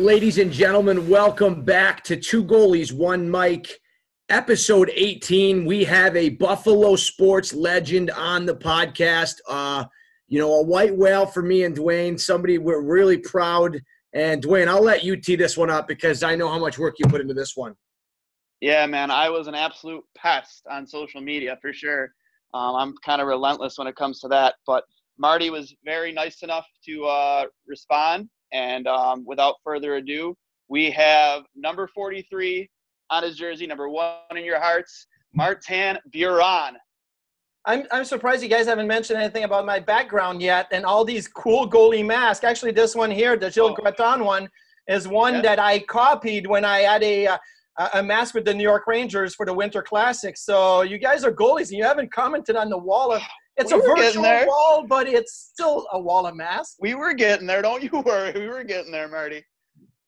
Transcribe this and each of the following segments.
Ladies and gentlemen, welcome back to Two Goalies, One Mic, episode 18. We have a Buffalo sports legend on the podcast. Uh, you know, a white whale for me and Duane, somebody we're really proud. And Duane, I'll let you tee this one up because I know how much work you put into this one. Yeah, man, I was an absolute pest on social media for sure. Um, I'm kind of relentless when it comes to that. But Marty was very nice enough to uh, respond. And um, without further ado, we have number 43 on his jersey, number one in your hearts, Martin Biron. I'm, I'm surprised you guys haven't mentioned anything about my background yet and all these cool goalie masks. Actually, this one here, the Gilles oh. Gratton one, is one yeah. that I copied when I had a, uh, a mask with the New York Rangers for the Winter Classic. So you guys are goalies and you haven't commented on the wall of it's we a virtual wall, but it's still a wall of masks. We were getting there. Don't you worry. We were getting there, Marty.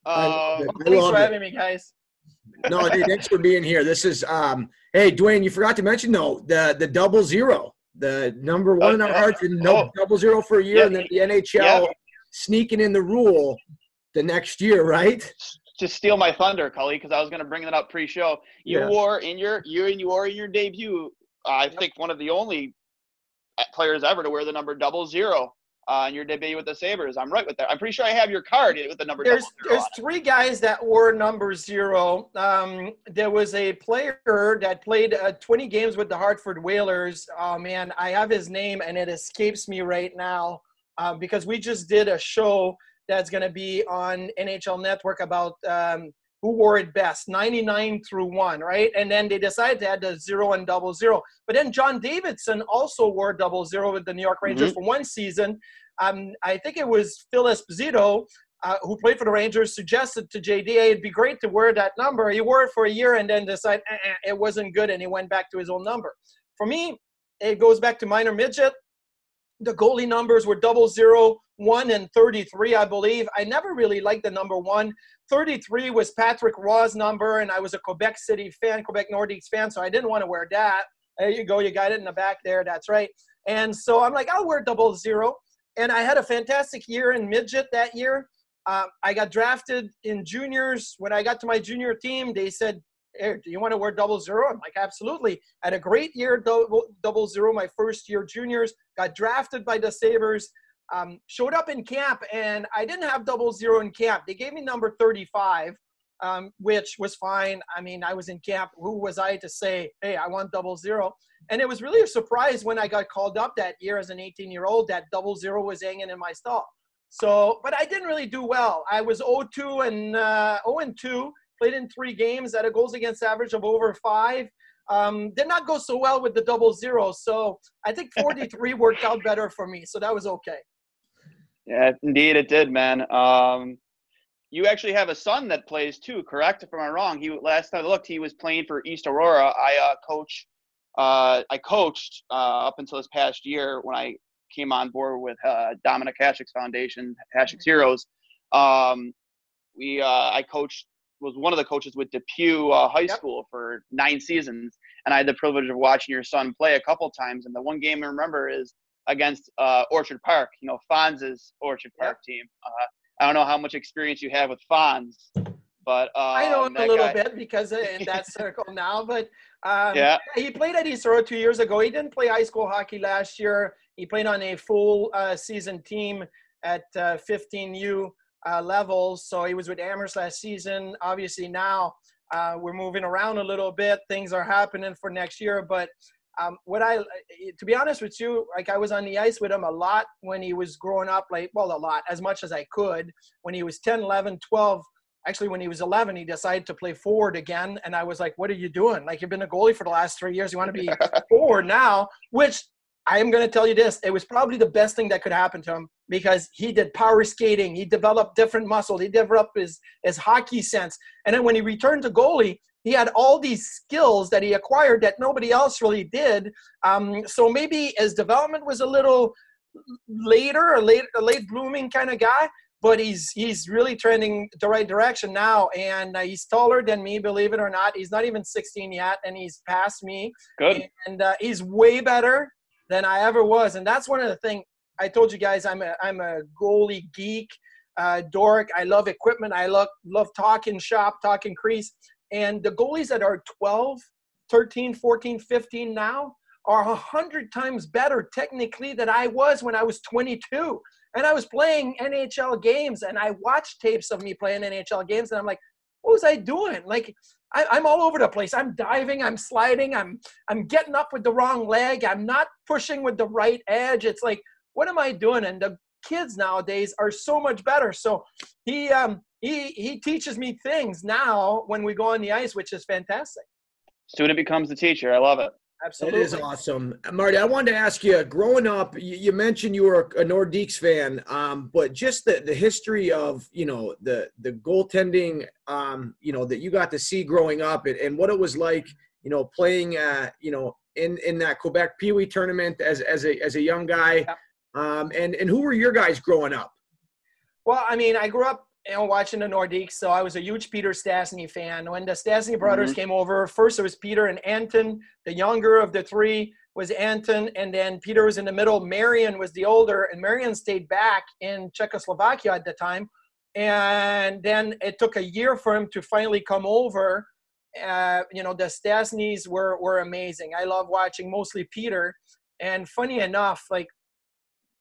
Um, thanks for having me, guys. No, dude, thanks for being here. This is um, hey, Duane, you forgot to mention though the the double zero, the number one in our hearts, and no oh. double zero for a year, yeah. and then the NHL yeah. sneaking in the rule the next year, right? To steal my thunder, Cully, because I was going to bring that up pre-show. You yeah. wore in your you and you wore in your debut. I think one of the only players ever to wear the number double zero uh, in your debut with the Sabres. I'm right with that. I'm pretty sure I have your card with the number. There's there's three guys that wore number zero. Um, there was a player that played uh, 20 games with the Hartford Whalers. Oh man, I have his name and it escapes me right now uh, because we just did a show that's going to be on NHL Network about um, who wore it best 99 through 1 right? And then they decided to add the zero and double zero. But then john davidson also wore double zero with the new york rangers mm-hmm. for one season. Um, i think it was phil esposito uh, who played for the rangers suggested to jda it'd be great to wear that number. He wore it for a year and then decided eh, it wasn't good and he went back to his old number. For me it goes back to minor midget. The goalie numbers were double zero, one and 33, I believe. I never really liked the number one. 33 was Patrick Roy's number, and I was a Quebec City fan, Quebec Nordiques fan, so I didn't want to wear that. There you go, you got it in the back there. That's right. And so I'm like, I'll wear double zero. And I had a fantastic year in midget that year. Uh, I got drafted in juniors. When I got to my junior team, they said, hey, do you want to wear double zero? I'm like, absolutely. Had a great year double, double zero my first year juniors. Got drafted by the Sabres. Um, showed up in camp, and I didn't have double zero in camp. They gave me number 35, um, which was fine. I mean, I was in camp. Who was I to say, hey, I want double zero? And it was really a surprise when I got called up that year as an 18 year old that double zero was hanging in my stall. So, but I didn't really do well. I was 0-2 and uh, 0 2 played in three games at a goals against average of over five. Um, did not go so well with the double zero. So I think 43 worked out better for me. So that was okay. Yeah, indeed it did, man. Um, you actually have a son that plays too, correct? If I'm wrong, he last time I looked, he was playing for East Aurora. I uh, coach, uh, I coached uh, up until this past year when I came on board with uh, Dominik Hasek's foundation, Hasek's Heroes. Um, we uh, I coached was one of the coaches with Depew uh, High Yep. School for nine seasons, and I had the privilege of watching your son play a couple times. And the one game I remember is against uh, Orchard Park. You know, Fonz's Orchard. Park team. Uh, I don't know how much experience you have with Fonz, but um, I know him a little guy- bit because uh, in that circle now, but um, Yeah. he played at East Aurora two years ago. He didn't play high school hockey last year. He played on a full uh, season team at uh, 15U uh, levels. So he was with Amherst last season. Obviously now uh, we're moving around a little bit. Things are happening for next year, but. Um, what I, to be honest with you, like I was on the ice with him a lot when he was growing up, like, well, a lot, as much as I could. When he was 10, 11, 12, actually when he was 11 he decided to play forward again and i was like what are you doing? Like you've been a goalie for the last three years. You want to be forward now which i am going to tell you this it was probably the best thing that could happen to him because he did power skating he developed different muscles he developed his, his hockey sense. And then when he returned to goalie he had all these skills that he acquired that nobody else really did. Um, so maybe his development was a little later a late, a late blooming kind of guy but he's he's really trending the right direction now. And uh, he's taller than me believe it or not. He's not even 16 yet and he's past me. Good. and uh, he's way better than i ever was. And that's one of the things i told you guys i'm a i'm a goalie geek uh, dork. I love equipment. I love love talking shop talking crease and the goalies that are 12 13 14 15 now are 100 times better technically than i was when i was 22 and I was playing NHL games and I watched tapes of me playing NHL games and I'm like, what was I doing? Like, I, I'm all over the place. I'm diving, I'm sliding, I'm I'm getting up with the wrong leg, I'm not pushing with the right edge. It's like, what am I doing? And the kids nowadays are so much better. So he um he he teaches me things now when we go on the ice, which is fantastic. Student becomes the teacher. I love it. Absolutely. That is awesome, Marty. I wanted to ask you, growing up, you, you mentioned you were a Nordiques fan, um, but just the, the history of you know the the goaltending, um, you know that you got to see growing up, and, and what it was like, you know, playing, uh, you know, in in that Quebec Pee Wee tournament as as a as a young guy, Yep. Um, and and who were your guys growing up? Well, I mean, I grew up you know, watching the Nordiques, so I was a huge Peter Stastny fan. When the Stastny brothers came over, first it was Peter and Anton. The younger of the three was Anton, and then Peter was in the middle. Marian was the older, and Marian stayed back in Czechoslovakia at the time. And then it took a year for him to finally come over. Uh, you know, the Stastnys were were amazing. I love watching mostly Peter. And funny enough, like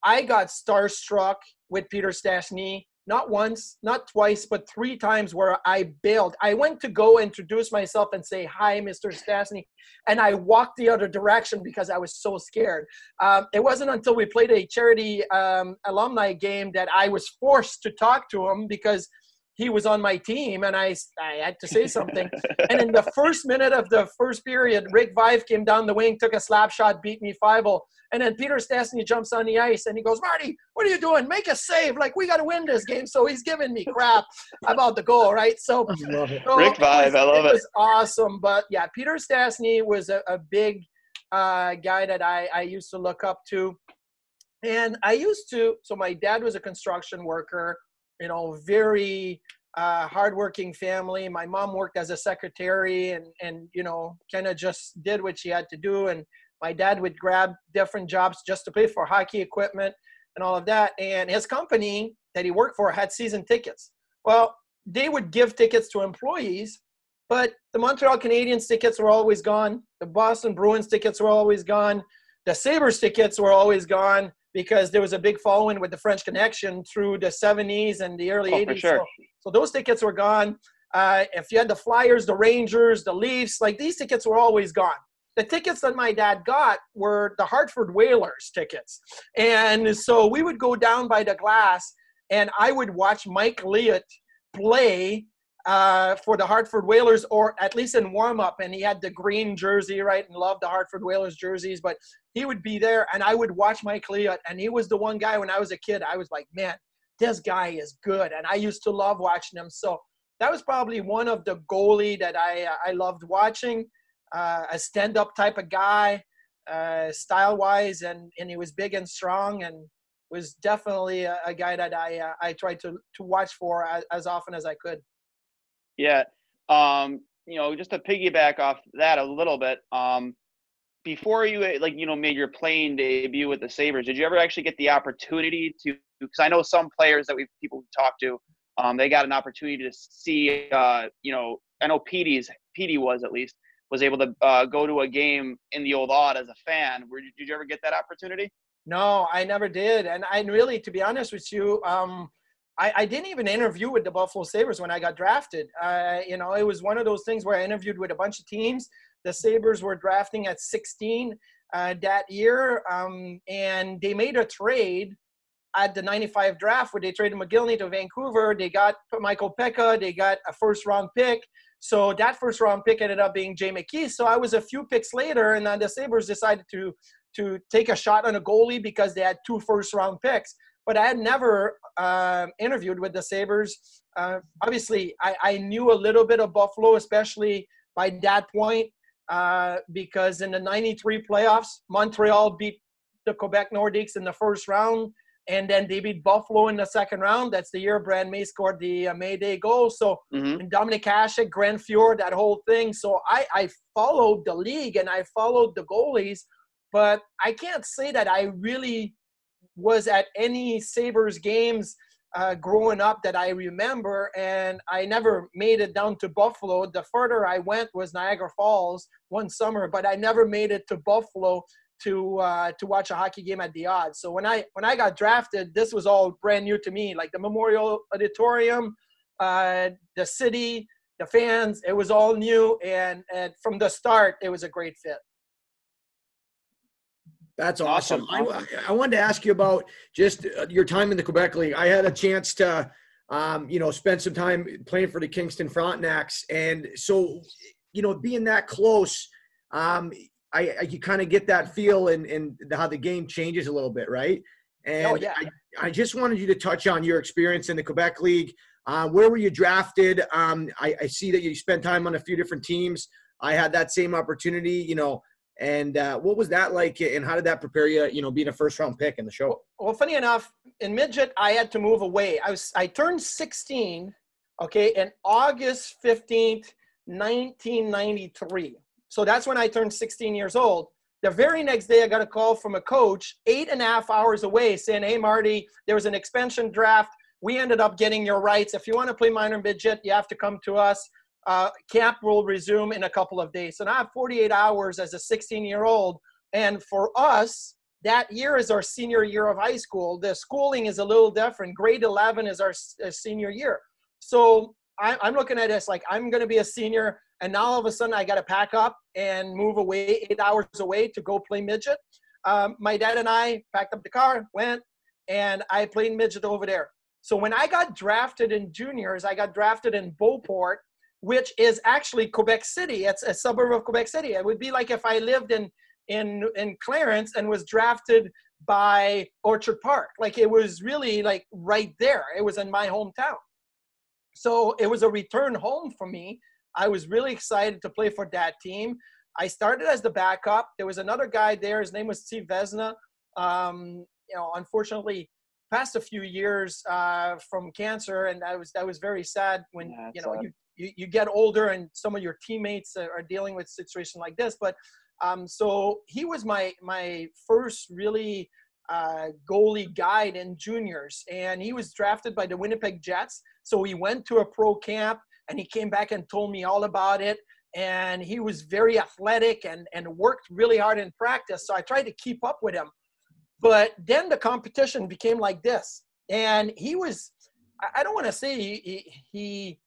I got starstruck with Peter Stastny not once, not twice, but three times where I bailed. I went to go introduce myself and say, Hi, Mr. Stastny. And I walked the other direction because I was so scared. Um, it wasn't until we played a charity um, alumni game that I was forced to talk to him because he was on my team and I, I had to say something. and in the first minute of the first period, Rick Vaive came down the wing, took a slap shot, beat me 5 0. And then Peter Stastny jumps on the ice and he goes, Marty, what are you doing? Make a save. Like, we got to win this game. So he's giving me crap about the goal, right? So, so Rick Vaive, I love it. was awesome. But yeah, Peter Stastny was a, a big uh, guy that I, I used to look up to. And I used to, so my dad was a construction worker, you know, very uh, hardworking family. My mom worked as a secretary and, and you know, kind of just did what she had to do. And my dad would grab different jobs just to pay for hockey equipment and all of that. And his company that he worked for had season tickets. Well, they would give tickets to employees, but the Montreal Canadiens tickets were always gone. The Boston Bruins tickets were always gone. The Sabres tickets were always gone because there was a big following with the French Connection through the 70s and the early Oh, 80s. sure. So, so those tickets were gone. Uh, if you had the Flyers, the Rangers, the Leafs, like these tickets were always gone. The tickets that my dad got were the Hartford Whalers tickets. And so we would go down by the glass and I would watch Mike Liut play uh, for the Hartford Whalers, or at least in warm up. And he had the green jersey, right? And loved the Hartford Whalers jerseys. But he would be there, and I would watch Mike Liut. And he was the one guy when I was a kid, I was like, man, this guy is good. And I used to love watching him. So that was probably one of the goalie that I, I loved watching. Uh, a stand up type of guy, uh, style wise, and, and he was big and strong. And was definitely a, a guy that I uh, I tried to to watch for as, as often as I could. Yeah. Um, you know, just to piggyback off that a little bit, um, before you like you know made your playing debut with the Sabres, did you ever actually get the opportunity to? Because I know some players that we people talk to, um, they got an opportunity to see. Uh, you know, I know Petey's Petey was at least was able to uh, go to a game in the old Aud as a fan. Were, did you ever get that opportunity? No, I never did, and I really, to be honest with you, um, I, I, didn't even interview with the Buffalo Sabres when I got drafted. Uh, you know, it was one of those things where I interviewed with a bunch of teams. The Sabres were drafting at 16 uh, that year, um, and they made a trade at the 95 draft where they traded Mogilny to Vancouver. They got Michael Peca, they got a first round pick. So that first round pick ended up being Jay McKee. So I was a few picks later, and then the Sabres decided to to take a shot on a goalie because they had two first round picks. But I had never uh, interviewed with the Sabres. Uh, obviously, I, I, knew a little bit of Buffalo, especially by that point, uh, because in the 93 playoffs, Montreal beat the Quebec Nordiques in the first round, and then they beat Buffalo in the second round. That's the year Brad May scored the uh, May Day goal. So, mm-hmm. and Dominik Hasek, Grant Fuhr, that whole thing. So, I, I followed the league and I followed the goalies – but I can't say that I really was at any Sabres games uh, growing up that I remember, and I never made it down to Buffalo. The further I went was Niagara Falls one summer, but I never made it to Buffalo to uh, to watch a hockey game at the Aud. So when I when I got drafted, this was all brand new to me. Like the Memorial Auditorium, uh, the city, the fans, it was all new, and and from the start, it was a great fit. That's awesome. I, I, wanted to ask you about just uh, your time in the Quebec League. I had a chance to, um, you know, spend some time playing for the Kingston Frontenacs, and so, you know, being that close, um, I, I you kind of get that feel and and how the game changes a little bit, right? And oh, yeah. I, I just wanted you to touch on your experience in the Quebec League. Uh, where were you drafted? Um, I, I see that you spent time on a few different teams. I had that same opportunity. You know, and uh, what was that like, and how did that prepare you? You know, being a first round pick in the show. Well, funny enough, in midget, I had to move away. I was I turned 16, okay, in August 15th, 1993. So that's when I turned 16 years old. The very next day, I got a call from a coach, eight and a half hours away, saying, "Hey, Marty, there was an expansion draft. We ended up getting your rights. If you want to play minor midget, you have to come to us." Uh, camp will resume in a couple of days. So now I have 48 hours as a 16 year old. And for us, that year is our senior year of high school. The schooling is a little different. Grade 11 is our senior year. So I, I'm looking at this like I'm going to be a senior, and now all of a sudden I got to pack up and move away eight hours away to go play midget. Um, my dad and I packed up the car, went, and I played midget over there. So when I got drafted in juniors, I got drafted in Beauport, which is actually Quebec City. It's a suburb of Quebec City. It would be like if I lived in in in Clarence and was drafted by Orchard Park. Like it was really like right there. It was in my hometown. So it was a return home for me. I was really excited to play for that team. I started as the backup. There was another guy there. His name was Steve Vesna. Um, you know, unfortunately, passed a few years uh, from cancer, and that was that was very sad when yeah, you know sad. you you, you get older and some of your teammates are dealing with situation like this. But um, so he was my my first really uh, goalie guide in juniors, and he was drafted by the Winnipeg Jets. So he went to a pro camp, and he came back and told me all about it. And he was very athletic and and worked really hard in practice. So I tried to keep up with him. But then the competition became like this, and he was. I don't want to say he, he he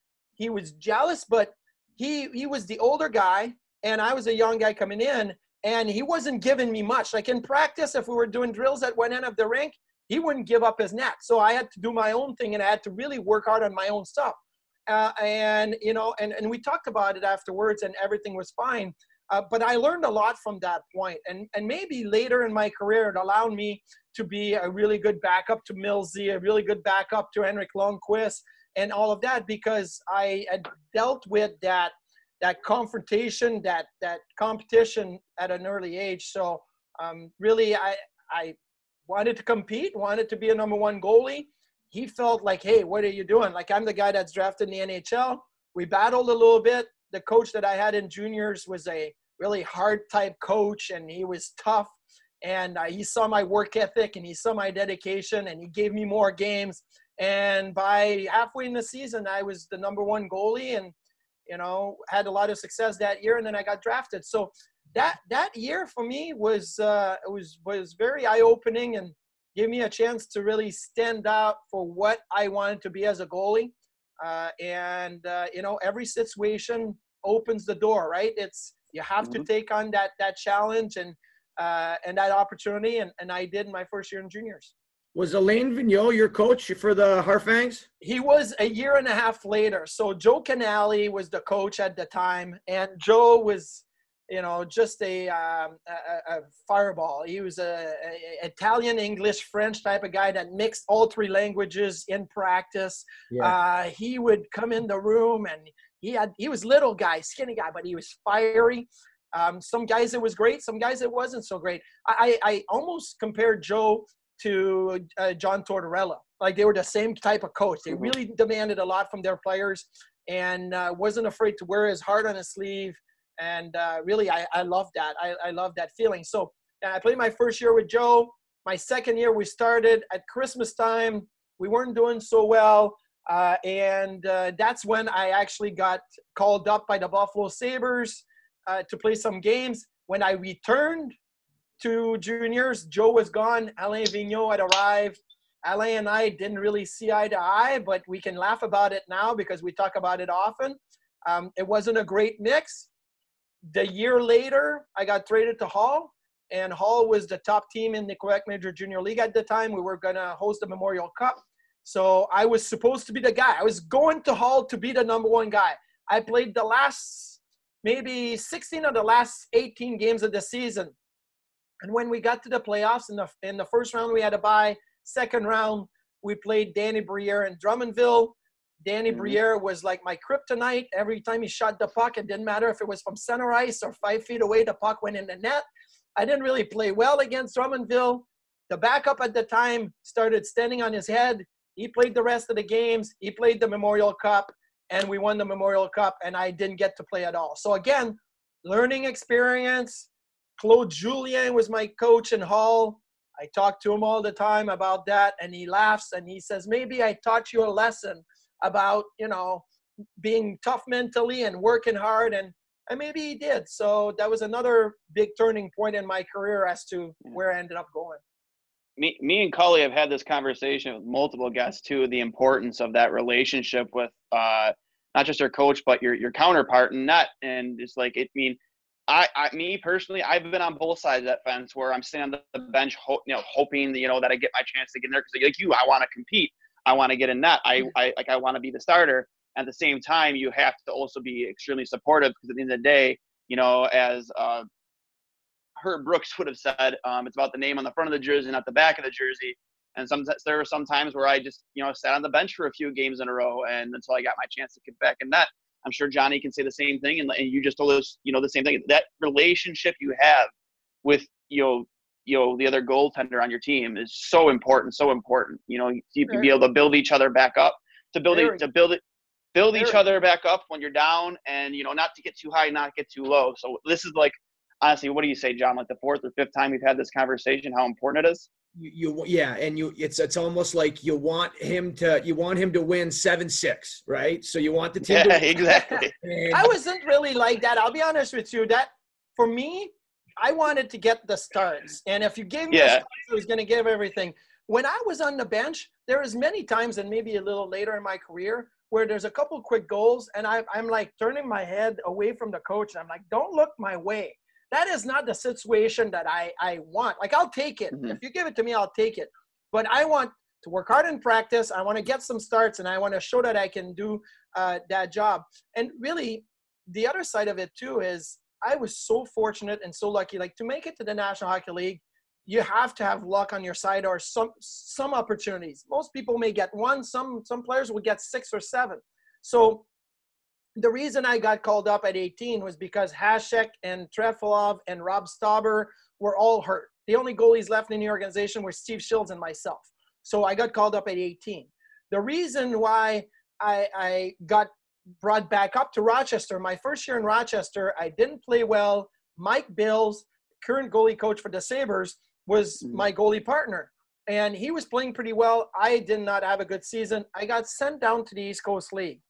was jealous, but he he was the older guy, and I was a young guy coming in, and he wasn't giving me much. Like in practice, if we were doing drills at one end of the rink, he wouldn't give up his net. So I had to do my own thing, and I had to really work hard on my own stuff. Uh, and you know, and and we talked about it afterwards, and everything was fine. Uh, but I learned a lot from that point, and and maybe later in my career, it allowed me to be a really good backup to Millsy, a really good backup to Henrik Lundqvist, and all of that because I had dealt with that that confrontation, that that competition at an early age. So um, really, I I wanted to compete, wanted to be a number one goalie. He felt like, hey, what are you doing? Like I'm the guy that's drafted in the NHL. We battled a little bit. The coach that I had in juniors was a really hard type coach, and he was tough. And uh, he saw my work ethic and he saw my dedication, and he gave me more games. And by halfway in the season, I was the number one goalie, and you know had a lot of success that year. And then I got drafted. So that that year for me was uh, was was very eye opening and gave me a chance to really stand out for what I wanted to be as a goalie. Uh, and uh, you know, every situation opens the door, right? It's you have mm-hmm. to take on that that challenge and uh, and that opportunity, and, and I did in my first year in juniors. Was Alain Vigneault your coach for the Harfangs? He was a year and a half later. So Joe Canale was the coach at the time, and Joe was you know, just a, um, a, a, fireball. He was a, a, Italian, English, French type of guy that mixed all three languages in practice. Yeah. Uh, he would come in the room and he had he was little guy, skinny guy, but he was fiery. Um, some guys it was great, some guys it wasn't so great. I, I almost compared Joe to uh, John Tortorella. Like they were the same type of coach. They mm-hmm. really demanded a lot from their players and uh, wasn't afraid to wear his heart on his sleeve. And uh, really I, I love that. I, I love that feeling. So i played my first year with joe. My second year we started at christmas time. We weren't doing so well. Uh, and uh, that's when i actually got called up by the buffalo sabres uh, to play some games. When i returned to juniors joe was gone alain vigneault had arrived alain and i didn't really see eye to eye but we can laugh about it now because we talk about it often um, it wasn't a great mix the year later, I got traded to Hull, and Hull was the top team in the Quebec Major Junior League at the time. We were going to host the Memorial Cup. So I was supposed to be the guy. I was going to Hull to be the number one guy. I played the last maybe 16 of the last 18 games of the season. And when we got to the playoffs in the in the first round, we had a bye. Second round, we played Danny Briere and Drummondville. Danny mm-hmm. Briere was like my kryptonite. Every time he shot the puck, it didn't matter if it was from center ice or five feet away, the puck went in the net. I didn't really play well against Drummondville. The backup at the time started standing on his head. He played the rest of the games. He played the Memorial Cup, and we won the Memorial Cup, and I didn't get to play at all. So, again, learning experience. Claude Julien was my coach in Hull. I talk to him all the time about that, and he laughs and he says, Maybe I taught you a lesson about you know being tough mentally and working hard and and maybe he did so that was another big turning point in my career as to where i ended up going me, me and Cully have had this conversation with multiple guests too. The importance of that relationship with uh, not just your coach, but your your counterpart in net. And it's like it. I mean, I, I, me personally, I've been on both sides of that fence where I'm sitting on the bench, ho- you know, hoping you know that I get my chance to get in there because like you, I want to compete. I want to get in net. I, I like I want to be the starter. At the same time, you have to also be extremely supportive because at the end of the day, you know, as uh, Herb Brooks would have said, um, it's about the name on the front of the jersey, not the back of the jersey. And sometimes there were some times where I just, you know, sat on the bench for a few games in a row, and until I got my chance to get back in net. I'm sure Johnny can say the same thing, and, and you just told us, you know, the same thing. That relationship you have with, you know, you know the other goaltender on your team is so important, so important. You know, you can be able to build each other back up, to build it, to build it, build each other back up when you're down, and you know not to get too high, not get too low. So this is like honestly, what do you say, John? Like the fourth or fifth time we've had this conversation, how important it is. You, you, yeah and you it's it's almost like you want him to you want him to win seven six right so you want the team yeah exactly i wasn't really like that i'll be honest with you that for me I wanted to get the starts, and if you gave me yeah. the starts, I was going to give everything. When I was on the bench, there was many times, and maybe a little later in my career, where there's a couple quick goals, and I, I'm like turning my head away from the coach, and I'm like, "Don't look my way." That is not the situation that I I want. Like I'll take it mm-hmm. if you give it to me, I'll take it. But I want to work hard in practice. I want to get some starts, and I want to show that I can do uh, that job. And really, the other side of it too is I was so fortunate and so lucky. Like to make it to the National Hockey League, you have to have luck on your side or some some opportunities. Most people may get one. Some some players will get six or seven. So the reason I got called up at 18 was because Hasek and Trefilov and Rob Stauber were all hurt. The only goalies left in the organization were Steve Shields and myself. So I got called up at 18. The reason why I, I got brought back up to Rochester, my first year in Rochester, I didn't play well. Mike Bills, current goalie coach for the Sabres, was Mhm. my goalie partner. And he was playing pretty well. I did not have a good season. I got sent down to the East Coast League.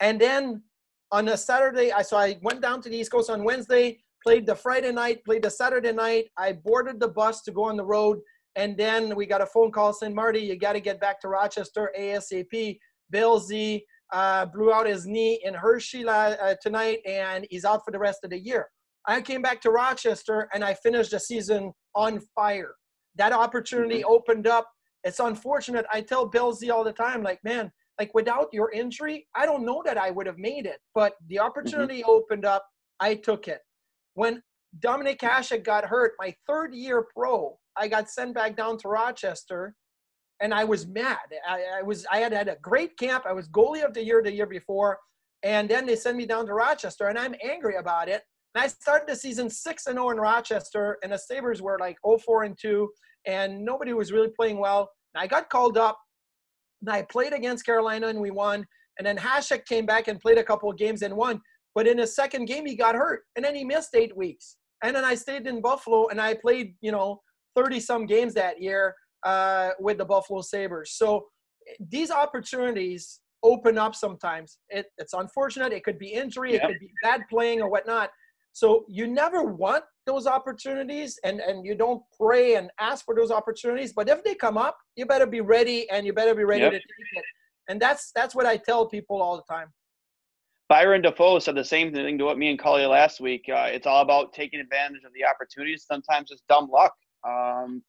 And then on a Saturday, I so I went down to the East Coast on Wednesday, played the Friday night, played the Saturday night. I boarded the bus to go on the road, and then we got a phone call saying, "Marty, you got to get back to Rochester ASAP." Bill Z uh, blew out his knee in Hershey uh, tonight, and he's out for the rest of the year. I came back to Rochester, and I finished the season on fire. That opportunity opened up. It's unfortunate. I tell Bill Z all the time, like, man, like without your injury, I don't know that I would have made it. But the mm-hmm. opportunity opened up. I took it. When Dominik Hasek got hurt, my third year pro, I got sent back down to Rochester, and I was mad. I, I was I had had a great camp. I was goalie of the year the year before, and then they sent me down to Rochester, and I'm angry about it. And I started the season six and zero in Rochester, and the Sabres were like 0-4 and two, and nobody was really playing well. And I got called up, and I played against Carolina, and we won. And then Hasek came back and played a couple of games and won. But in his second game, he got hurt, and then he missed eight weeks. And then I stayed in Buffalo, and I played, you know, 30 some games that year uh, with the Buffalo Sabres. So these opportunities open up sometimes. It, it's unfortunate. It could be injury, Yep. it could be bad playing or whatnot. So you never want those opportunities and, and you don't pray and ask for those opportunities. But if they come up, you better be ready and you better be ready Yep. to take it. And that's that's what I tell people all the time. Byron Dafoe said the same thing to what me and Cully last week. Uh, it's all about taking advantage of the opportunities. Sometimes it's dumb luck. Um,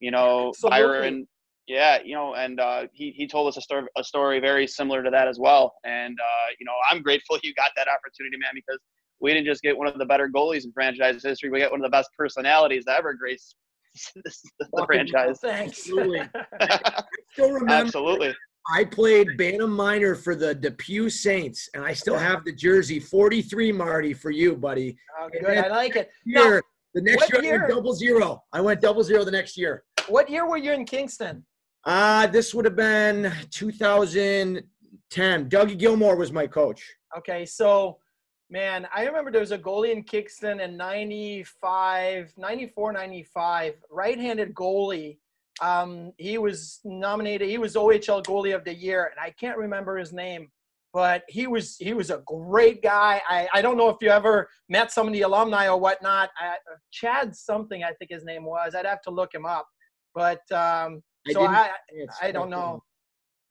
you know, Absolutely. Byron, yeah, you know, and uh, he, he told us a story, a story very similar to that as well. And, uh, you know, I'm grateful you got that opportunity, man, because we didn't just get one of the better goalies in franchise history. We got one of the best personalities to ever grace the Fucking franchise. Thanks. Absolutely. Still remember, Absolutely. I played Bantam Minor for the Depew Saints, and I still have the jersey 43, Marty, for you, buddy. Oh, good. I like it. Now, Year, the next what year, I went double zero. I went double zero the next year. what year were you in Kingston? Uh, this would have been 2010. Dougie Gilmour was my coach. Okay, so man, I remember there was a goalie in Kingston in 95, 94, 95, right-handed goalie. Um, he was nominated, he was OHL goalie of the year, and I can't remember his name, but he was he was a great guy. I, I don't know if you ever met some of the alumni or whatnot. I, Chad something, I think his name was. I'd have to look him up. But um, I so didn't- I, I don't know.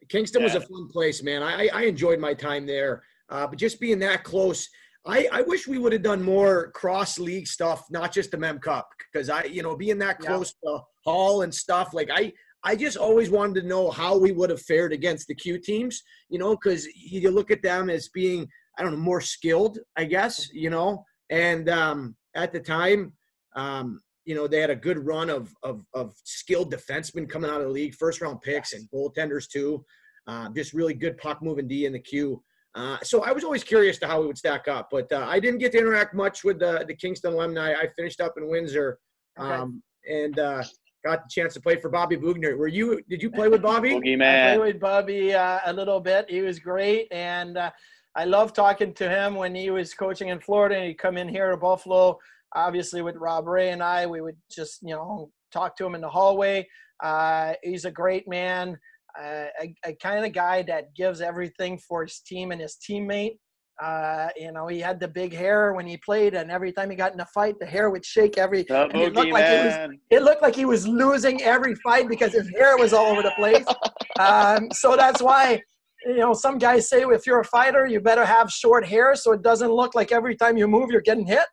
Kingston was a fun place, man. I, I enjoyed my time there. Uh, but just being that close, I, I wish we would have done more cross league stuff, not just the Mem Cup, because I, you know, being that Yeah. close to Hall and stuff, like I, I just always wanted to know how we would have fared against the Q teams, you know, because you look at them as being, I don't know, more skilled, I guess, you know, and um, at the time, um, you know, they had a good run of, of, of skilled defensemen coming out of the league, first round picks and goaltenders too. Uh, just really good puck moving D in the Q. Uh, so I was always curious to how we would stack up, but uh, I didn't get to interact much with the, the Kingston alumni. I finished up in Windsor Okay. um, and uh, got the chance to play for Bobby Boughner. Were you? Did you play with Bobby? Boogie I man. played with Bobby uh, a little bit. He was great, and uh, I love talking to him when he was coaching in Florida. And he'd come in here to Buffalo, obviously with Rob Ray and I. We would just you know talk to him in the hallway. Uh, he's a great man, uh, a, a kind of guy that gives everything for his team and his teammate. Uh, you know, he had the big hair when he played, and every time he got in a fight, the hair would shake every. The it looked like it was man. it looked like he was losing every fight because his hair was all over the place. Um, so that's why, you know, some guys say if you're a fighter, you better have short hair so it doesn't look like every time you move you're getting hit.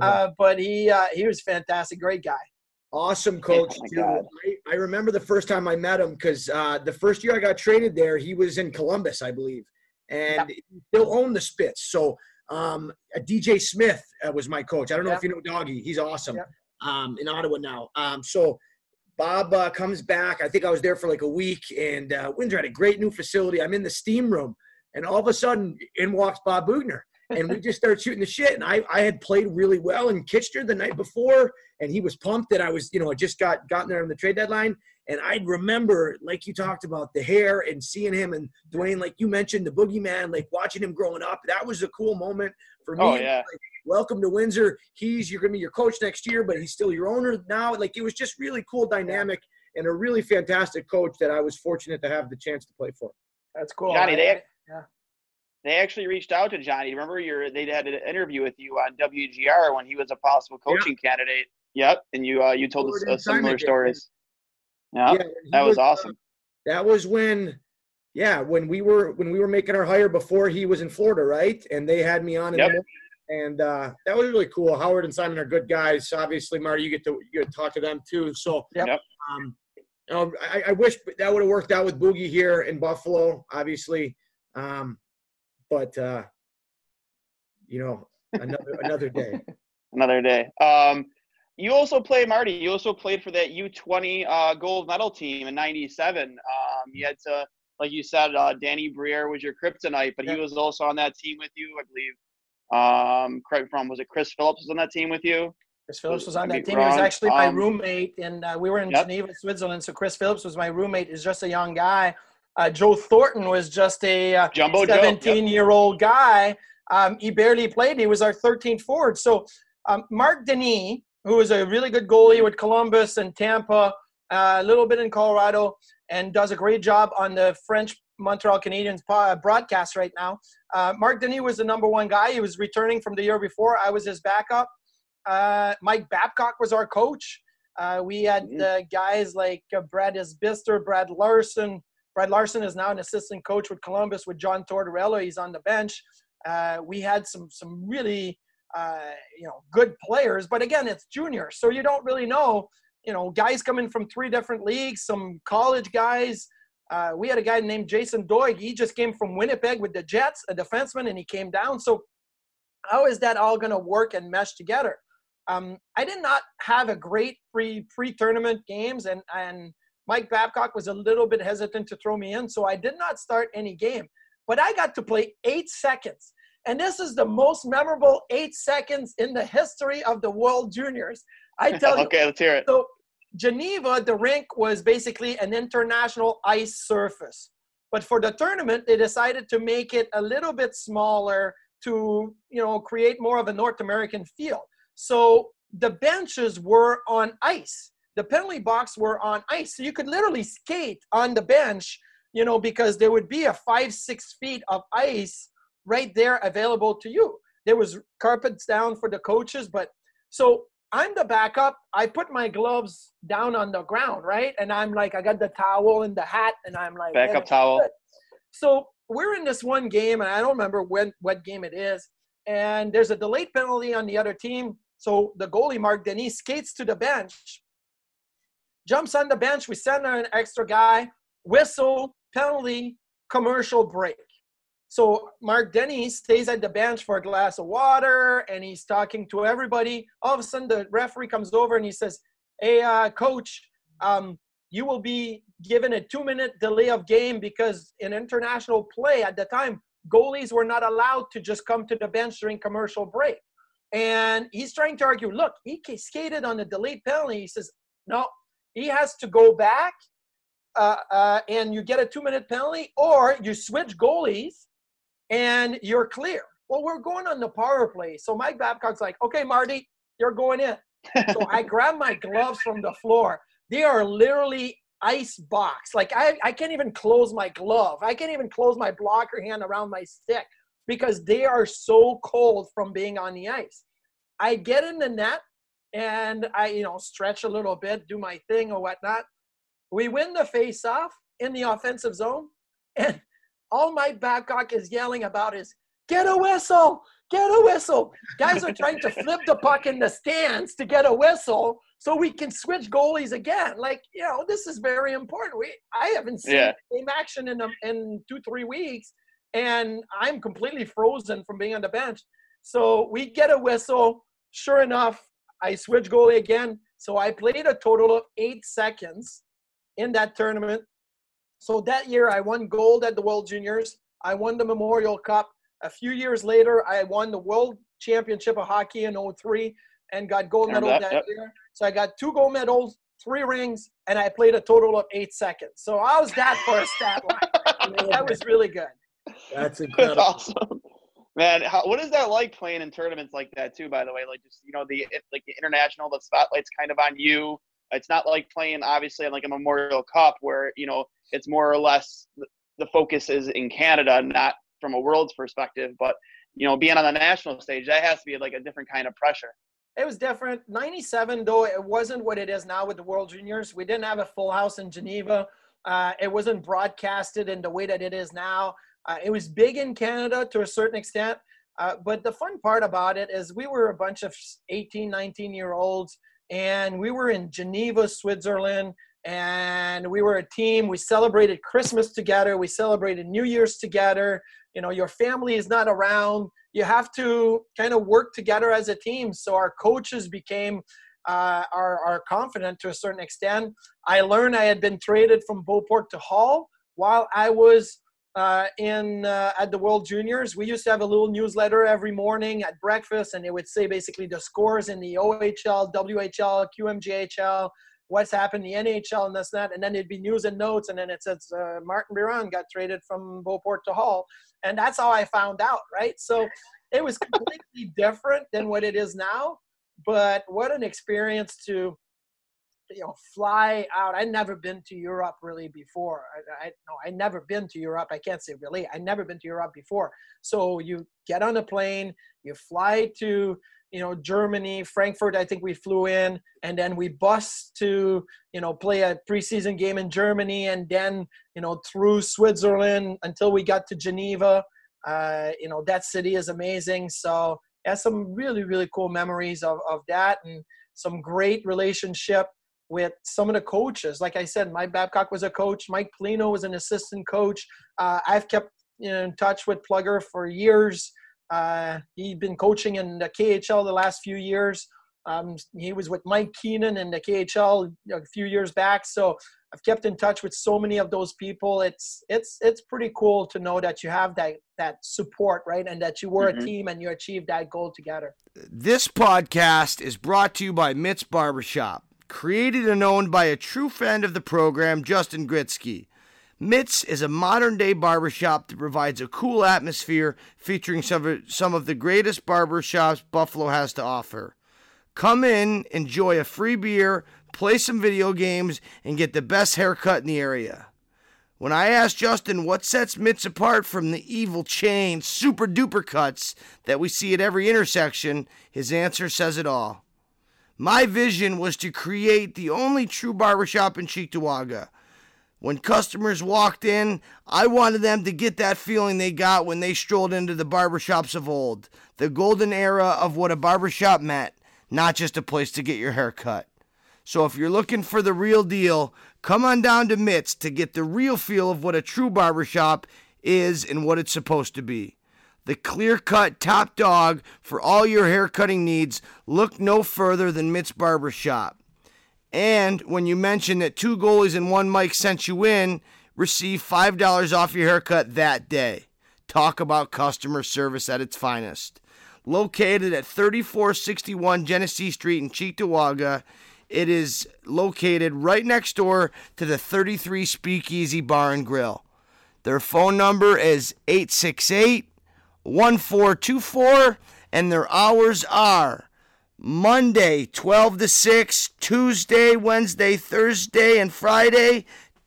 Uh, but he uh, he was fantastic, great guy. Awesome coach Oh too. I, I remember the first time I met him because uh, the first year I got traded there, he was in Columbus, I believe, and he still owned the Spits. So um, uh, DJ Smith uh, was my coach. I don't know Yep. if you know Doggy. He's awesome Yep. um, in Ottawa now. Um, so Bob uh, comes back. I think I was there for like a week, and uh, Windsor had a great new facility. I'm in the steam room, and all of a sudden, in walks Bob Boughner. And we just started shooting the shit. And I, I had played really well in Kitchener the night before, and he was pumped that I was, you know, I just got gotten there on the trade deadline. And I remember, like you talked about, the hair and seeing him and Duane, like you mentioned, the boogeyman, like watching him growing up. That was a cool moment for me. Oh, yeah. Like, welcome to Windsor. He's you're gonna be your coach next year, but he's still your owner now. Like it was just really cool dynamic and a really fantastic coach that I was fortunate to have the chance to play for. That's cool. Johnny, I- they- yeah. They actually reached out to Johnny. Remember, you they had an interview with you on WGR when he was a possible coaching candidate. Yep, and you uh, you told us uh, similar Simon did. stories. Yeah, that was uh, awesome. that was when yeah when we were when we were making our hire before he was in florida right and they had me on in Yep. the and uh, that was really cool howard and simon are good guys obviously marty you get to you get to talk to them too so Yep. Yep. um, you know, I, I wish that would have worked out with boogie here in buffalo obviously um, but uh, you know another another day Another day. Um, you also played Marty. You also played for that U20 uh, gold medal team in '97. Um, you had to, like you said, uh, Danny Briere was your kryptonite, but he was also on that team with you, I believe. Um, correct from was it Chris Phillips was on that team with you? Chris Phillips was on that team. He was wrong. actually my Um, roommate, and uh, we were in Yep. Geneva, Switzerland. So Chris Phillips was my roommate. He's just a young guy. Uh, Joe Thornton was just a uh, Jumbo Joe, yep. 17 year old guy. Um, he barely played. He was our 13th forward. So um, Marc Denis, who was a really good goalie with Columbus and Tampa, uh, a little bit in Colorado, and does a great job on the French Montreal Canadiens broadcast right now. Uh, Marc Denis was the number one guy. He was returning from the year before. I was his backup. Uh, Mike Babcock was our coach. Uh, we had Mhm. uh, guys like uh, Brad Isbister, Brad Larsen. Brad Larsen is now an assistant coach with Columbus with John Tortorella. He's on the bench. Uh, we had some some really uh, you know good players, but again, it's junior, so you don't really know. You know, guys coming from three different leagues, some college guys. Uh, we had a guy named Jason Doig. He just came from Winnipeg with the Jets, a defenseman, and he came down. So, how is that all going to work and mesh together? Um, I did not have a great pre pre tournament games, and and Mike Babcock was a little bit hesitant to throw me in, so I did not start any game. But I got to play eight seconds, and this is the most memorable eight seconds in the history of the World Juniors. I tell you, okay, let's hear it. so Geneva, the rink was basically an international ice surface. But for the tournament, they decided to make it a little bit smaller to, you know, create more of a North American feel. So the benches were on ice. The penalty box were on ice. So you could literally skate on the bench, you know, because there would be a five, six feet of ice right there available to you. There was carpets down for the coaches, but so I'm the backup. I put my gloves down on the ground, right? And I'm like, I got the towel and the hat, and I'm like, Backup "Yeah, towel. good." So we're in this one game, and I don't remember when what game it is. And there's a delayed penalty on the other team. So the goalie, Marc Denis, skates to the bench, jumps on the bench. We send an extra guy, whistle, penalty, commercial break. So Marc Denis stays at the bench for a glass of water and he's talking to everybody. All of a sudden, the referee comes over and he says, Hey, uh, coach, um, you will be given a two minute delay of game because in international play at the time, goalies were not allowed to just come to the bench during commercial break. And he's trying to argue, look, he skated on the delayed penalty. He says, no, he has to go back uh, uh, and you get a two minute penalty, or you switch goalies and you're clear. Well, we're going on the power play. So Mike Babcock's like, okay, Marty, you're going in. so I grab my gloves from the floor. They are literally ice box. Like I, I can't even close my glove. I can't even close my blocker hand around my stick because they are so cold from being on the ice. I get in the net and I, you know, stretch a little bit, do my thing or whatnot. We win the face off in the offensive zone. And all my Babcock is yelling about is get a whistle, get a whistle. Guys are trying to flip the puck in the stands to get a whistle so we can switch goalies again. Like, you know, this is very important. We I haven't seen Yeah. game action in, a, in two, three weeks, and I'm completely frozen from being on the bench. So we get a whistle. Sure enough, I switch goalie again. So I played a total of eight seconds in that tournament. So that year, I won gold at the World Juniors. I won the Memorial Cup. A few years later, I won the world championship of hockey in 03 and got gold medal that, that yep. year. So I got two gold medals, three rings, and I played a total of eight seconds. So I was that for a stat line. that was really good. That's incredible. That's awesome. Man, how, what is that like playing in tournaments like that too? By the way, like just you know the like the international, the spotlight's kind of on you. It's not like playing obviously in like a Memorial Cup where you know it's more or less the focus is in Canada, not from a world's perspective. But you know, being on the national stage, that has to be like a different kind of pressure. It was different. 97, though, it wasn't what it is now with the World Juniors. We didn't have a full house in Geneva. Uh, it wasn't broadcasted in the way that it is now. Uh, it was big in Canada to a certain extent. Uh, but the fun part about it is we were a bunch of 18, 19 year olds, and we were in Geneva, Switzerland, and we were a team. We celebrated Christmas together, we celebrated New Year's together. You know, your family is not around. You have to kind of work together as a team. So our coaches became uh, are, confident to a certain extent. I learned I had been traded from Beauport to Hull while I was uh, in uh, at the World Juniors. We used to have a little newsletter every morning at breakfast, and it would say basically the scores in the OHL, WHL, QMJHL, what's happened in the NHL, and and that. And then it'd be news and notes, and then it says uh, Martin Biron got traded from Beauport to Hull, and that's how I found out, right? So it was completely different than what it is now. But what an experience to you know fly out. I never been to europe really before. I, I no i never been to europe. I can't say really. I never been to europe before. So you get on a plane you fly to you know germany frankfurt i think we flew in and then we bus to you know play a preseason game in germany and then you know through switzerland until we got to geneva. Uh, you know that city is amazing. So has some really really cool memories of, of that and some great relationship with some of the coaches. Like I said, Mike Babcock was a coach. Mike Pelino was an assistant coach. Uh, I've kept in touch with Plugger for years. Uh, he's been coaching in the KHL the last few years. Um, he was with Mike Keenan in the KHL a few years back. So I've kept in touch with so many of those people. It's it's it's pretty cool to know that you have that that support, right, and that you were mm-hmm. a team and you achieved that goal together. This podcast is brought to you by Mitts Barbershop created and owned by a true friend of the program, Justin Gritsky. Mitts is a modern day barbershop that provides a cool atmosphere featuring some of, the greatest barbershops Buffalo has to offer. Come in, enjoy a free beer, play some video games, and get the best haircut in the area. When I asked Justin what sets Mitts apart from the evil chain super duper cuts that we see at every intersection, his answer says it all. My vision was to create the only true barbershop in Cheektowaga. When customers walked in, I wanted them to get that feeling they got when they strolled into the barbershops of old. The golden era of what a barbershop meant, not just a place to get your hair cut. So if you're looking for the real deal, come on down to Mitts to get the real feel of what a true barbershop is and what it's supposed to be the clear cut top dog for all your haircutting needs, look no further than Mitts Barber Shop. And when you mention that two goalies and one mic sent you in, receive $5 off your haircut that day. Talk about customer service at its finest. Located at 3461 Genesee Street in Cheektowaga, it is located right next door to the 33 Speakeasy Bar and Grill. Their phone number is 868 1424, and their hours are Monday 12 to 6, Tuesday, Wednesday, Thursday, and Friday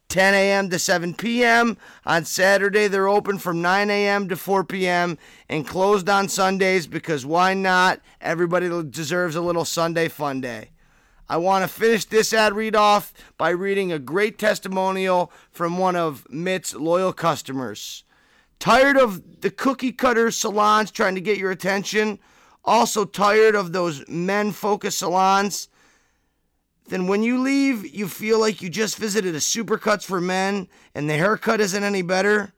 10 a.m. to 7 p.m. On Saturday, they're open from 9 a.m. to 4 p.m. and closed on Sundays because why not? Everybody deserves a little Sunday fun day. I want to finish this ad read off by reading a great testimonial from one of Mitt's loyal customers. Tired of the cookie cutter salons trying to get your attention? Also tired of those men focused salons? Then when you leave, you feel like you just visited a Supercuts for men and the haircut isn't any better?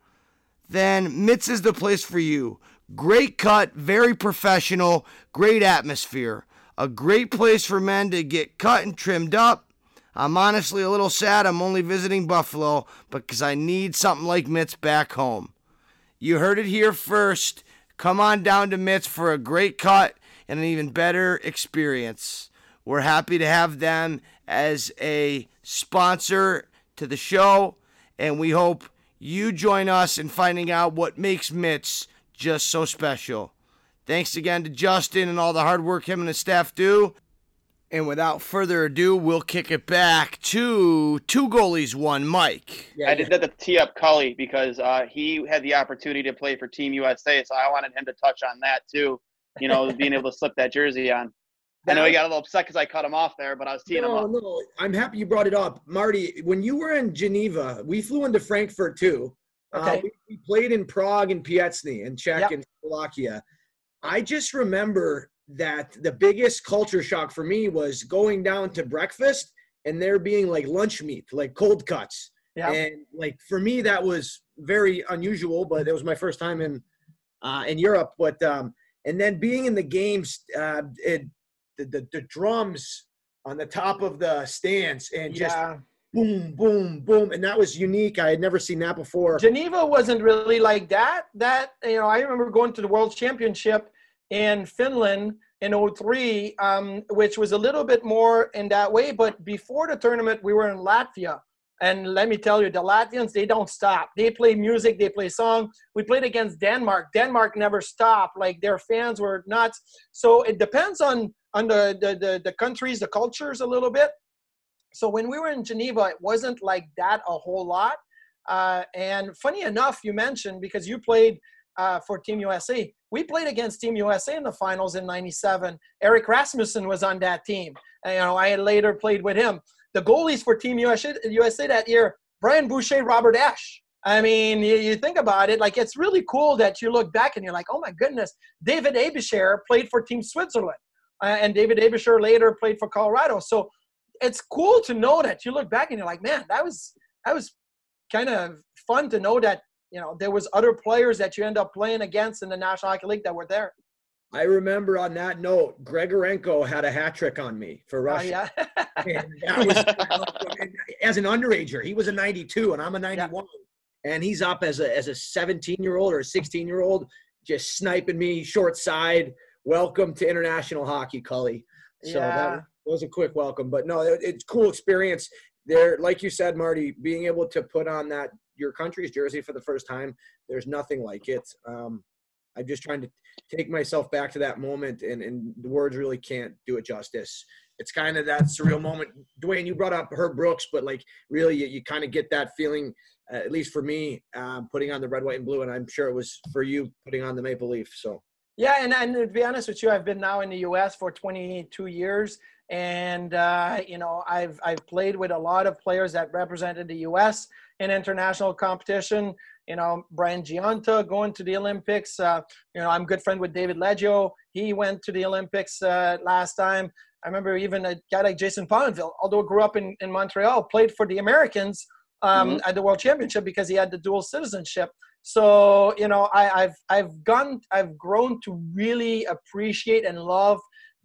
Then Mitts is the place for you. Great cut, very professional, great atmosphere. A great place for men to get cut and trimmed up. I'm honestly a little sad I'm only visiting Buffalo because I need something like Mitts back home. You heard it here first. come on down to Mitts for a great cut and an even better experience. We're happy to have them as a sponsor to the show, and we hope you join us in finding out what makes Mitts just so special. Thanks again to Justin and all the hard work him and his staff do. And without further ado, we'll kick it back to two goalies, one Mike. Yeah, I did that to tee up Cully because uh, he had the opportunity to play for Team USA, so I wanted him to touch on that too. You know, being able to slip that jersey on. I know he got a little upset because I cut him off there, but I was teeing no, him up. No, I'm happy you brought it up. Marty, when you were in Geneva, we flew into Frankfurt too. Okay. Uh, we, we played in Prague and Piestany and Czech Yep. and Slovakia. I just remember that the biggest culture shock for me was going down to breakfast and there being like lunch meat, like cold cuts. Yeah. And like for me, that was very unusual, but it was my first time in uh, in Europe. But um, and then being in the games, uh, it, the, the the drums on the top of the stands and just yeah. boom, boom, boom, and that was unique. I had never seen that before. Geneva wasn't really like that. That you know, I remember going to the World Championship in Finland in 03, um, which was a little bit more in that way. But before the tournament, we were in Latvia. And let me tell you, the Latvians, they don't stop. They play music, they play song. We played against Denmark. Denmark never stopped. Like their fans were nuts. So it depends on on the the, the, the countries, the cultures a little bit. So when we were in Geneva, it wasn't like that a whole lot. Uh, and funny enough, you mentioned because you played uh, for Team USA. We played against Team USA in the finals in '97. Erik Rasmussen was on that team. And, you know, I had later played with him. The goalies for Team USA, USA that year: Brian Boucher, Robert Esche. I mean, you, you think about it, like it's really cool that you look back and you're like, oh my goodness, David Aebischer played for Team Switzerland, uh, and David Aebischer later played for Colorado. So it's cool to know that you look back and you're like, man, that was that was kind of fun to know that you know there was other players that you end up playing against in the National Hockey League that were there. I remember on that note, Grigorenko had a hat trick on me for Oh, Russia. yeah. And that was as an underager. He was a 92 and I'm a 91. And he's up as a as a 17 year old or a 16 year old, just sniping me short side. Welcome to international hockey, Cully. So Yeah. that was a quick welcome. But no, it- it's cool experience. There, like you said, Marty, being able to put on that your country's jersey for the first time, there's nothing like it. Um, I'm just trying to take myself back to that moment, and, and the words really can't do it justice. It's kind of that surreal moment. Duane, you brought up Herb Brooks, but like really, you, you kind of get that feeling, uh, at least for me, um, putting on the red, white, and blue, and I'm sure it was for you putting on the maple leaf. So Yeah, and, and to be honest with you, I've been now in the U.S. for 22 years, and uh, you know I've I've played with a lot of players that represented the U.S. in international competition. You know, Brian Gionta going to the Olympics. Uh, you know, I'm good friend with David Leggio. He went to the Olympics uh, last time. I remember even a guy like Jason Pominville, although grew up in, in Montreal, played for the Americans um, at the World Championship because he had the dual citizenship. So you know, I, I've I've gone I've grown to really appreciate and love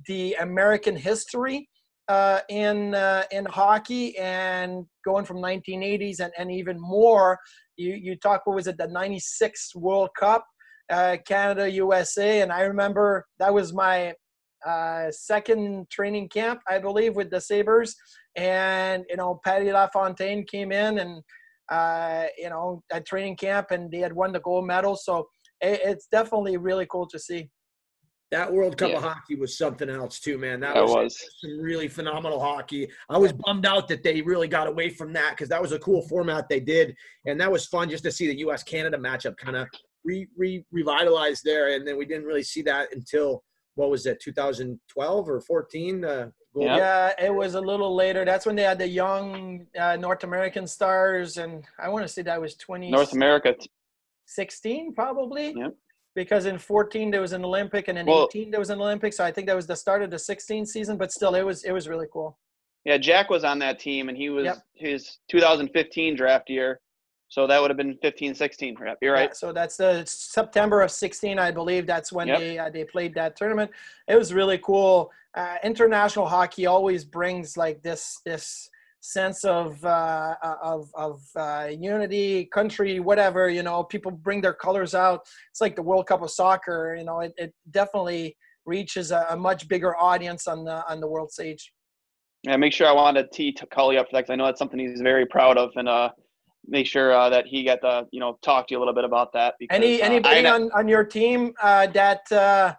the American history uh, in uh, in hockey and going from 1980s and, and even more. You you talk what was it the 96 World Cup, uh, Canada USA, and I remember that was my uh, second training camp, I believe, with the Sabres. And, you know, Patty LaFontaine came in and, uh, you know, at training camp and they had won the gold medal. So it, it's definitely really cool to see. That World Cup Yeah. of hockey was something else too, man. That That was, was. some really phenomenal hockey. I was bummed out that they really got away from that because that was a cool format they did, and that was fun just to see the U.S. Canada matchup kind of re, re revitalized there. And then we didn't really see that until what was it, 2012 or 14? Uh, gold- Yep. Yeah, it was a little later. That's when they had the young uh, North American stars. And I want to say that was 20. North America. 16 probably. Yep. Because in 14 there was an Olympic, and in Well- 18 there was an Olympic. So I think that was the start of the 16 season. But still, it was it was really cool. Yeah, Jack was on that team, and he was Yep. his 2015 draft year. So that would have been 15, 16 draft. You're right. Yeah, so that's the September of 16, I believe. That's when Yep. they uh, they played that tournament. It was really cool. Uh, international hockey always brings like this this sense of uh, of of uh, unity, country, whatever. You know, people bring their colors out. It's like the World Cup of soccer. You know, it, it definitely reaches a, a, much bigger audience on the on the world stage. Yeah, make sure I want to tee Cully up for that because I know that's something he's very proud of, and uh, make sure uh, that he got to you know talk to you a little bit about that. Because, Any uh, anybody on on your team uh, that uh,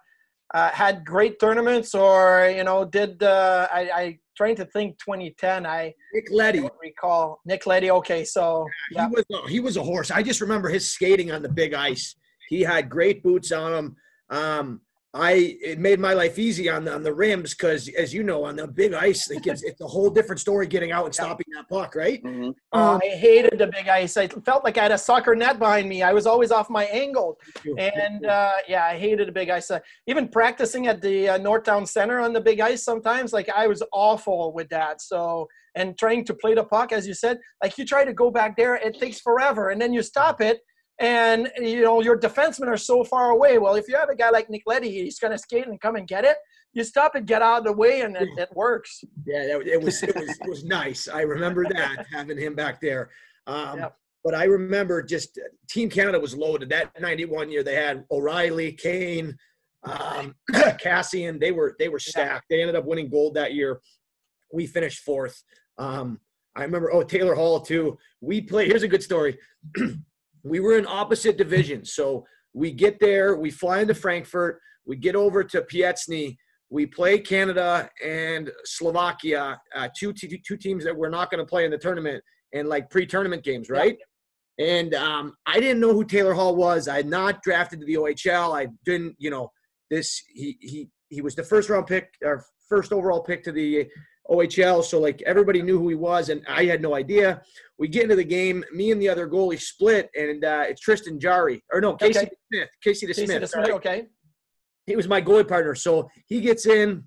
uh, had great tournaments or you know did uh, I, I trying to think 2010 i nick leddy recall nick Leddy. okay so yeah. he was a, he was a horse i just remember his skating on the big ice he had great boots on him um, I it made my life easy on the on the rims because as you know on the big ice it gets it's a whole different story getting out and stopping that puck right. Mm-hmm. Um, I hated the big ice. I felt like I had a soccer net behind me. I was always off my angle, and uh, yeah, I hated the big ice. Uh, even practicing at the uh, Northtown Center on the big ice sometimes, like I was awful with that. So and trying to play the puck, as you said, like you try to go back there, it takes forever, and then you stop it and you know your defensemen are so far away. Well, if you have a guy like Nick Leddy, he's going to skate and come and get it. You stop and get out of the way, and it, it works. Yeah, it was it was it was nice. I remember that having him back there. Um, yep. But I remember just Team Canada was loaded. That '91 year, they had O'Reilly, Kane, um, Kassian. They were they were stacked. They ended up winning gold that year. We finished fourth. Um, I remember. Oh, Taylor Hall too. We play. Here's a good story. we were in opposite divisions. So we get there, we fly into Frankfurt, we get over to Piestany, we play Canada and Slovakia, uh, two, teams that we're not going to play in the tournament and like pre-tournament games, right? And um, I didn't know who Taylor Hall was. I had not drafted to the OHL. I didn't, you know, this he he he was the first round pick or first overall pick to the OHL. So like everybody knew who he was, and I had no idea. We get into the game. Me and the other goalie split, and uh, it's Tristan Jarry or no Casey okay. Smith. Casey the Smith. Smith. Okay. He was my goalie partner. So he gets in.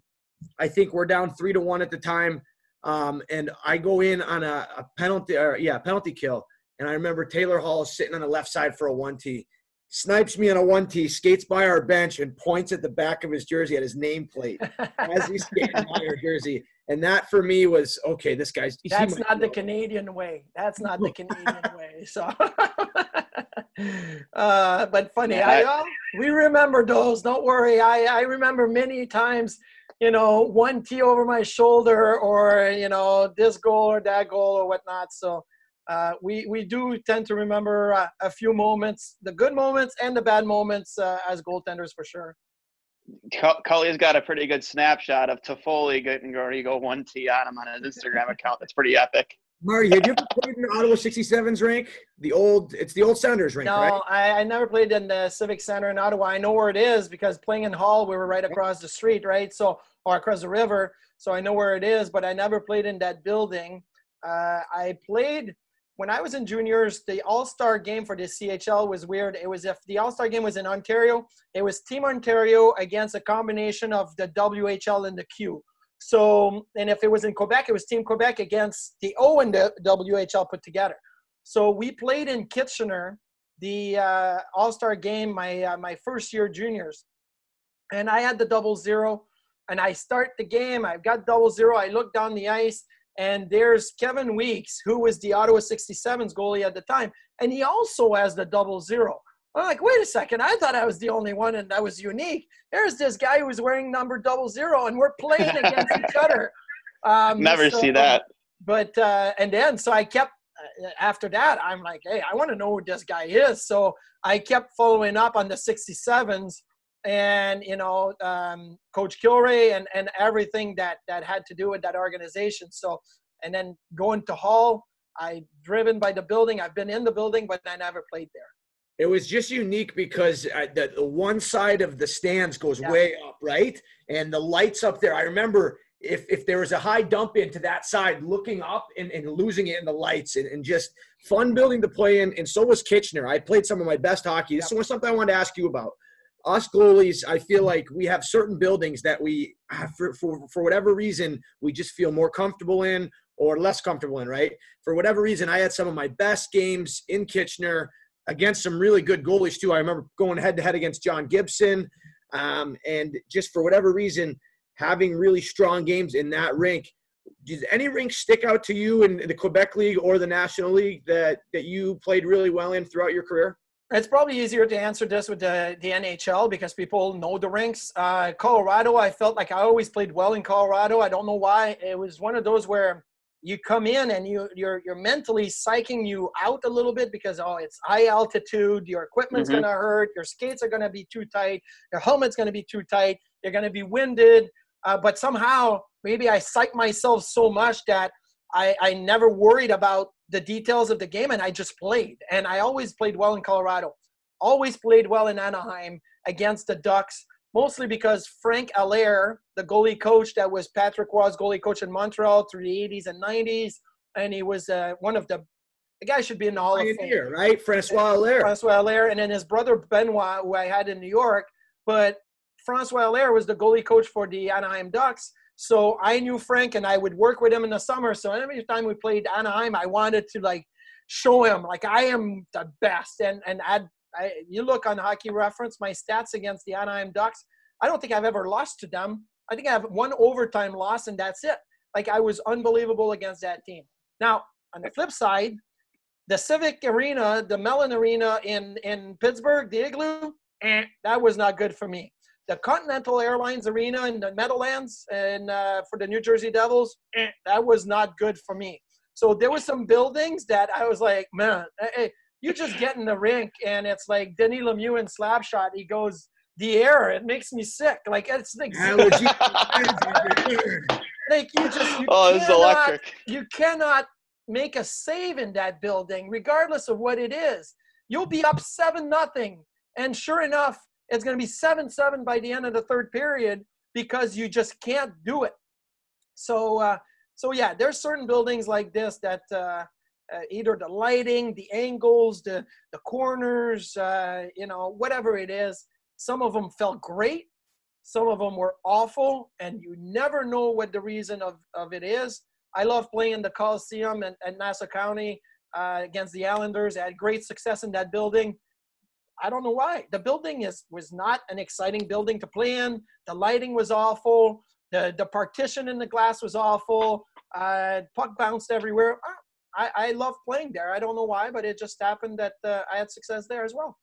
I think we're down three to one at the time, um, and I go in on a, a penalty or yeah penalty kill. And I remember Taylor Hall sitting on the left side for a one T snipes me on a one T, skates by our bench, and points at the back of his jersey at his nameplate as he's skating by our jersey. And that for me was okay. This guy's that's not the Canadian way. That's not the Canadian way. So, uh, but funny, yeah, I, uh, we remember those. Don't worry. I I remember many times. You know, one T over my shoulder, or you know, this goal or that goal or whatnot. So uh, we we do tend to remember uh, a few moments, the good moments and the bad moments uh, as goaltenders for sure. Cully's got a pretty good snapshot of Toffoli getting ready go one T on him on his Instagram account. That's pretty epic. Marty, have you ever played in Ottawa 67s rink? The old, it's the old Sounders rink, no, right? I, I never played in the Civic Center in Ottawa. I know where it is because playing in Hull, we were right across the street, right? So, or across the river. So I know where it is, but I never played in that building. Uh, I played when I was in juniors, the All Star game for the CHL was weird. It was if the All Star game was in Ontario, it was Team Ontario against a combination of the WHL and the Q. So, and if it was in Quebec, it was Team Quebec against the O and the WHL put together. So we played in Kitchener, the uh, All Star game, my uh, my first year juniors, and I had the double zero, and I start the game. I've got double zero. I look down the ice and there's Kevin Weeks, who was the Ottawa 67s goalie at the time, and he also has the double zero. I'm like, wait a second, I thought I was the only one and that was unique. There's this guy who's wearing number double zero, and we're playing against each other. Um, Never so, see that. But uh, and then so I kept uh, after that, I'm like, hey, I want to know who this guy is. So I kept following up on the 67s and you know um, coach Kilrea and, and everything that that had to do with that organization. So and then going to Hull i driven by the building. I've been in the building but i never played there. It was just unique because uh, the, the one side of the stands goes yeah. way up right? And the lights up there. I remember if if there was a high dump into that side looking up and, and losing it in the lights and, and just fun building to play in. And so was kitchener. I played some of my best hockey. This was something i wanted to ask you about us goalies, I feel like we have certain buildings that we, for, for, for whatever reason, we just feel more comfortable in or less comfortable in, right? For whatever reason, I had some of my best games in Kitchener against some really good goalies, too. I remember going head to head against John Gibson. Um, and just for whatever reason, having really strong games in that rink. does any rink stick out to you in the Quebec League or the National League that that you played really well in throughout your career? It's probably easier to answer this with the, the NHL because people know the rinks. Uh, Colorado, I felt like I always played well in Colorado. I don't know why. It was one of those where you come in and you you're you're mentally psyching you out a little bit because oh it's high altitude, your equipment's mm-hmm. gonna hurt, your skates are gonna be too tight, your helmet's gonna be too tight, you're gonna be winded. Uh, but somehow maybe I psyched myself so much that I, I never worried about the details of the game and I just played. And I always played well in Colorado, always played well in Anaheim against the Ducks, mostly because Frank Allaire, the goalie coach that was Patrick Roy's goalie coach in Montreal through the 80s and 90s, and he was uh, one of the the guy should be in the Hall of Fame. right? Francois Allaire. Francois Allaire, and then his brother Benoit, who I had in New York. But Francois Allaire was the goalie coach for the Anaheim Ducks, so I knew Frank and I would work with him in the summer. So every time we played Anaheim, I wanted to like show him like I am the best. And and add, I, you look on Hockey Reference, my stats against the Anaheim Ducks. I don't think I've ever lost to them. I think I have one overtime loss and that's it. Like I was unbelievable against that team. Now on the flip side, the Civic Arena, the Mellon Arena in in Pittsburgh, the Igloo, eh, that was not good for me the Continental Airlines Arena in the Meadowlands and uh, for the New Jersey Devils, eh, that was not good for me. So there were some buildings that I was like, man, hey, you just get in the rink and it's like Denis Lemieux in Slapshot. He goes, the air, it makes me sick. Like it's like, like you just you oh, it's electric. You cannot make a save in that building, regardless of what it is. You'll be up seven nothing, and sure enough, it's going to be 7 7 by the end of the third period because you just can't do it. So, uh, so yeah, there's certain buildings like this that uh, uh, either the lighting, the angles, the, the corners, uh, you know, whatever it is, some of them felt great. Some of them were awful, and you never know what the reason of, of it is. I love playing the Coliseum at, at Nassau County uh, against the Islanders. I had great success in that building. I don't know why. The building is was not an exciting building to play in. The lighting was awful. The the partition in the glass was awful. Uh, puck bounced everywhere. Ah, I, I love playing there. I don't know why, but it just happened that uh, I had success there as well.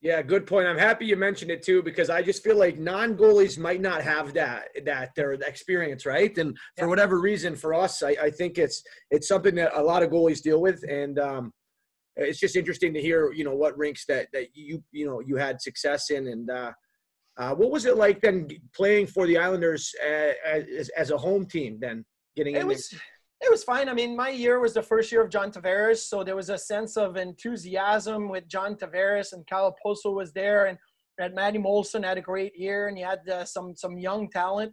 Yeah, good point. I'm happy you mentioned it too because I just feel like non-goalies might not have that that their experience, right? And for yeah. whatever reason, for us, I, I, think it's it's something that a lot of goalies deal with, and um, it's just interesting to hear you know what rinks that that you you know you had success in and uh, uh, what was it like then playing for the Islanders uh, as, as a home team then getting it was it was fine. I mean, my year was the first year of John Tavares, so there was a sense of enthusiasm with John Tavares and Kyle Okposo was there, and had Matty Moulson had a great year, and you had uh, some some young talent.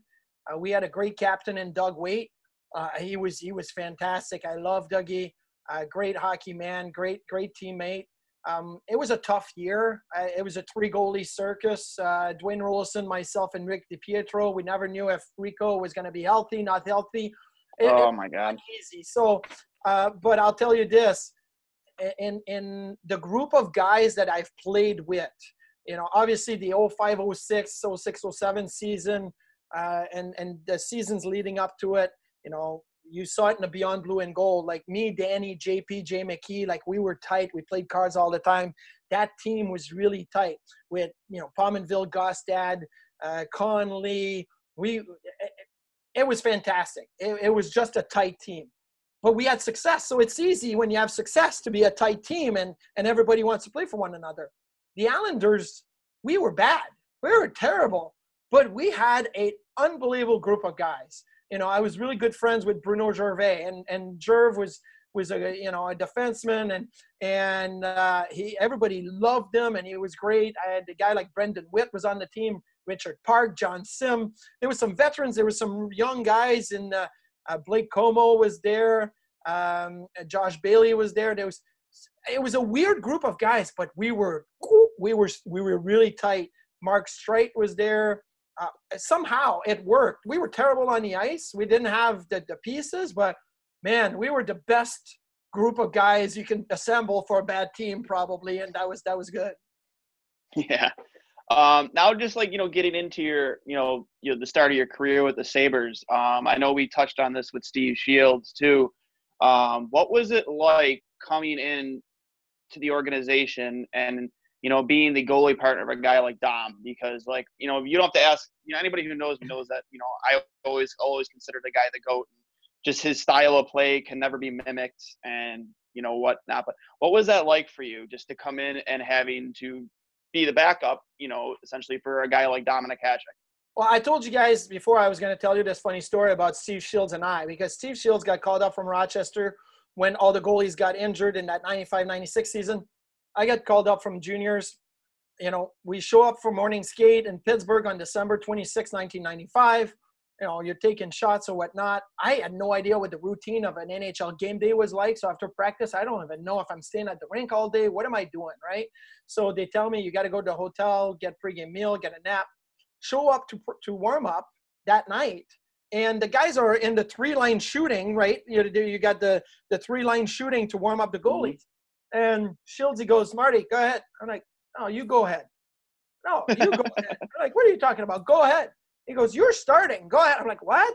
Uh, we had a great captain in Doug Weight. Uh, he was he was fantastic. I love Dougie uh, great hockey man, great great teammate. Um, it was a tough year. Uh, it was a three goalie circus. Uh, Dwayne Roloson, myself, and Rick DiPietro. We never knew if Rico was going to be healthy, not healthy. It, oh my God! Easy. So, uh, but I'll tell you this: in in the group of guys that I've played with, you know, obviously the 05, 06, 06, 07 season, uh, and and the seasons leading up to it, you know, you saw it in the Beyond Blue and Gold. Like me, Danny, JP, Jay McKee, like we were tight. We played cards all the time. That team was really tight with you know Pominville, Gaustad, uh, Conley. We it, was fantastic. It, it was just a tight team. But we had success, so it's easy when you have success to be a tight team and and everybody wants to play for one another. The Islanders, we were bad. We were terrible, but we had an unbelievable group of guys you know, I was really good friends with Bruno Gervais, and and Gerv was was a you know a defenseman, and and uh, he everybody loved him, and he was great. I had a guy like Brendan Witt was on the team, Richard Park, John Sim. There was some veterans, there was some young guys, and uh, uh, Blake Comeau was there, um, Josh Bailey was there. There was it was a weird group of guys, but we were we were we were really tight. Mark Streit was there uh, somehow it worked. We were terrible on the ice. We didn't have the, the pieces, but man, we were the best group of guys you can assemble for a bad team probably, and that was that was good. Yeah. Um, now, just like you know, getting into your you know, you know, the start of your career with the Sabres. Um, I know we touched on this with Steve Shields too. Um, what was it like coming in to the organization and you know being the goalie partner of a guy like Dom? Because like you know, you don't have to ask. You know, anybody who knows me knows that you know I always always consider the guy the goat. Just his style of play can never be mimicked, and you know what not. But what was that like for you, just to come in and having to be the backup, you know, essentially for a guy like Dominik Hasek? Well, I told you guys before I was going to tell you this funny story about Steve Shields and I, because Steve Shields got called up from Rochester when all the goalies got injured in that 95 96 season. I got called up from juniors. You know, we show up for morning skate in Pittsburgh on December 26, 1995 you know, you're taking shots or whatnot. I had no idea what the routine of an NHL game day was like. So after practice, I don't even know if I'm staying at the rink all day. What am I doing, right? So they tell me you got to go to the hotel, get pregame meal, get a nap, show up to to warm up that night. And the guys are in the three line shooting, right? You you got the the three line shooting to warm up the mm-hmm. goalies. And Shieldsy goes, Marty, go ahead. I'm like, oh, you go ahead. No, you go ahead. I'm like, what are you talking about? Go ahead. He goes, You're starting. Go ahead. I'm like, What?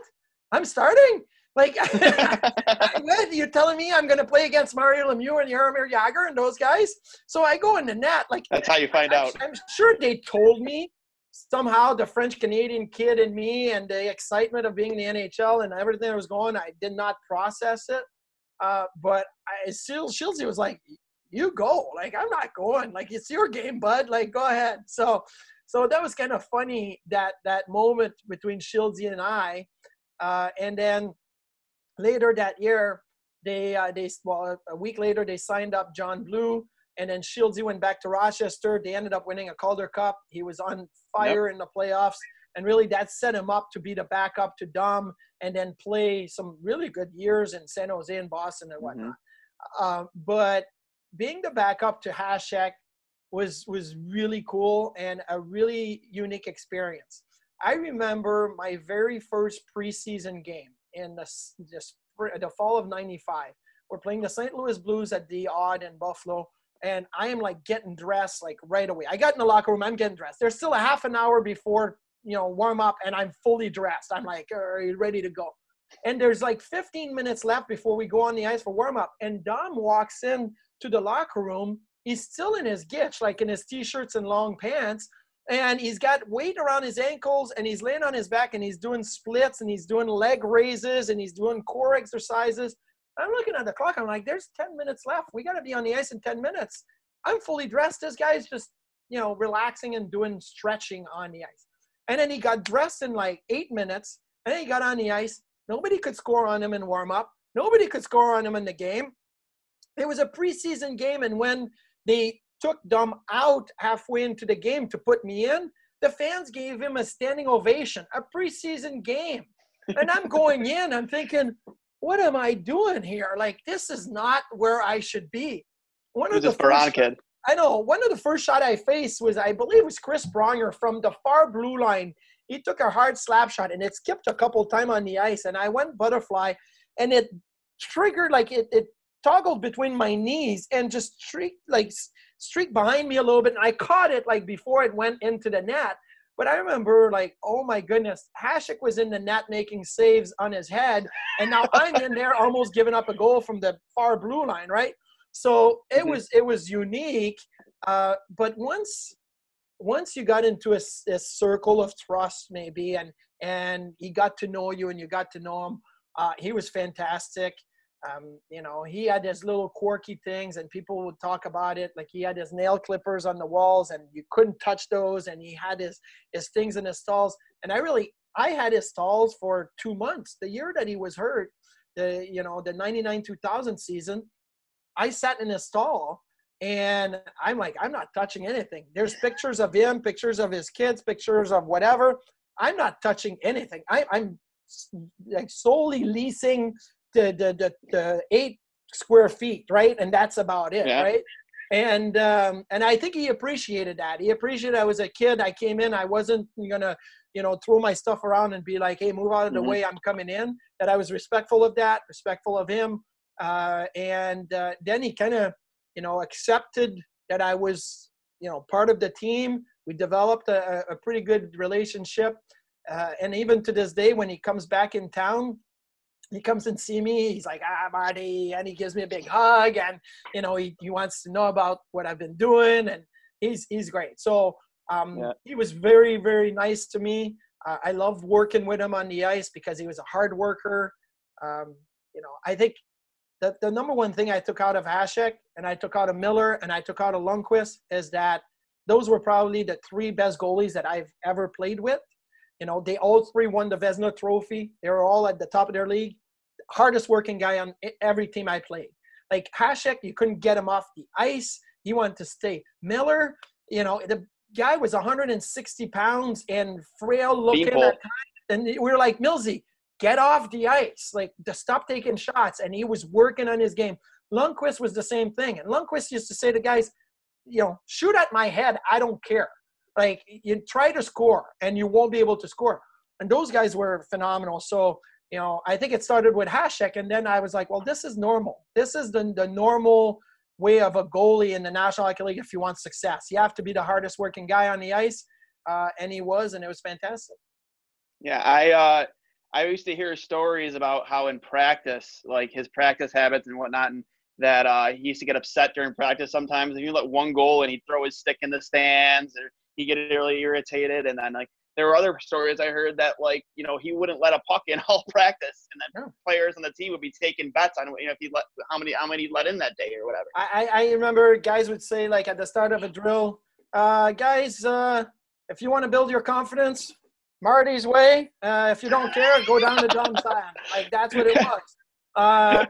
I'm starting? Like, what? You're telling me I'm going to play against Mario Lemieux and Jaromir Jagr and those guys? So I go in the net. Like, that's how you find I, out. I'm sure they told me somehow the French Canadian kid in me and the excitement of being in the NHL and everything that was going, I did not process it. Uh, but I still, Shieldsy was like, you go. Like, I'm not going. Like, it's your game, bud. Like, go ahead. So so that was kind of funny that that moment between Shieldsy and I. Uh, and then later that year, they uh, they well a week later they signed up John Blue, and then Shieldsy went back to Rochester. They ended up winning a Calder Cup. He was on fire yep. in the playoffs, and really that set him up to be the backup to Dom, and then play some really good years in San Jose and Boston and whatnot. Mm-hmm. Uh, but being the backup to Hasek was was really cool and a really unique experience. I remember my very first preseason game in the, the, the fall of 95. We're playing the St. Louis Blues at the Aud in Buffalo, and I am like getting dressed like right away. I got in the locker room, I'm getting dressed. There's still a half an hour before, you know, warm up, and I'm fully dressed. I'm like, are you ready to go? And there's like 15 minutes left before we go on the ice for warm up. And Dom walks in to the locker room he's still in his gitch, like in his t-shirts and long pants, and he's got weight around his ankles, and he's laying on his back, and he's doing splits, and he's doing leg raises, and he's doing core exercises. I'm looking at the clock. I'm like, there's 10 minutes left. We got to be on the ice in 10 minutes. I'm fully dressed. This guy's just, you know, relaxing and doing stretching on the ice. And then he got dressed in like eight minutes, and then he got on the ice. Nobody could score on him in warm up. Nobody could score on him in the game. It was a preseason game, and when they took Dom out halfway into the game to put me in. The fans gave him a standing ovation, a preseason game. And I'm going in, I'm thinking, what am I doing here? Like, this is not where I should be. One of the first, kid. I know. One of the first shot I faced was, I believe, was Chris Pronger from the far blue line. He took a hard slap shot and it skipped a couple time on the ice, and I went butterfly, and it triggered like it, it toggled between my knees and just streaked like streaked behind me a little bit and I caught it like before it went into the net. But I remember like, oh my goodness, Hasek was in the net making saves on his head, and now I'm in there almost giving up a goal from the far blue line, right? So it mm-hmm. was it was unique. Uh, but once once you got into a, a, circle of trust, maybe, and and he got to know you and you got to know him, uh, he was fantastic. Um, you know, he had his little quirky things, and people would talk about it. Like he had his nail clippers on the walls, and you couldn't touch those. And he had his his things in his stalls. And I really, I had his stalls for two months. The year that he was hurt, the you know the '99 2000 season, I sat in his stall, and I'm like, I'm not touching anything. There's pictures of him, pictures of his kids, pictures of whatever. I'm not touching anything. I, I'm like solely leasing the the the, the eight square feet, right? And that's about it, yeah. right? And um, and I think he appreciated that. He appreciated I was a kid. I came in. I wasn't gonna, you know, throw my stuff around and be like, "Hey, move out of the mm-hmm. way. I'm coming in." That I was respectful of that, respectful of him. Uh, and uh, then he kind of, you know, accepted that I was, you know, part of the team. We developed a, a pretty good relationship. Uh, and even to this day, when he comes back in town, he comes and see me. He's like, ah, Marty, and he gives me a big hug, and you know, he, he wants to know about what I've been doing, and he's he's great. So um, yeah. he was very very nice to me. Uh, I love working with him on the ice because he was a hard worker. Um, you know, I think the, the number one thing I took out of Hasek and I took out of Miller and I took out of Lundqvist is that those were probably the three best goalies that I've ever played with. You know, they all three won the Vezina Trophy. They were all at the top of their league. Hardest working guy on every team I played. Like Hasek, you couldn't get him off the ice. He wanted to stay. Miller, you know, the guy was 160 pounds and frail looking People. at times. And we were like, Millsy, get off the ice, like to stop taking shots. And he was working on his game. Lundqvist was the same thing. And Lundqvist used to say to guys, you know, shoot at my head. I don't care. Like you try to score and you won't be able to score. And those guys were phenomenal. So, you know, I think it started with Hasek. And then I was like, well, this is normal. This is the, the normal way of a goalie in the National Hockey League if you want success. You have to be the hardest working guy on the ice. Uh, and he was, and it was fantastic. Yeah, I uh, I used to hear stories about how in practice, like his practice habits and whatnot, and that uh, he used to get upset during practice sometimes. If you let one goal and he'd throw his stick in the stands, or he get really irritated. And then like there were other stories I heard that like you know he wouldn't let a puck in all practice, and then players on the team would be taking bets on you know if he let how many how many he let in that day or whatever. I I remember guys would say like at the start of a drill, uh, guys, uh, if you want to build your confidence, Marty's way. Uh, if you don't care, go down to Dom side. Like that's what it was. Uh,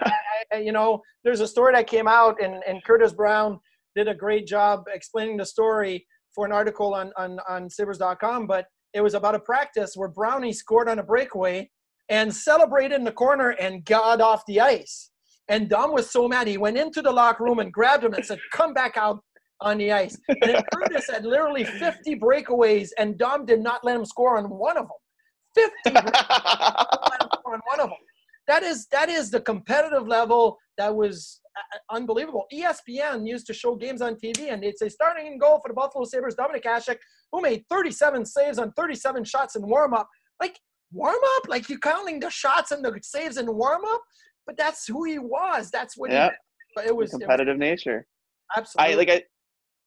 I, you know, there's a story that came out, and, and Curtis Brown did a great job explaining the story for an article on on on Sabres.com. But it was about a practice where Brownie scored on a breakaway and celebrated in the corner and got off the ice. And Dom was so mad, he went into the locker room and grabbed him and said, "Come back out on the ice. And Curtis had literally 50 breakaways, and Dom did not let him score on one of them. 50 on one of them. That is that is the competitive level that was unbelievable. ESPN used to show games on TV, and they'd say starting in goal for the Buffalo Sabres, Dominik Hasek, who made 37 saves on 37 shots in warm up. Like warm up, like you're counting the shots and the saves in warm up, but that's who he was. That's what yeah. he. It was competitive it was, nature. Absolutely. I like I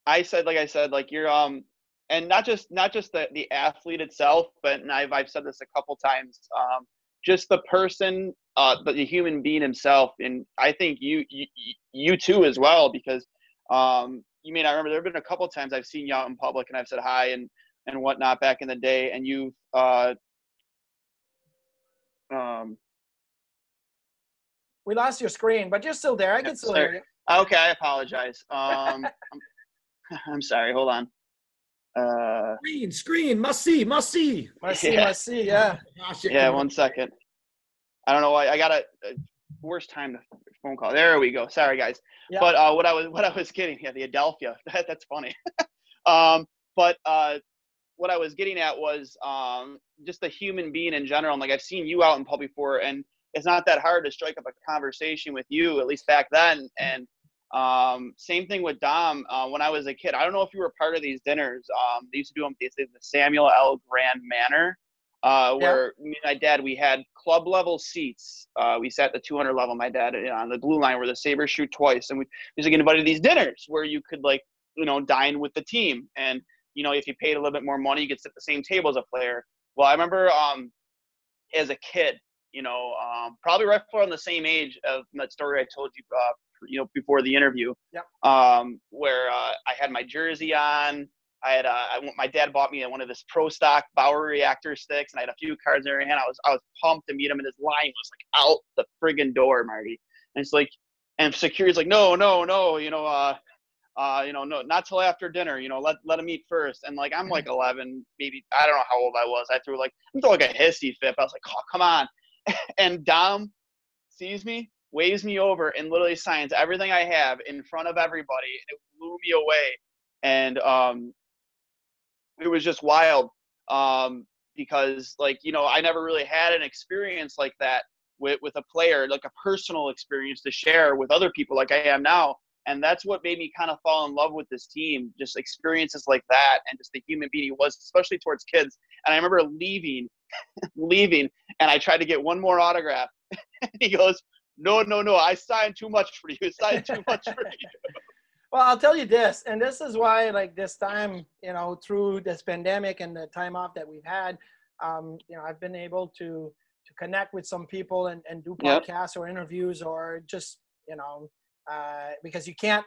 I said, like I said, like you're um, and not just not just the the athlete itself, but and I've I've said this a couple times. Um, just the person, uh, the, the human being himself, and I think you you you too as well because um, you may not remember. There have been a couple times I've seen you out in public and I've said hi and and whatnot back in the day, and you uh, um. We lost your screen, but you're still there. I can still hear you. Okay, I apologize. Um, I'm sorry. Hold on. Uh, screen, screen, must see, must see, must see, yeah. must see. Yeah. yeah. One second. I don't know why I got a, a worst time to phone call. There we go. Sorry, guys. Yeah. But uh, what I was what I was getting, yeah, the Adelphia. That, that's funny. um, but uh, what I was getting at was um, just the human being in general. And like I've seen you out in public before, and it's not that hard to strike up a conversation with you, at least back then. And um, same thing with Dom. Uh, when I was a kid, I don't know if you were part of these dinners. Um, they used to do them. They the Samuel's Grande Manor, uh, where yeah. me and my dad we had club level seats. Uh, we sat at the 200 level. My dad you know, on the blue line where the Sabres shoot twice, and we used to get invited to these dinners where you could like you know dine with the team, and you know if you paid a little bit more money, you could sit at the same table as a player. Well, I remember um, as a kid, you know, um, probably right around the same age of that story I told you uh, you know before the interview. Yep. Um, where uh, I had my jersey on. I had uh, I, my dad bought me one of his pro stock Bauer reactor sticks, and I had a few cards in my hand. I was I was pumped to meet him, and his line was like out the friggin' door, Marty. And it's like, and security's like, no, no, no, you know, uh, uh, you know, no, not till after dinner. You know, let let him eat first. And like I'm like 11, maybe I don't know how old I was. I threw like I'm throwing like a hissy fit. I was like, oh come on. and Dom sees me, waves me over and literally signs everything I have in front of everybody. And It blew me away. And um, it was just wild um, because, like, you know, I never really had an experience like that with, with a player, like a personal experience to share with other people like I am now. And that's what made me kind of fall in love with this team, just experiences like that and just the human being he was, especially towards kids. And I remember leaving, leaving, and I tried to get one more autograph. he goes, No, no, no, I signed too much for you. I signed too much for you. Well, I'll tell you this, and this is why, like this time, you know, through this pandemic and the time off that we've had, um, you know, I've been able to to connect with some people and, and do podcasts yep. or interviews or just, you know, uh, because you can't.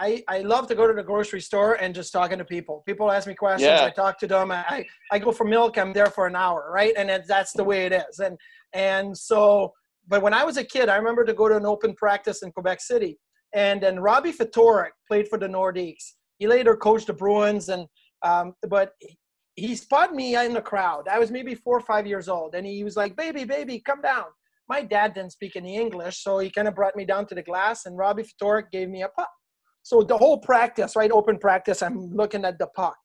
I, I love to go to the grocery store and just talking to people. People ask me questions. Yeah. I talk to them. I, I go for milk. I'm there for an hour, right? And it, that's the way it is. And and so, but when I was a kid, I remember to go to an open practice in Quebec City and then Robbie Ftorek played for the Nordiques. He later coached the Bruins, and um, but he spotted me in the crowd. I was maybe four or five years old, and he was like, "Baby, baby, come down." My dad didn't speak any English, so he kind of brought me down to the glass, and Robbie Ftorek gave me a puck. So the whole practice, right, open practice, I'm looking at the puck.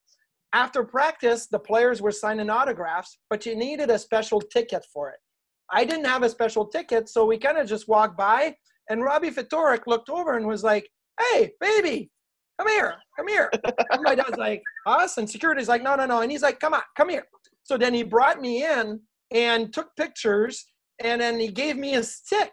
After practice, the players were signing autographs, but you needed a special ticket for it. I didn't have a special ticket, so we kind of just walked by and Robbie Ftorek looked over and was like, hey, baby, come here, come here. and my dad's like, us? And security's like, no, no, no. And he's like, come on, come here. So then he brought me in and took pictures and then he gave me a stick.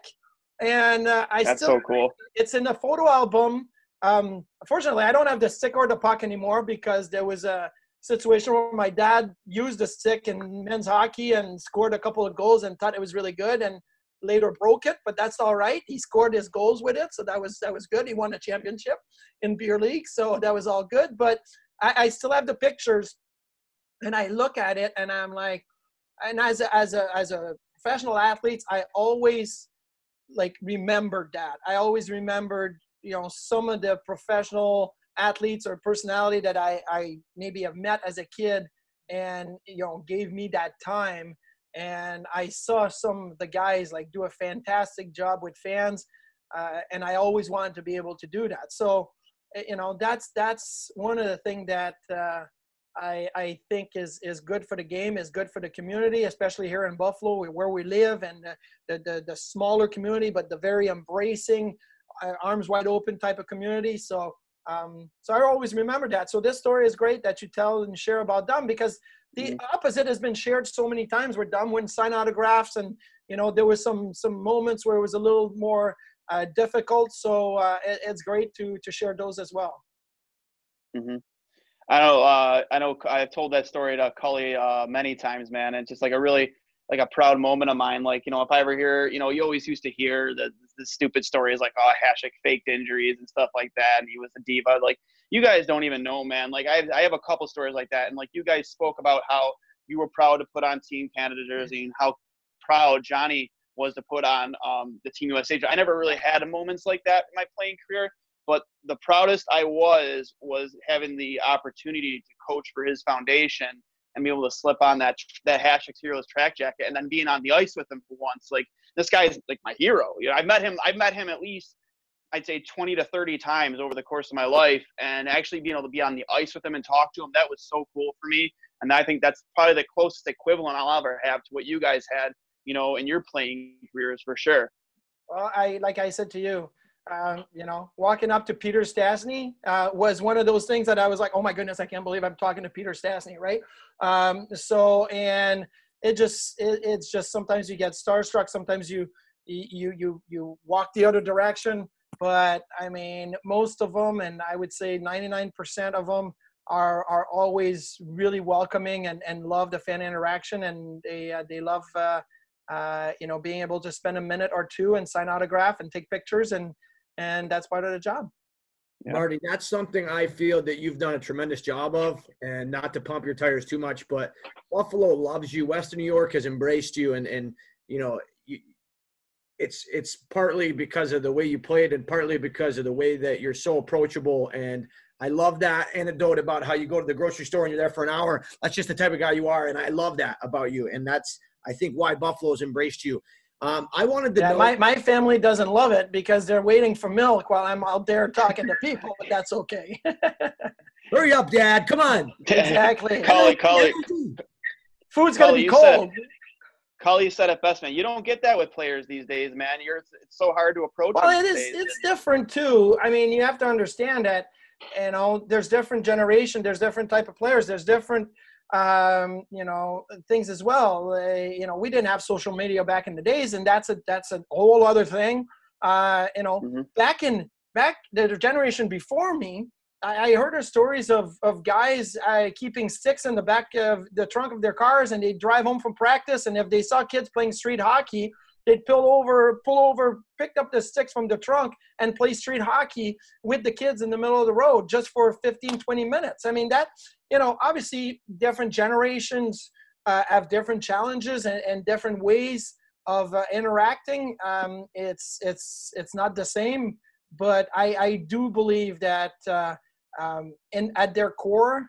And uh, I That's still, so cool. It's in the photo album. Um, unfortunately, I don't have the stick or the puck anymore because there was a situation where my dad used a stick in men's hockey and scored a couple of goals and thought it was really good. And later broke it, but that's all right. He scored his goals with it, so that was that was good. He won a championship in beer league, so that was all good. But I, I still have the pictures, and I look at it, and I'm like, and as a, as a as a professional athlete, I always like remembered that. I always remembered, you know, some of the professional athletes or personality that I I maybe have met as a kid, and you know, gave me that time and I saw some of the guys like do a fantastic job with fans, uh, and I always wanted to be able to do that. So, you know, that's that's one of the things that uh, I I think is is good for the game, is good for the community, especially here in Buffalo, where we live, and the the, the, the smaller community, but the very embracing, uh, arms wide open type of community. So. Um, so I always remember that. So this story is great that you tell and share about them because the mm-hmm. opposite has been shared so many times where Dom wouldn't sign autographs, and you know there was some some moments where it was a little more uh, difficult. So uh, it, it's great to to share those as well. Mm-hmm. I know. Uh, I know. I've told that story to Cully uh, many times, man. And it's just like a really like a proud moment of mine. Like you know, if I ever hear, you know, you always used to hear the the stupid stories like oh Hasek faked injuries and stuff like that, and he was a diva. Like you guys don't even know, man. Like I, I have a couple stories like that, and like you guys spoke about how you were proud to put on Team Canada jersey and how proud Johnny was to put on um, the Team USA. I never really had moments like that in my playing career, but the proudest I was was having the opportunity to coach for his foundation and be able to slip on that that Hasek Heroes track jacket and then being on the ice with him for once. Like this guy is like my hero. You know, I've met him. I've met him at least I'd say 20 to 30 times over the course of my life. And actually being able to be on the ice with him and talk to him, that was so cool for me. And I think that's probably the closest equivalent I'll ever have to what you guys had, you know, in your playing careers for sure. Well, I like I said to you, um, you know, walking up to Peter Stastny uh, was one of those things that I was like, oh my goodness, I can't believe I'm talking to Peter Stastny, right? Um, so, and it just, it, it's just sometimes you get starstruck, sometimes you, you, you, you walk the other direction but I mean, most of them, and I would say 99% of them, are are always really welcoming and, and love the fan interaction, and they uh, they love uh, uh, you know being able to spend a minute or two and sign autograph and take pictures, and and that's part of the job. Yeah. Marty, that's something I feel that you've done a tremendous job of, and not to pump your tires too much, but Buffalo loves you. Western New York has embraced you, and and you know it's it's partly because of the way you played and partly because of the way that you're so approachable and I love that anecdote about how you go to the grocery store and you're there for an hour. That's just the type of guy you are, and I love that about you. And that's I think why Buffalo's embraced you. Um, I wanted to yeah, know. My, my family doesn't love it because they're waiting for milk while I'm out there talking to people, but that's okay. Hurry up, Dad! Come on. Exactly. call it, call it. Food's gonna be cold. Said, Cully said it best, man. You don't get that with players these days, man. You're it's so hard to approach. Well, it is. Days. It's different too. I mean, you have to understand that. You know, there's different generation. There's different type of players. There's different, um, you know, things as well. Uh, you know, we didn't have social media back in the days, and that's a that's a whole other thing. Uh, you know, mm-hmm. back in back the generation before me, I, heard of stories of, of guys uh, keeping sticks in the back of the trunk of their cars and they drive home from practice. And if they saw kids playing street hockey, they'd pull over, pull over, pick up the sticks from the trunk and play street hockey with the kids in the middle of the road just for 15, 20 minutes. I mean, that, you know, obviously different generations uh, have different challenges and, and different ways of uh, interacting. Um, it's, it's, it's not the same, but I, I do believe that, uh, um, and at their core,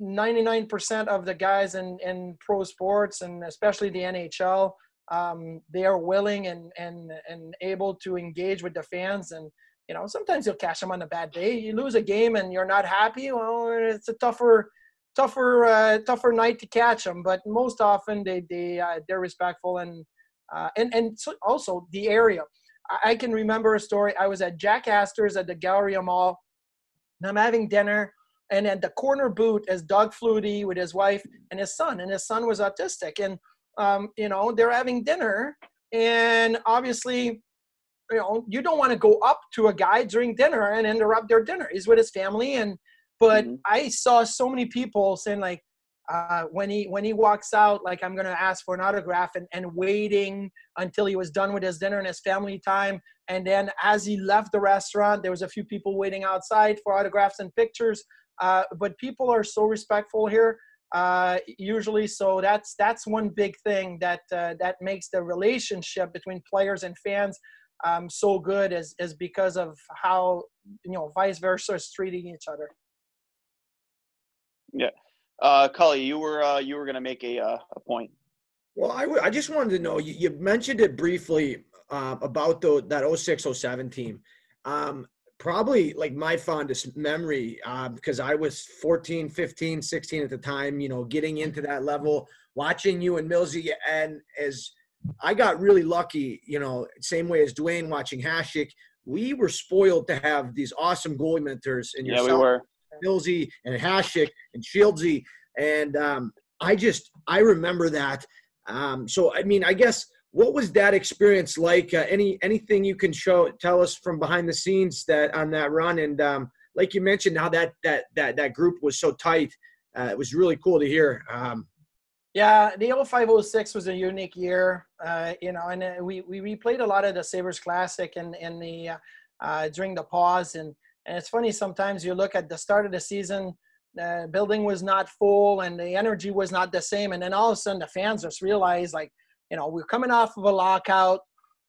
99% of the guys in, in pro sports and especially the NHL, um, they are willing and, and, and able to engage with the fans. And, you know, sometimes you'll catch them on a bad day. You lose a game and you're not happy. Well, it's a tougher, tougher, uh, tougher night to catch them. But most often they, they, uh, they're respectful and, uh, and, and so also the area. I can remember a story. I was at Jack Astor's at the Galleria Mall and I'm having dinner. And at the corner booth is Doug Flutie with his wife and his son, and his son was autistic. And um, you know they're having dinner, and obviously, you know you don't want to go up to a guy during dinner and interrupt their dinner. He's with his family, and but mm-hmm. I saw so many people saying like, uh, when he when he walks out like i'm going to ask for an autograph and, and waiting until he was done with his dinner and his family time and then as he left the restaurant, there was a few people waiting outside for autographs and pictures. Uh, but people are so respectful here. Uh, usually, so that's that's one big thing that uh, that makes the relationship between players and fans um, so good is is because of how you know vice versa is treating each other. Yeah, uh, Cully, you were uh, you were going to make a uh, a point. Well, I, w- I just wanted to know you, you mentioned it briefly uh, about the, that 06 07 team. Um, probably like my fondest memory uh, because I was 14, 15, 16 at the time, you know, getting into that level, watching you and Millsy. And as I got really lucky, you know, same way as Duane watching Hasek, we were spoiled to have these awesome goalie mentors in yourself, yeah, we were. Millsy and Hasek and Shieldsy. And um, I just, I remember that. Um, so, I mean, I guess what was that experience like? Uh, any anything you can show tell us from behind the scenes that on that run? And um, like you mentioned, how that that that that group was so tight. Uh, it was really cool to hear. Um, yeah, the 0506 was a unique year, uh, you know, and uh, we, we replayed a lot of the Sabres Classic and in, the uh, uh, during the pause, and and it's funny sometimes you look at the start of the season, the building was not full and the energy was not the same, and then all of a sudden the fans just realize like you know, we're coming off of a lockout.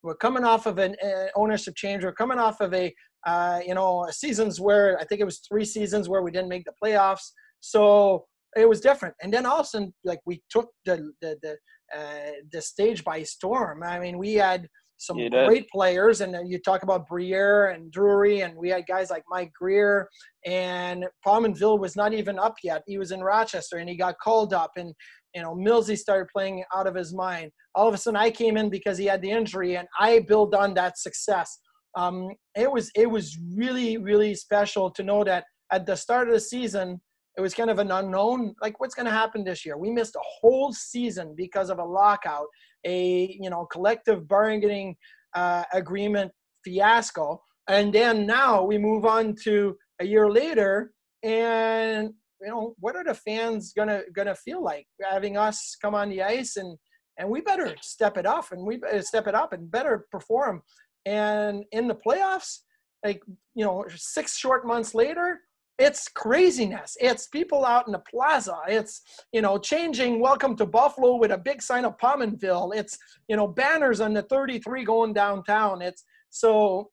We're coming off of an uh, ownership change. We're coming off of a, uh, you know, seasons where I think it was three seasons where we didn't make the playoffs. So it was different. And then all of a sudden, like we took the the the, uh, the stage by storm. I mean, we had some great players, and you talk about Briere and Drury, and we had guys like Mike Grier, and Pominville was not even up yet. He was in Rochester, and he got called up, and you know, Millsy started playing out of his mind. All of a sudden, I came in because he had the injury, and I built on that success. Um, it was it was really really special to know that at the start of the season, it was kind of an unknown. Like, what's going to happen this year? We missed a whole season because of a lockout, a you know collective bargaining uh, agreement fiasco, and then now we move on to a year later, and you know, what are the fans gonna gonna feel like having us come on the ice and and we better step it up and we better step it up and better perform. And in the playoffs, like you know, six short months later, it's craziness. It's people out in the plaza. It's you know changing "Welcome to Buffalo" with a big sign of Pominville. It's you know banners on the 33 going downtown. It's so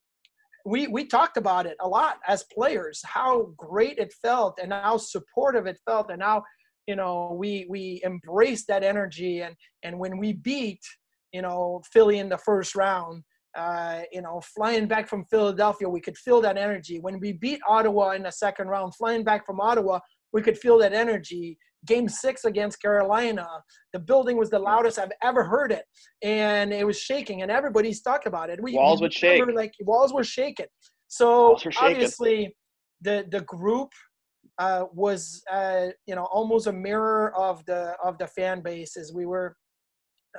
we we talked about it a lot as players how great it felt and how supportive it felt and how you know we we embraced that energy and and when we beat you know Philly in the first round uh, you know flying back from Philadelphia we could feel that energy when we beat Ottawa in the second round flying back from Ottawa we could feel that energy game six against Carolina. The building was the loudest I've ever heard it, and it was shaking, and everybody's talked about it. We, walls would shake. Like walls were shaking. So obviously, the the group uh, was uh, you know almost a mirror of the of the fan base as we were.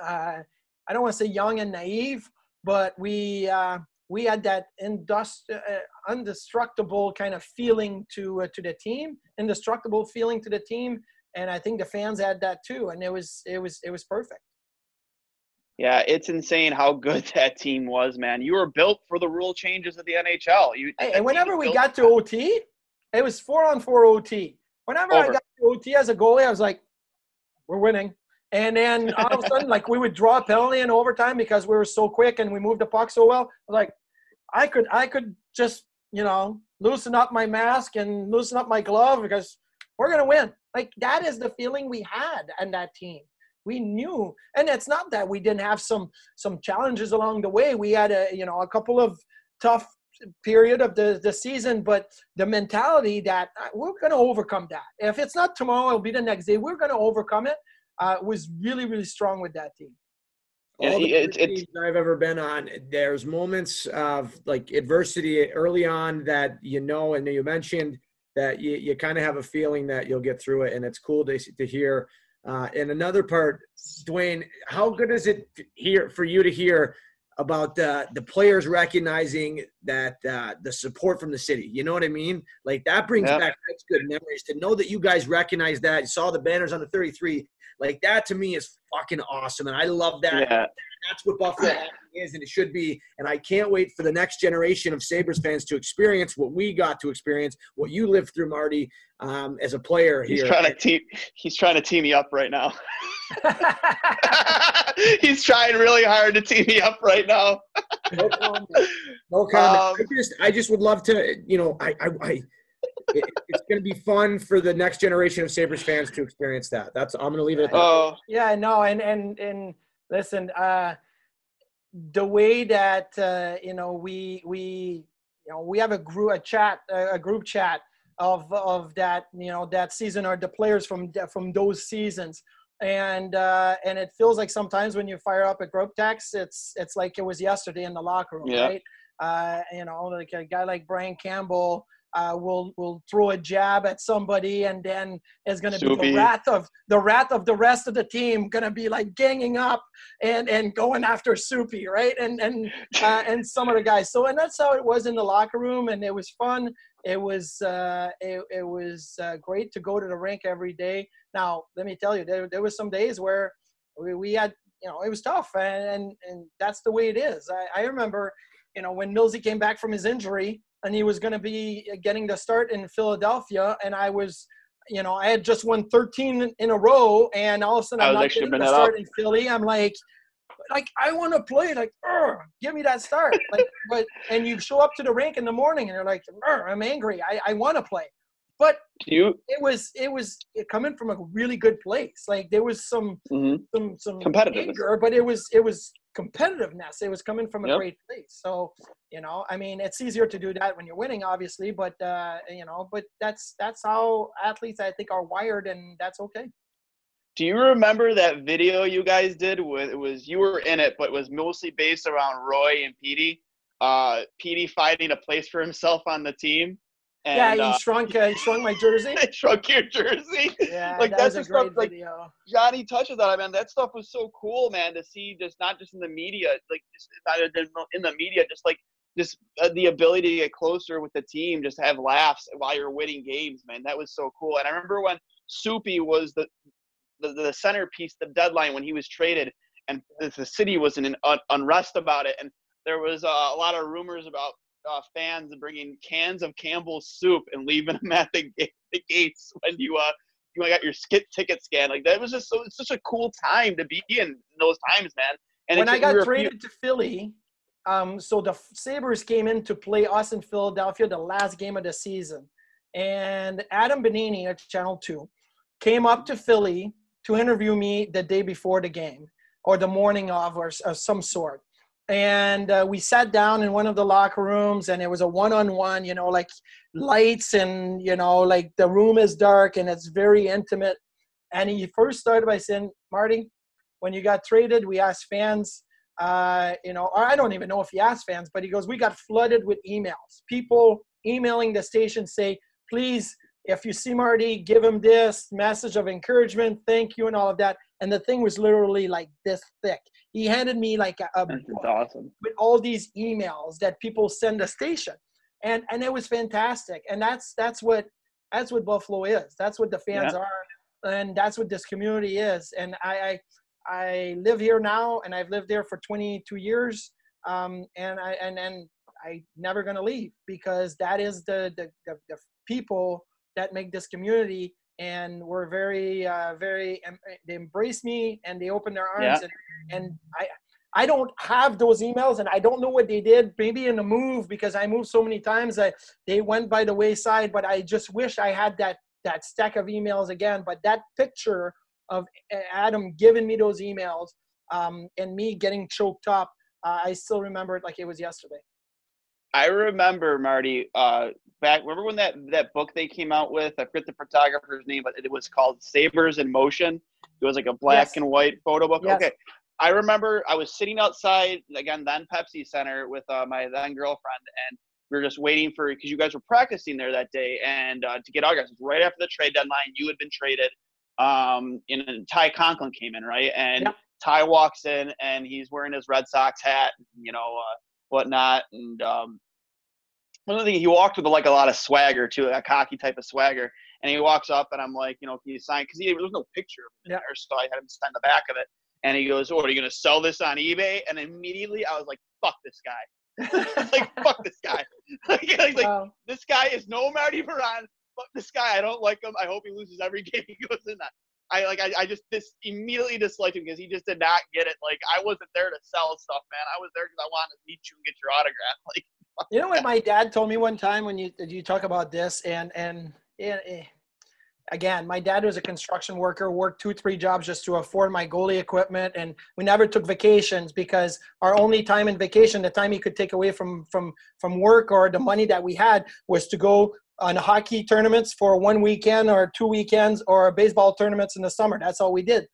Uh, I don't want to say young and naive, but we uh, we had that indust- uh, indestructible kind of feeling to uh, to the team, indestructible feeling to the team, and I think the fans had that too, and it was it was it was perfect. Yeah, it's insane how good that team was, man. You were built for the rule changes of the NHL. You, hey, and whenever we got to OT, it was four on four OT. Whenever Over. I got to OT as a goalie, I was like, "We're winning." And then all of a sudden, like we would draw a penalty in overtime because we were so quick and we moved the puck so well. Like I could, I could just, you know, loosen up my mask and loosen up my glove because we're gonna win. Like that is the feeling we had and that team. We knew, and it's not that we didn't have some some challenges along the way. We had a, you know, a couple of tough period of the, the season, but the mentality that uh, we're going to overcome that. If it's not tomorrow, it'll be the next day. We're going to overcome it uh, was really, really strong with that team. All the it's, it's, I've ever been on, there's moments of like adversity early on that you know, and you mentioned that you, you kind of have a feeling that you'll get through it, and it's cool to, to hear. Uh, and another part, Duane, how good is it here for you to hear about the the players recognizing that uh, the support from the city. You know what I mean? Like that brings yep. back good memories to know that you guys recognize that. You saw the banners on the 33. Like that to me is fucking awesome, and I love that. Yeah. That's what Buffalo is, and it should be. And I can't wait for the next generation of Sabres fans to experience what we got to experience, what you lived through, Marty, um, as a player here. He's trying to team. He's trying to team me up right now. he's trying really hard to team me up right now. no comment. No comment. Um, I just, I just would love to. You know, I, I, I it, it's going to be fun for the next generation of Sabres fans to experience that. That's I'm going to leave it at that. Oh, yeah, no, and and and listen, uh, the way that uh, you know we we you know we have a group a chat a group chat of of that you know that season or the players from from those seasons and uh, and it feels like sometimes when you fire up a group text it's it's like it was yesterday in the locker room yeah. right uh, you know like a guy like brian campbell uh, will will throw a jab at somebody, and then it's going to be the wrath of the wrath of the rest of the team going to be like ganging up and and going after Soupy, right? And and uh, and some of the guys. So and that's how it was in the locker room, and it was fun. It was uh, it, it was uh, great to go to the rink every day. Now let me tell you, there there was some days where we, we had you know it was tough, and and, and that's the way it is. I, I remember you know when Millsy came back from his injury and he was going to be getting the start in Philadelphia, and I was, you know, I had just won 13 in a row, and all of a sudden I'm not getting the start up. in Philly. I'm like, like I want to play, like, give me that start, like, but and you show up to the rink in the morning, and you're like, I'm angry, I, I want to play, but you it was it was coming from a really good place. Like there was some mm-hmm. some some competitive, anger, but it was it was competitiveness. It was coming from a yep. great place. So you know, I mean, it's easier to do that when you're winning, obviously, but uh, you know, but that's that's how athletes I think are wired, and that's okay. Do you remember that video you guys did? With it was you were in it, but it was mostly based around Roy and Petey. Uh, Petey finding a place for himself on the team and, yeah, he uh, shrunk. Uh, he shrunk my jersey. shrunk your jersey. Yeah, like that that's the stuff. Like video. Johnny touches on it, man. That stuff was so cool, man. To see just not just in the media, like just not in the media, just like just uh, the ability to get closer with the team, just have laughs while you're winning games, man. That was so cool. And I remember when Soupy was the the, the centerpiece, the deadline when he was traded, and the, the city was in an un- unrest about it, and there was uh, a lot of rumors about uh, fans bringing cans of Campbell's soup and leaving them at the, the gates when you uh you got your skit ticket scan. Like that was just so it's such a cool time to be in those times, man. And when I got traded few- to Philly, um, so the Sabres came in to play us in Philadelphia the last game of the season, and Adam Benigni at Channel Two came up to Philly to interview me the day before the game or the morning of or, or some sort and uh, we sat down in one of the locker rooms and it was a one-on-one you know like lights and you know like the room is dark and it's very intimate And he first started by saying, Marty, when you got traded, we asked fans, uh, you know, or I don't even know if he asked fans, but he goes, we got flooded with emails. People emailing the station say, please, if you see Marty, give him this message of encouragement, thank you, and all of that. And the thing was literally like this thick. He handed me like a, a awesome. with all these emails that people send the station, and and it was fantastic. And that's that's what that's what Buffalo is. That's what the fans Yeah. are, and that's what this community is. And I I, I live here now, and I've lived there for 22 years. Um, and I and and I never gonna leave because that is the the, the, the people that make this community and we're very uh, very em- they embraced me and they opened their arms Yeah. and, and i i don't have those emails and i don't know what they did maybe in the move because i moved so many times that they went by the wayside but i just wish i had that that stack of emails again but that picture of adam giving me those emails um, and me getting choked up uh, i still remember it like it was yesterday I remember Marty uh, back. Remember when that that book they came out with? I forget the photographer's name, but it was called Sabres in Motion. It was like a black Yes. and white photo book. Yes. Okay, I remember I was sitting outside again then Pepsi Center with uh, my then girlfriend, and we were just waiting for because you guys were practicing there that day, and uh, to get autographs. Right after the trade deadline. You had been traded. Um, and Ty Conklin came in right, and Yep. Ty walks in and he's wearing his Red Sox hat, you know, uh, whatnot, and um, one of the things he walked with like a lot of swagger too, a cocky type of swagger. And he walks up, and I'm like, you know, can you sign? Because there was no picture Yeah. there, so I had him sign the back of it. And he goes, "Oh, are you gonna sell this on eBay?" And immediately I was like, "Fuck this guy!" like, "Fuck this guy!" like, he's like, Wow. "This guy is no Marty Biron. Fuck this guy. I don't like him. I hope he loses every game he goes in that." I like I, I just this immediately disliked him because he just did not get it. Like I wasn't there to sell stuff, man. I was there because I wanted to meet you and get your autograph. Like You know what my dad told me one time when you you talk about this and and, and eh, again, my dad was a construction worker, worked two three jobs just to afford my goalie equipment, and we never took vacations because our only time in vacation, the time he could take away from from from work or the money that we had, was to go on hockey tournaments for one weekend or two weekends or baseball tournaments in the summer. That's all we did.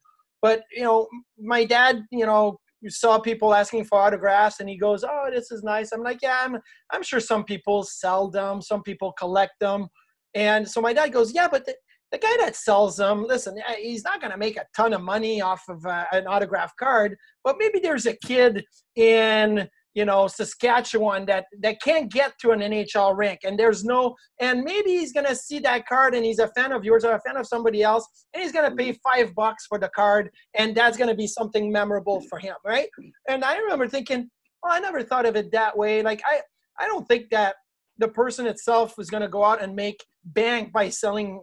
But you know, my dad, you know, saw people asking for autographs, and he goes, "Oh, this is nice." I'm like, "Yeah, I'm I'm sure some people sell them, some people collect them." And so my dad goes, "Yeah, but the, the guy that sells them, listen, eh, he's not going to make a ton of money off of uh, an autograph card, but maybe there's a kid in you know Saskatchewan that that can't get to an NHL rink, and there's no, and maybe he's to see that card, and he's a fan of yours or a fan of somebody else, and he's to pay mm. five bucks for the card, and that's to be something memorable for him, right?" And I remember thinking, "Well, I never thought of it that way. Like I, I don't think that." the person itself is going to go out and make bank by selling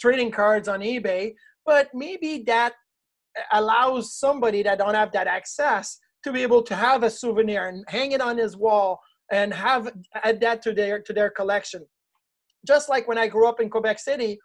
trading cards on eBay, but maybe that allows somebody that don't have that access to be able to have a souvenir and hang it on his wall and have add that to their to their collection. Just like when I grew up in Quebec City,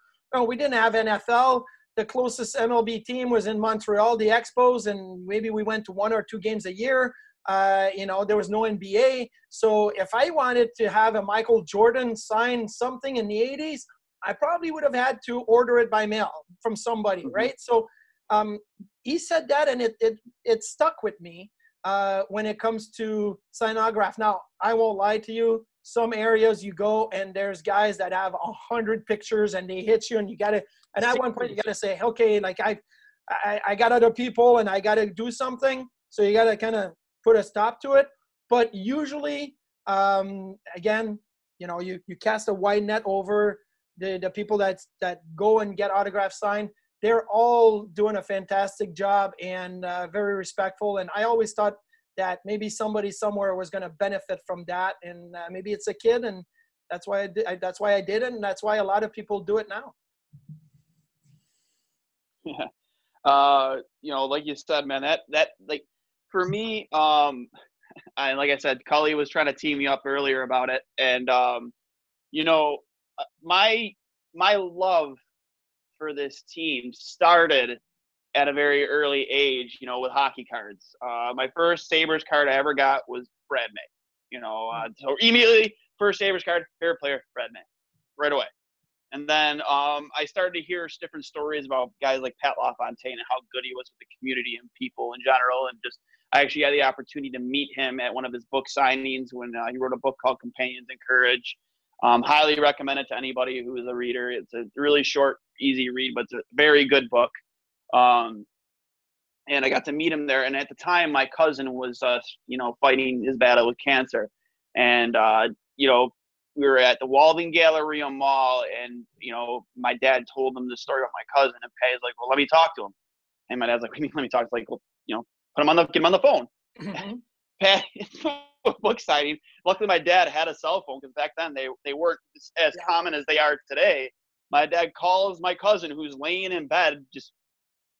we didn't have NFL. The closest MLB team was in Montreal, the Expos, and maybe we went to one or two games a year. Uh, you know, there was no NBA. So if I wanted to have a Michael Jordan sign something in the 80s, I probably would have had to order it by mail from somebody, right? So um, he said that, and it it it stuck with me uh, when it comes to sign autograph. Now I won't lie to you. Some areas you go and there's guys that have a hundred pictures and they hit you, and you gotta. And at one point you gotta say, okay, like I, I, I got other people and I gotta do something. So you gotta kind of put a stop to it. But usually, um, again, you know, you you cast a wide net over the the people that that go and get autographs signed they're all doing a fantastic job and uh, very respectful. And i always thought that maybe somebody somewhere was going to benefit from that and uh, maybe it's a kid and that's why I did, I, that's why I did it and that's why a lot of people do it now. Yeah. Uh, you know, like you said, man, that that like for me, um, and like I said, Cully was trying to team me up earlier about it, and um, you know, uh, my my love for this team started at a very early age. You know, with hockey cards. Uh, my first Sabres card I ever got was Brad May. You know, uh, so immediately first Sabres card, favorite player, Brad May, right away. And then um, I started to hear different stories about guys like Pat LaFontaine and how good he was with the community and people in general. And just, I actually had the opportunity to meet him at one of his book signings when uh, he wrote a book called Companions in Courage. Um, highly recommend it to anybody who is a reader. It's a really short, easy read, but it's a very good book. Um, and I got to meet him there. And at the time, my cousin was, uh, you know, fighting his battle with cancer, and uh, you know, we were at the Walden Galleria Mall, and you know, my dad told him the story about my cousin, and Pat's like, "Well, let me talk to him," and my dad's like, "Let me talk." To like, well, you know, put him on the get him on the phone. Mm-hmm. Pat, book signing. Luckily, my dad had a cell phone because back then they they weren't as yeah. common as they are today. My dad calls my cousin who's laying in bed, just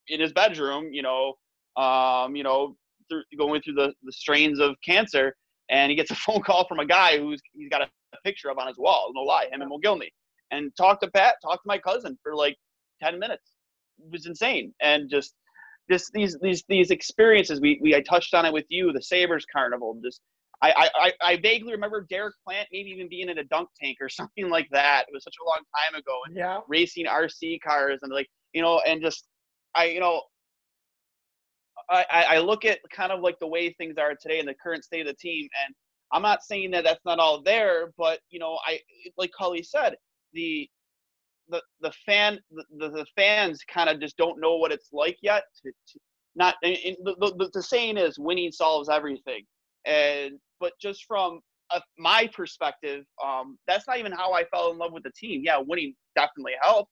in his bedroom, you know, um, you know, through, going through the, the strains of cancer, and he gets a phone call from a guy who's he's got a picture of on his wall. No lie, him and Mogilny, and talk to Pat, talk to my cousin for like ten minutes. It was insane, and just just these these these experiences. We we I touched on it with you, the Sabres Carnival. Just I, I, I vaguely remember Derek Plant maybe even being in a dunk tank or something like that. It was such a long time ago. And yeah. racing RC cars and like you know, and just I you know I, I look at kind of like the way things are today in the current state of the team, and I'm not saying that that's not all there, but you know, I like Cully said, the the the fan the, the fans kind of just don't know what it's like yet. To, to not the, the, the saying is winning solves everything, and but just from a, my perspective, um, that's not even how I fell in love with the team. Yeah, winning definitely helped,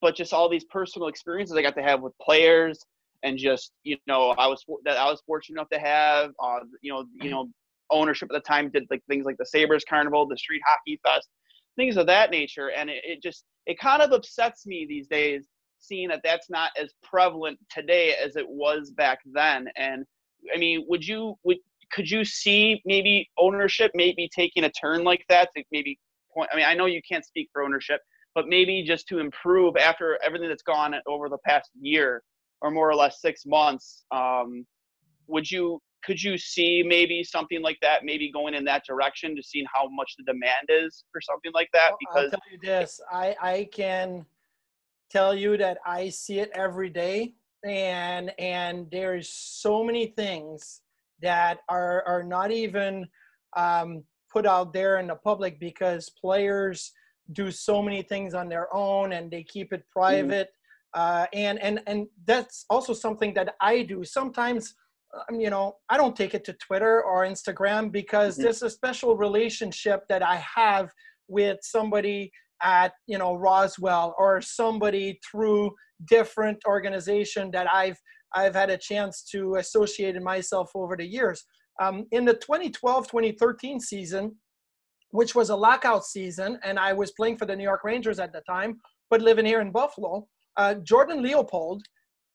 but just all these personal experiences I got to have with players and just you know I was that I was fortunate enough to have uh, you know you know ownership at the time did like things like the Sabres Carnival, the Street Hockey Fest, things of that nature, and it, it just it kind of upsets me these days seeing that that's not as prevalent today as it was back then. And I mean, would you would could you see maybe ownership maybe taking a turn like that to maybe point? I mean, I know you can't speak for ownership, but maybe just to improve after everything that's gone over the past year or more or less six months. Um, would you could you see maybe something like that, maybe going in that direction to seeing how much the demand is for something like that? Because I'll tell you this, I I can tell you that I see it every day, and and there's so many things that are are not even um, put out there in the public because players do so many things on their own and they keep it mm. private. Mm uh, and and and that's also something that I do sometimes. Um, you know, I don't take it to Twitter or Instagram because mm-hmm. there's a special relationship that I have with somebody at you know Roswell or somebody through different organization that I've I've had a chance to associate myself over the years. Um, in the 2012-2013 season, which was a lockout season, and I was playing for the New York Rangers at the time, but living here in Buffalo uh, Jordan Leopold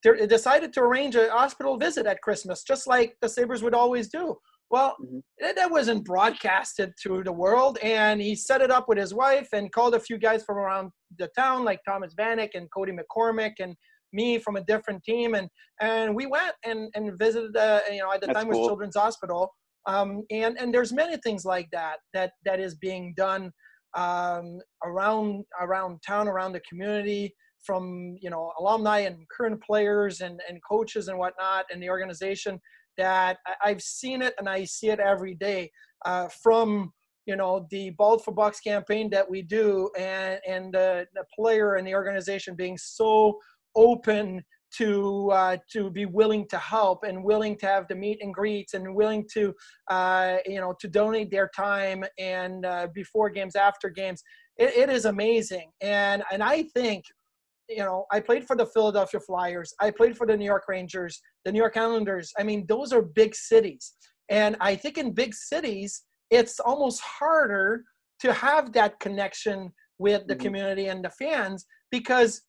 decided to arrange a hospital visit at Christmas, just like the Sabres would always do. Well, mm-hmm. that wasn't broadcasted to the world, and he set it up with his wife and called a few guys from around the town, like Thomas Vanek and Cody McCormick and me from a different team, and and we went and and visited. Uh, you know, at the That's time cool. was Children's Hospital, um, and and there's many things like that that that is being done um, around around town, around the community from you know alumni and current players and, and coaches and whatnot in the organization that I've seen it and I see it every day uh, from you know the Bald for Bucks campaign that we do and and the, the player and the organization being so open to uh, to be willing to help and willing to have the meet and greets and willing to uh, you know to donate their time and uh, before games after games. It, it is amazing. And and I think you know, I played for the Philadelphia Flyers. I played for the New York Rangers, the New York Islanders. I mean, those are big cities. And I think in big cities, it's almost harder to have that connection with the mm-hmm. community and the fans because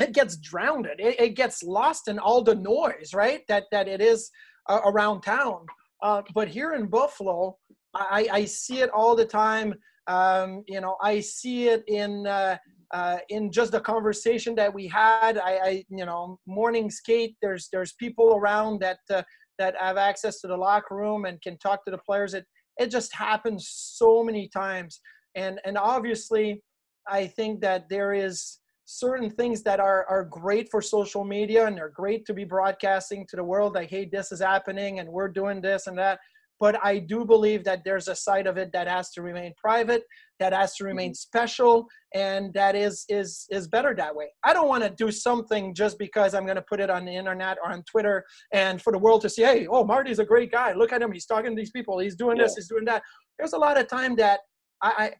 it gets drowned. It, it, gets lost in all the noise, right? That that it is uh, around town. Uh, but here in Buffalo, I, I see it all the time. Um, you know, I see it in uh, uh, in just the conversation that we had, I, I, you know, morning skate. There's there's people around that uh, that have access to the locker room and can talk to the players. It it just happens so many times, and and obviously, I think that there is certain things that are, are great for social media and they're great to be broadcasting to the world like, hey, this is happening and we're doing this and that. But I do believe that there's a side of it that has to remain private, that has to remain mm-hmm. special, and that is is is better that way. I don't want to do something just because I'm going to put it on the internet or on Twitter and for the world to see, hey, oh, Marty's a great guy. Look at him. He's talking to these people. He's doing yeah. this. He's doing that. There's a lot of time that I,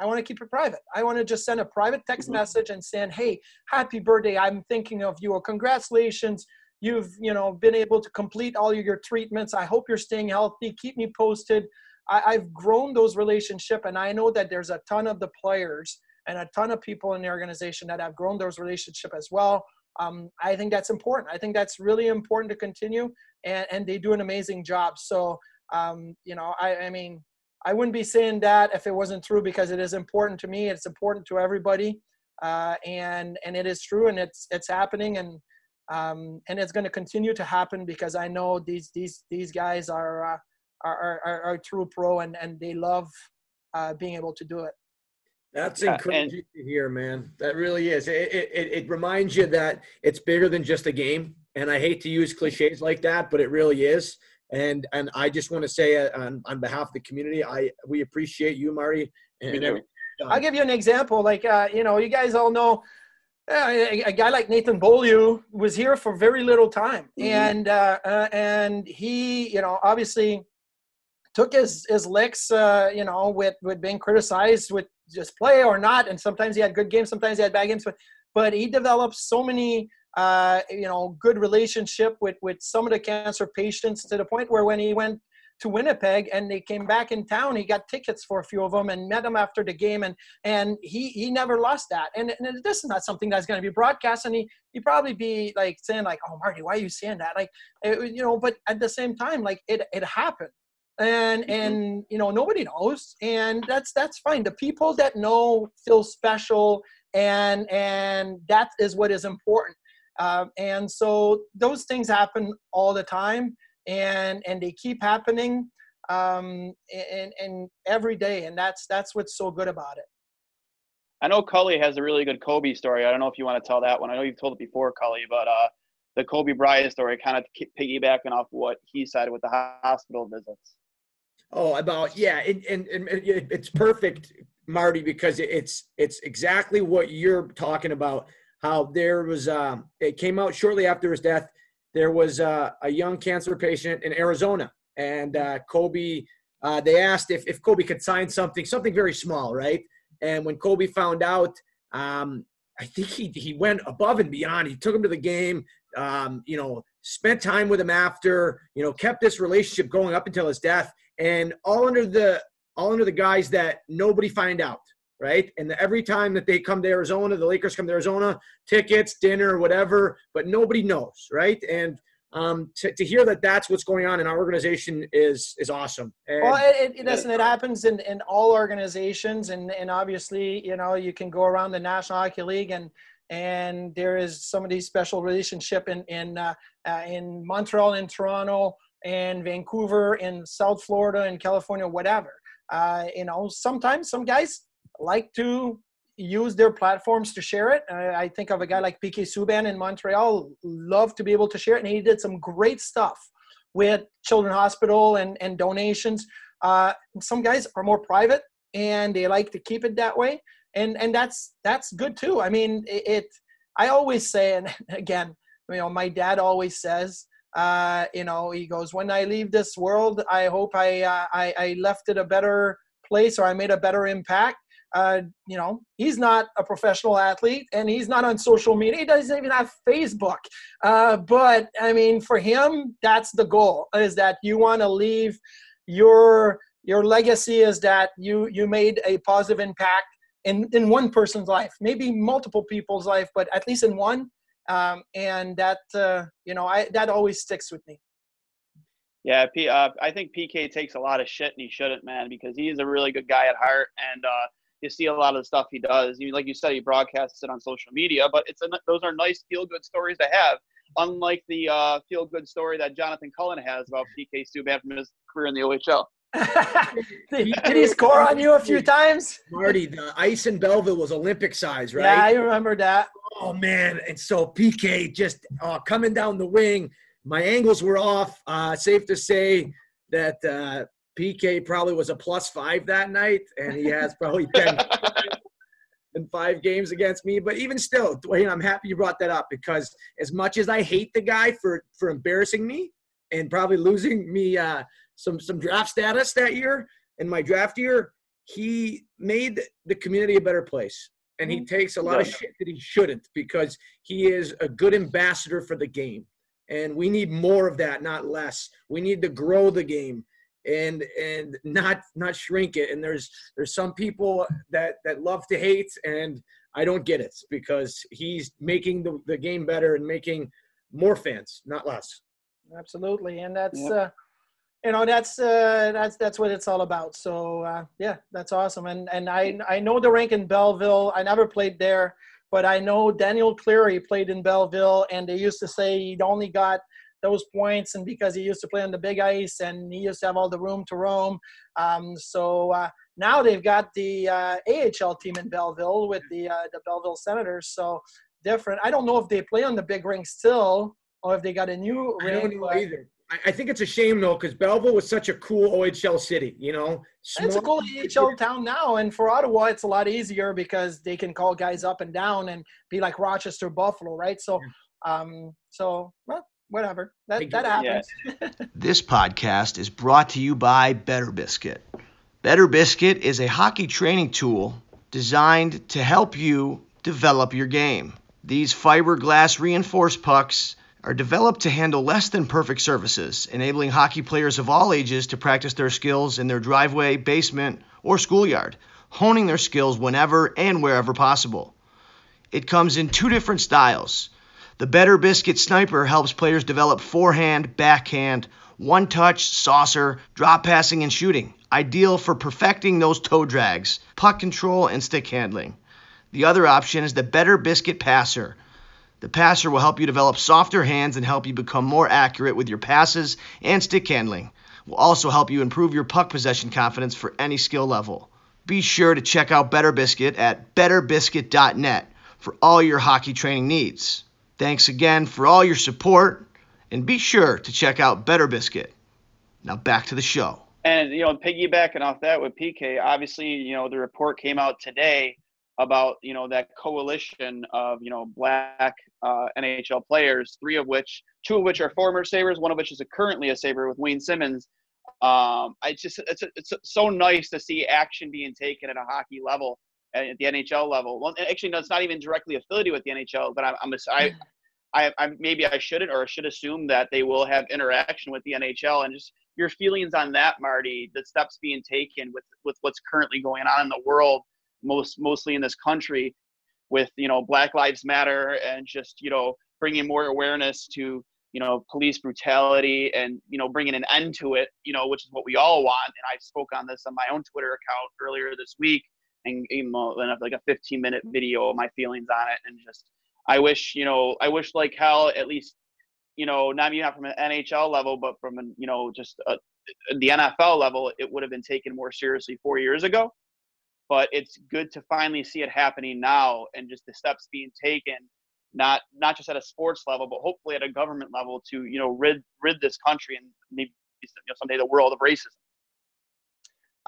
I want to keep it private. I want to just send a private text mm-hmm. message and saying, "Hey, happy birthday! I'm thinking of you. Or congratulations! You've you know been able to complete all your treatments. I hope you're staying healthy. Keep me posted." I, have grown those relationship, and I know that there's a ton of the players and a ton of people in the organization that have grown those relationship as well. Um, I think that's important. I think that's really important to continue, and, and they do an amazing job. So, um, you know, I, I mean, I wouldn't be saying that if it wasn't true because it is important to me. It's important to everybody, uh, and and it is true, and it's it's happening, and um, and it's going to continue to happen because I know these these these guys are uh, are, are, are true pro, and and they love uh, being able to do it. That's yeah, encouraging and- to hear, man. That really is. It, it, it reminds you that it's bigger than just a game. And I hate to use cliches like that, but it really is. And and I just want to say uh, on, on behalf of the community, I we appreciate you, Marty. And everything. I'll give you an example. Like uh, you know, you guys all know a, a, guy like Nathan Beaulieu was here for very little time, mm-hmm. and uh, uh, and he, you know, obviously took his his licks, uh, you know, with with being criticized with just play or not, and sometimes he had good games, sometimes he had bad games, but but he developed so many uh, you know, good relationship with with some of the cancer patients to the point where when he went to Winnipeg and they came back in town, he got tickets for a few of them and met them after the game, and and he he never lost that. And, and this is not something that's going to be broadcast, and he he probably be like saying like, oh Marty, why are you saying that? Like, it, you know, but at the same time, like it it happened and mm-hmm. and you know nobody knows and that's that's fine the people that know feel special and and that is what is important um, and so those things happen all the time and and they keep happening um, and, and every day and that's that's what's so good about it. I know cully has a really good kobe story. I don't know if you want to tell that one. I know you've told it before cully but uh, the kobe bryant story kind of piggybacking off what he said with the hospital visits. Oh about yeah and, and, and it's perfect marty because it's it's exactly what you're talking about how there was um, it came out shortly after his death. There was uh, a young cancer patient in Arizona, and uh, Kobe. Uh, they asked if, if Kobe could sign something, something very small, right? And when Kobe found out, um, I think he he went above and beyond. He took him to the game. Um, you know, spent time with him after. You know, kept this relationship going up until his death, and all under the all under the guise that nobody find out right? And every time that they come to Arizona, the Lakers come to Arizona, tickets, dinner, whatever, but nobody knows, right? And um, to, to hear that that's what's going on in our organization is is awesome. And, well, it, it, listen, it happens in, in all organizations, and and obviously, you know, you can go around the National Hockey League and and there is some of these special relationship in in uh, uh, in Montreal, in Toronto, and Vancouver, in South Florida, in California, whatever. Uh, you know, sometimes some guys like to use their platforms to share it. I, I think of a guy like PK Subban in Montreal, love to be able to share it, and he did some great stuff with Children's Hospital and, and donations. Uh, some guys are more private and they like to keep it that way, and and that's that's good too. I mean, it. it I always say, and again, you know, my dad always says, uh, you know, he goes, "When I leave this world, I hope I uh, I, I left it a better place or I made a better impact." Uh, you know, he's not a professional athlete and he's not on social media. He doesn't even have Facebook. Uh, but I mean, for him, that's the goal is that you want to leave your your legacy is that you you made a positive impact in in one person's life, maybe multiple people's life, but at least in one. Um, and that uh, you know, I that always sticks with me. Yeah, P, uh, I think PK takes a lot of shit, and he shouldn't, man, because he's a really good guy at heart, and uh, you see a lot of the stuff he does. You, like you said, he broadcasts it on social media, but it's a, those are nice feel good stories to have. Unlike the uh, feel good story that Jonathan Cullen has about PK Subban from his career in the OHL. did, did he score on you a few times? Marty, the ice in Belleville was Olympic size, right? Yeah, I remember that. Oh man! And so PK just uh, coming down the wing. My angles were off. Uh, safe to say that uh, PK probably was a plus five that night, and he has probably ten in five games against me. But even still, Duane, I'm happy you brought that up because as much as I hate the guy for for embarrassing me and probably losing me uh, some some draft status that year in my draft year, he made the community a better place. And he mm-hmm. takes a lot of shit that he shouldn't because he is a good ambassador for the game. And we need more of that, not less. We need to grow the game and and not not shrink it. And there's there's some people that that love to hate, and I don't get it because he's making the, the game better and making more fans, not less. Absolutely, and that's yep. uh, you know that's uh, that's that's what it's all about. So uh, yeah, that's awesome. And and I I know the rank in Belleville. I never played there, but I know Daniel Cleary played in Belleville, and they used to say he'd only got those points and because he used to play on the big ice and he used to have all the room to roam. Um, so uh, now they've got the uh, AHL team in Belleville with the uh, the Belleville Senators. So different. I don't know if they play on the big ring still or if they got a new I don't know either. I think it's a shame though, because Belleville was such a cool OHL city. You know, Small- it's a cool OHL town now, and for Ottawa, it's a lot easier because they can call guys up and down and be like Rochester, Buffalo, right? So, um, so well, whatever. That, that happens. Yeah. this podcast is brought to you by Better Biscuit. Better Biscuit is a hockey training tool designed to help you develop your game. These fiberglass reinforced pucks are developed to handle less than perfect surfaces, enabling hockey players of all ages to practice their skills in their driveway, basement, or schoolyard, honing their skills whenever and wherever possible. It comes in two different styles the Better Biscuit Sniper helps players develop forehand, backhand, one touch, saucer, drop passing, and shooting. Ideal for perfecting those toe drags, puck control, and stick handling. The other option is the Better Biscuit Passer. The passer will help you develop softer hands and help you become more accurate with your passes and stick handling. Will also help you improve your puck possession confidence for any skill level. Be sure to check out Better Biscuit at betterbiscuit.net for all your hockey training needs. Thanks again for all your support, and be sure to check out Better Biscuit. Now back to the show. And you know, piggybacking off that with PK, obviously, you know, the report came out today about you know that coalition of you know black uh, NHL players, three of which, two of which are former Sabres, one of which is a, currently a Sabre with Wayne Simmonds. Um, I just it's it's so nice to see action being taken at a hockey level at the NHL level. Well, actually, no, it's not even directly affiliated with the NHL, but I'm, I'm a, I, I, I maybe I shouldn't or I should assume that they will have interaction with the NHL and just your feelings on that, Marty. The steps being taken with with what's currently going on in the world, most mostly in this country, with you know Black Lives Matter and just you know bringing more awareness to you know police brutality and you know bringing an end to it you know which is what we all want and i spoke on this on my own twitter account earlier this week and you know, like a 15 minute mm-hmm. video of my feelings on it and just I wish you know I wish like hell at least you know not even from an NHL level but from an you know just a, the NFL level it would have been taken more seriously four years ago. But it's good to finally see it happening now and just the steps being taken not not just at a sports level but hopefully at a government level to you know rid rid this country and maybe you know, someday the world of racism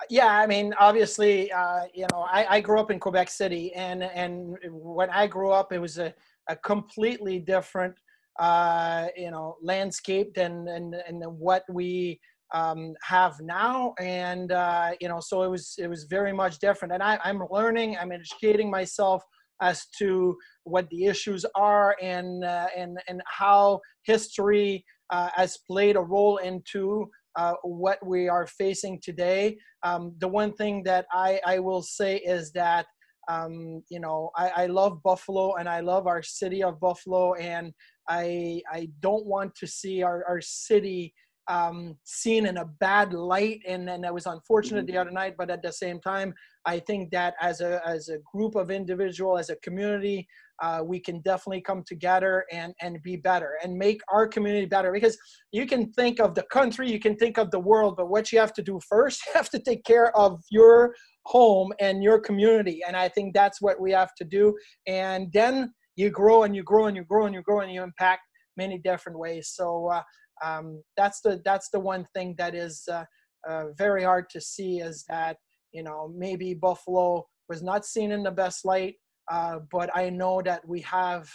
yeah, I mean, obviously, uh, you know, I, I, grew up in Quebec City, and and when I grew up, it was a, a completely different, uh, you know, landscape than and and what we um, have now, and uh, you know, so it was it was very much different. And I, I'm learning, I'm educating myself as to what the issues are and uh, and and how history uh, has played a role into uh, what we are facing today. Um, the one thing that I, I will say is that um, you know I, I love Buffalo and I love our city of Buffalo and I I don't want to see our, our city um, seen in a bad light, and and that was unfortunate Mm-hmm. the other night. But at the same time, I think that as a as a group of individual, as a community, uh, we can definitely come together and and be better and make our community better. Because you can think of the country, you can think of the world, but what you have to do first, you have to take care of your home and your community, and I think that's what we have to do. And then you grow and you grow and you grow and you grow and you impact many different ways. So. Uh, um, that's the that's the one thing that is uh, uh, very hard to see is that you know maybe Buffalo was not seen in the best light, uh, but I know that we have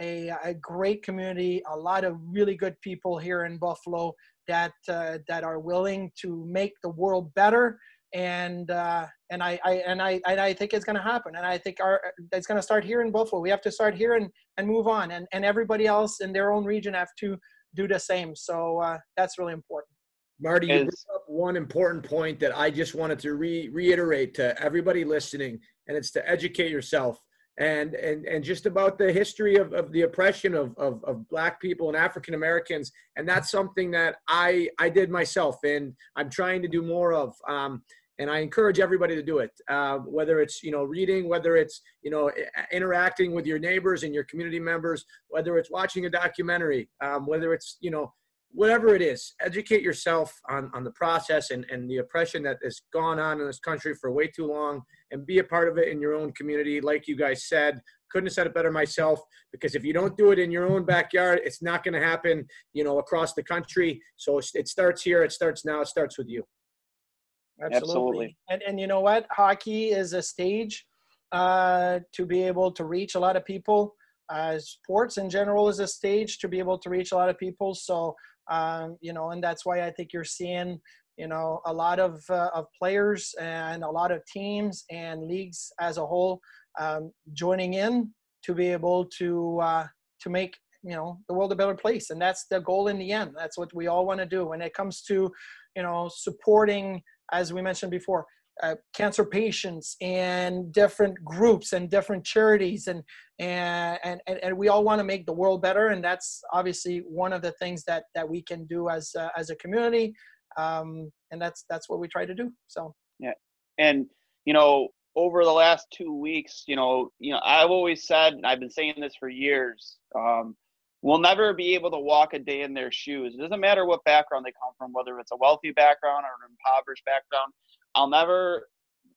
a, a great community, a lot of really good people here in Buffalo that uh, that are willing to make the world better. And uh, and I, I and I and I think it's going to happen. And I think our it's going to start here in Buffalo. We have to start here and and move on. And and everybody else in their own region have to do the same. So uh, that's really important. Marty, you Is- brought up one important point that I just wanted to re- reiterate to everybody listening, and it's to educate yourself and and and just about the history of, of the oppression of, of of black people and African Americans, and that's something that I I did myself, and I'm trying to do more of. Um, and I encourage everybody to do it. Uh, whether it's you know reading, whether it's you know interacting with your neighbors and your community members, whether it's watching a documentary, um, whether it's you know whatever it is, educate yourself on, on the process and, and the oppression that has gone on in this country for way too long and be a part of it in your own community. Like you guys said, couldn't have said it better myself because if you don't do it in your own backyard, it's not going to happen, you know, across the country. So it starts here. It starts now. It starts with you. Absolutely. And and you know what? Hockey is a stage uh, to be able to reach a lot of people. Uh, sports in general is a stage to be able to reach a lot of people. So um, you know, and that's why I think you're seeing you know a lot of uh, of players and a lot of teams and leagues as a whole um, joining in to be able to uh, to make you know the world a better place and that's the goal in the end that's what we all want to do when it comes to you know supporting as we mentioned before uh, cancer patients and different groups and different charities and and and, and we all want to make the world better and that's obviously one of the things that that we can do as uh, as a community um, and that's that's what we try to do so yeah. and you know over the last two weeks you know you know i've always said and i've been saying this for years um, we'll never be able to walk a day in their shoes it doesn't matter what background they come from whether it's a wealthy background or an impoverished background i'll never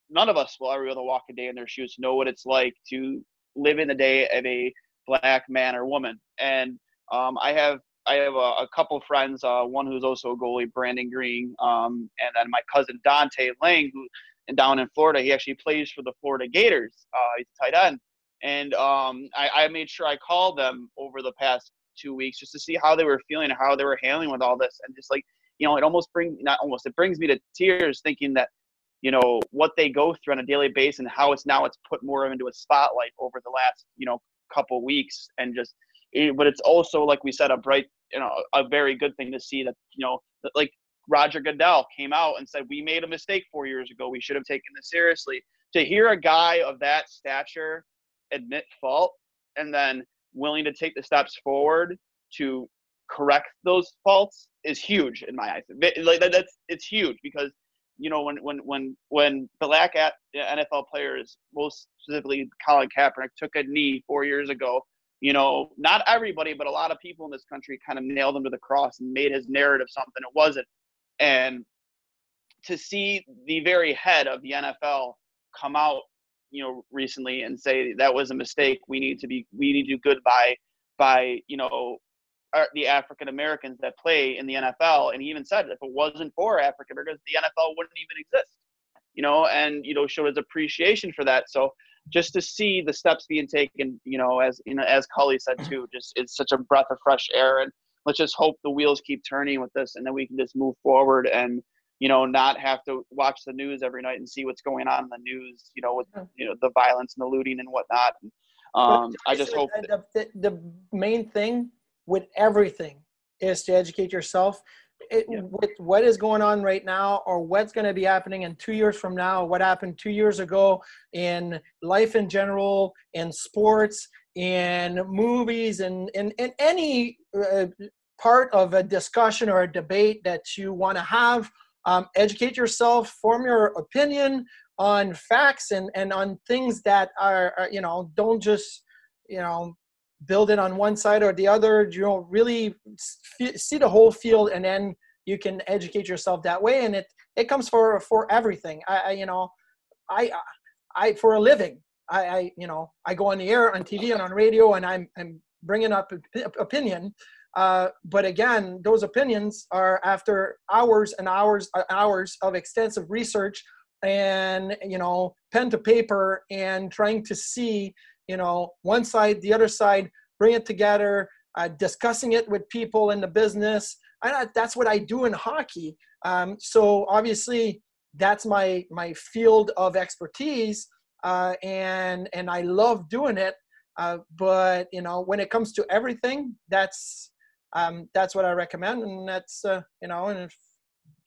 none of us will ever be able to walk a day in their shoes know what it's like to live in the day of a black man or woman and um, i have I have a, a couple friends, uh, one who's also a goalie, Brandon Green, um, and then my cousin Dante Lang, who and down in Florida. He actually plays for the Florida Gators. Uh, he's a tight end, and um, I, I made sure I called them over the past two weeks just to see how they were feeling and how they were handling with all this, and just like you know, it almost brings not almost it brings me to tears thinking that you know what they go through on a daily basis and how it's now it's put more into a spotlight over the last you know couple weeks and just it, but it's also like we said a bright you know a very good thing to see that you know like Roger Goodell came out and said we made a mistake four years ago. We should have taken this seriously. To hear a guy of that stature admit fault and then willing to take the steps forward to correct those faults is huge in my eyes. Like that, that's it's huge because you know when when when when black at NFL players, most specifically Colin Kaepernick, took a knee four years ago. You know, not everybody, but a lot of people in this country kind of nailed him to the cross and made his narrative something it wasn't and to see the very head of the NFL come out, you know, recently and say that was a mistake. We need to be, we need to do good by, by you know, our, the African Americans that play in the NFL. And he even said if it wasn't for African Americans, the NFL wouldn't even exist. You know, and you know, showed his appreciation for that. So just to see the steps being taken, you know, as you know, as Cully said too, just it's such a breath of fresh air and let's just hope the wheels keep turning with this and then we can just move forward and you know not have to watch the news every night and see what's going on in the news you know with you know the violence and the looting and whatnot um, i just hope the, the, the main thing with everything is to educate yourself it, Yeah. with what is going on right now or what's going to be happening in two years from now what happened two years ago in life in general in sports in movies and in, in any uh, part of a discussion or a debate that you want to have. Um, educate yourself, form your opinion on facts and, and on things that are, are, you know, don't just, you know, build it on one side or the other. You know, really see the whole field and then you can educate yourself that way. And it, it comes for, for everything. I, I you know, I, I, for a living, I, I, you know, I go on the air, on TV, and on radio, and I'm, I'm bringing up opinion. Uh, but again, those opinions are after hours and hours uh, hours of extensive research and you know pen to paper and trying to see you know one side the other side bring it together uh, discussing it with people in the business. I, that's what i do in hockey. Um, so obviously that's my my field of expertise uh, and and i love doing it. Uh, but you know when it comes to everything that's um, that's what I recommend, and that's uh, you know, and if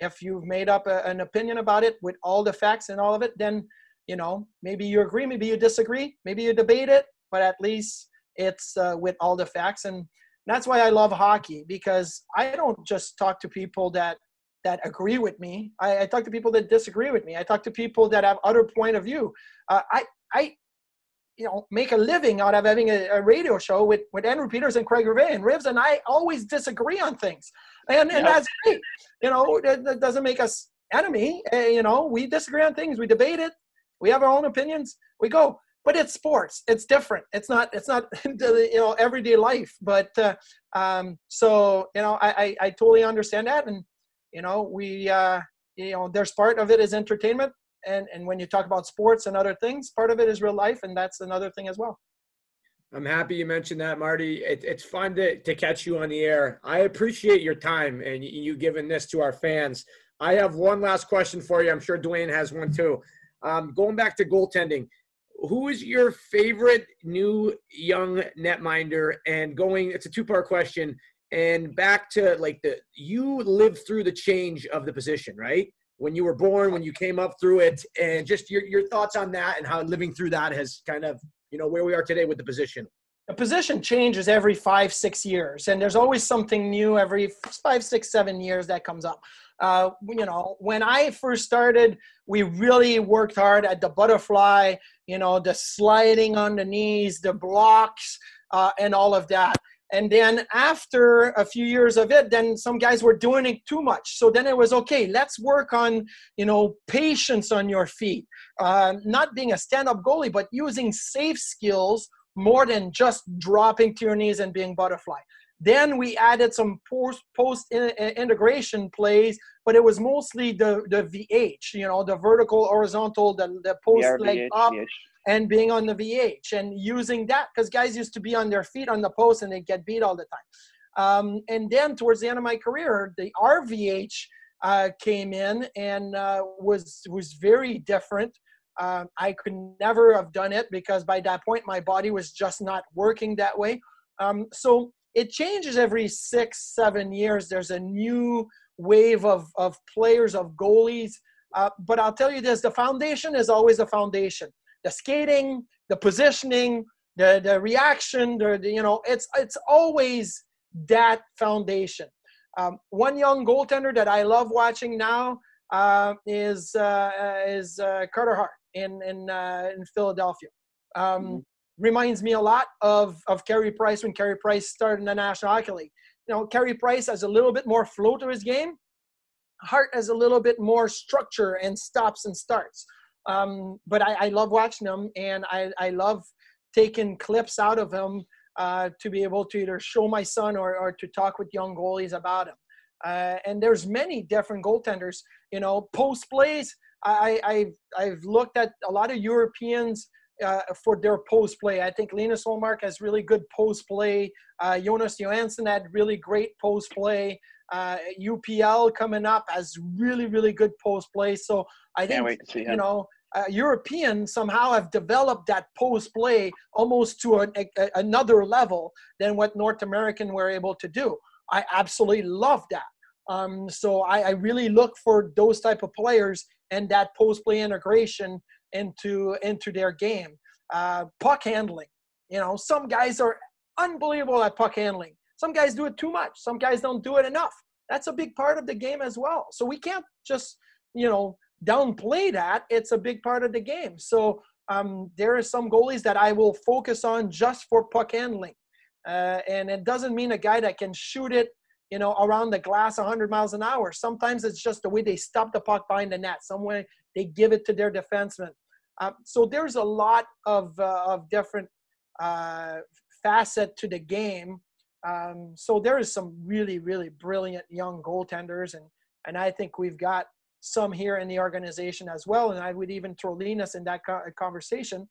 if you've made up a, an opinion about it with all the facts and all of it, then you know maybe you agree, maybe you disagree, maybe you debate it, but at least it's uh, with all the facts, and that's why I love hockey because I don't just talk to people that that agree with me. I, I talk to people that disagree with me. I talk to people that have other point of view. Uh, I I you know make a living out of having a, a, radio show with with Andrew Peters and Craig Rivet and Rivs and I always disagree on things, and and that's great. You know that, that, doesn't make us enemy. Uh, you know we disagree on things, we debate it, we have our own opinions, we go. But it's sports. It's different. It's not. It's not you know everyday life. But uh, um, so you know I, I I totally understand that, and you know we uh, you know there's part of it is entertainment and and when you talk about sports and other things part of it is real life and that's another thing as well. I'm happy you mentioned that marty. It, it's fun to, to catch you on the air. I appreciate your time and you giving this to our fans. I have one last question for you. I'm sure dwayne has one too. Um, going back to goaltending who is your favorite new young netminder? And going it's a two part question. And back to like the you lived through the change of the position right when you were born, when you came up through it, and just your, your thoughts on that and how living through that has kind of, you know, where we are today with the position. The position changes every five, six years, and there's always something new every five, six, seven years that comes up. Uh, you know, when I first started, we really worked hard at the butterfly, you know, the sliding on the knees, the blocks, uh, and all of that. And then after a few years of it, then some guys were doing it too much. So then it was okay. Let's work on, you know, patience on your feet, uh, not being a stand-up goalie, but using safe skills more than just dropping to your knees and being butterfly. Then we added some post post integration plays, but it was mostly the the VH, you know, the vertical, horizontal, the the post leg up, and being on the VH and using that because guys used to be on their feet on the post and they get beat all the time. Um, and then towards the end of my career, the RVH uh, came in and uh, was was very different. Uh, I could never have done it because by that point my body was just not working that way. Um, so it changes every six, seven years. There's a new wave of, of players, of goalies. Uh, but I'll tell you this the foundation is always a foundation the skating, the positioning, the the reaction, the, the you know, it's it's always that foundation. Um, one young goaltender that I love watching now uh, is uh, is uh, Carter Hart in in uh, in Philadelphia. Um, mm-hmm. Reminds me a lot of of Carey Price when Carey Price started in the National Hockey League. You know, Carey Price has a little bit more flow to his game. Hart has a little bit more structure and stops and starts. Um, but I, I, love watching him, and I, I love taking clips out of him uh, to be able to either show my son or, or to talk with young goalies about him. Uh, and there's many different goaltenders. You know, post plays. I, I've I've looked at a lot of Europeans uh, for their post play. I think Linus Ullmark has really good post play. Uh, Jonas Johansson had really great post play. Uh, UPL coming up has really really good post play. So I think you know uh, Europeans somehow have developed that post play almost to a, a, another level than what North American were able to do. I absolutely love that. Um, so I, I, really look for those type of players and that post play integration into into their game. Uh, puck handling, you know, some guys are unbelievable at puck handling. Some guys do it too much. Some guys don't do it enough. That's a big part of the game as well. So we can't just, you know, downplay that. It's a big part of the game. So um, there are some goalies that I will focus on just for puck handling. Uh, and it doesn't mean a guy that can shoot it, you know, around the glass 100 miles an hour. Sometimes it's just the way they stop the puck behind the net. Some way they give it to their defensemen. Uh, so there's a lot of, uh, of different uh, facet to the game. Um, so there is some really, really brilliant young goaltenders, and and I think we've got some here in the organization as well. And I would even throw Linus in that conversation.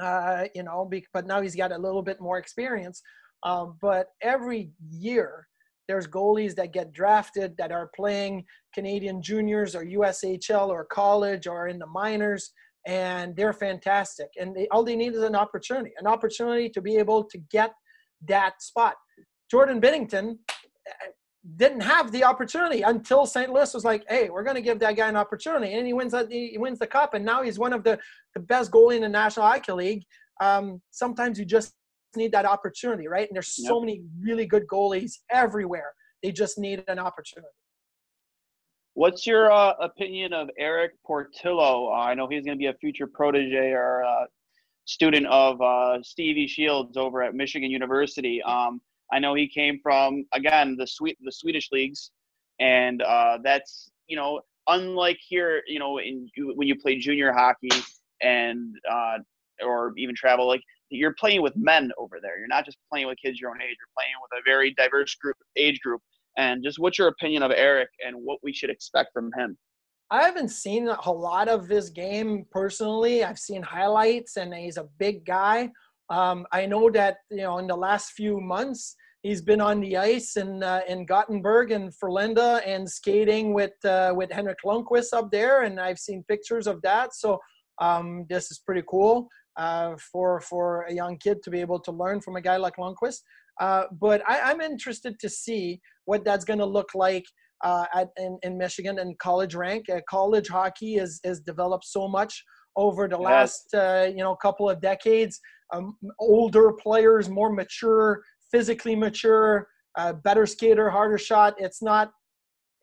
Uh, you know, but now he's got a little bit more experience. Um, but every year, there's goalies that get drafted that are playing Canadian juniors or USHL or college or in the minors and they're fantastic. And they, all they need is an opportunity, an opportunity to be able to get that spot. Jordan Binnington uh, didn't have the opportunity until St. Louis was like, "Hey, we're going to give that guy an opportunity," and he wins. He wins the cup, and now he's one of the, the best goalie in the National Hockey League. Um, sometimes you just need that opportunity, right? And there's so yep. many really good goalies everywhere. They just need an opportunity. What's your uh, opinion of Erik Portillo? Uh, I know he's going to be a future protege or uh, student of uh, Stevie Shields over at Michigan University. Um, I know he came from again the sweet the Swedish leagues, and uh, that's you know unlike here, you know, in when you play junior hockey and uh, or even travel, like you're playing with men over there. You're not just playing with kids your own age. You're playing with a very diverse group age group and just what's your opinion of Erik and what we should expect from him? I haven't seen a lot of his game personally. I've seen highlights, and he's a big guy. Um, I know that you know in the last few months he's been on the ice in uh, in Gothenburg and Frölunda and skating with uh, with Henrik Lundqvist up there, and I've seen pictures of that. So um, this is pretty cool uh, for for a young kid to be able to learn from a guy like Lundqvist. Uh, but I, am interested to see what that's going to look like uh, at, in, in Michigan and college rank. Uh, college hockey has, has developed so much over the last uh, you know couple of decades. Um, older players, more mature, physically mature, uh, better skater, harder shot. It's not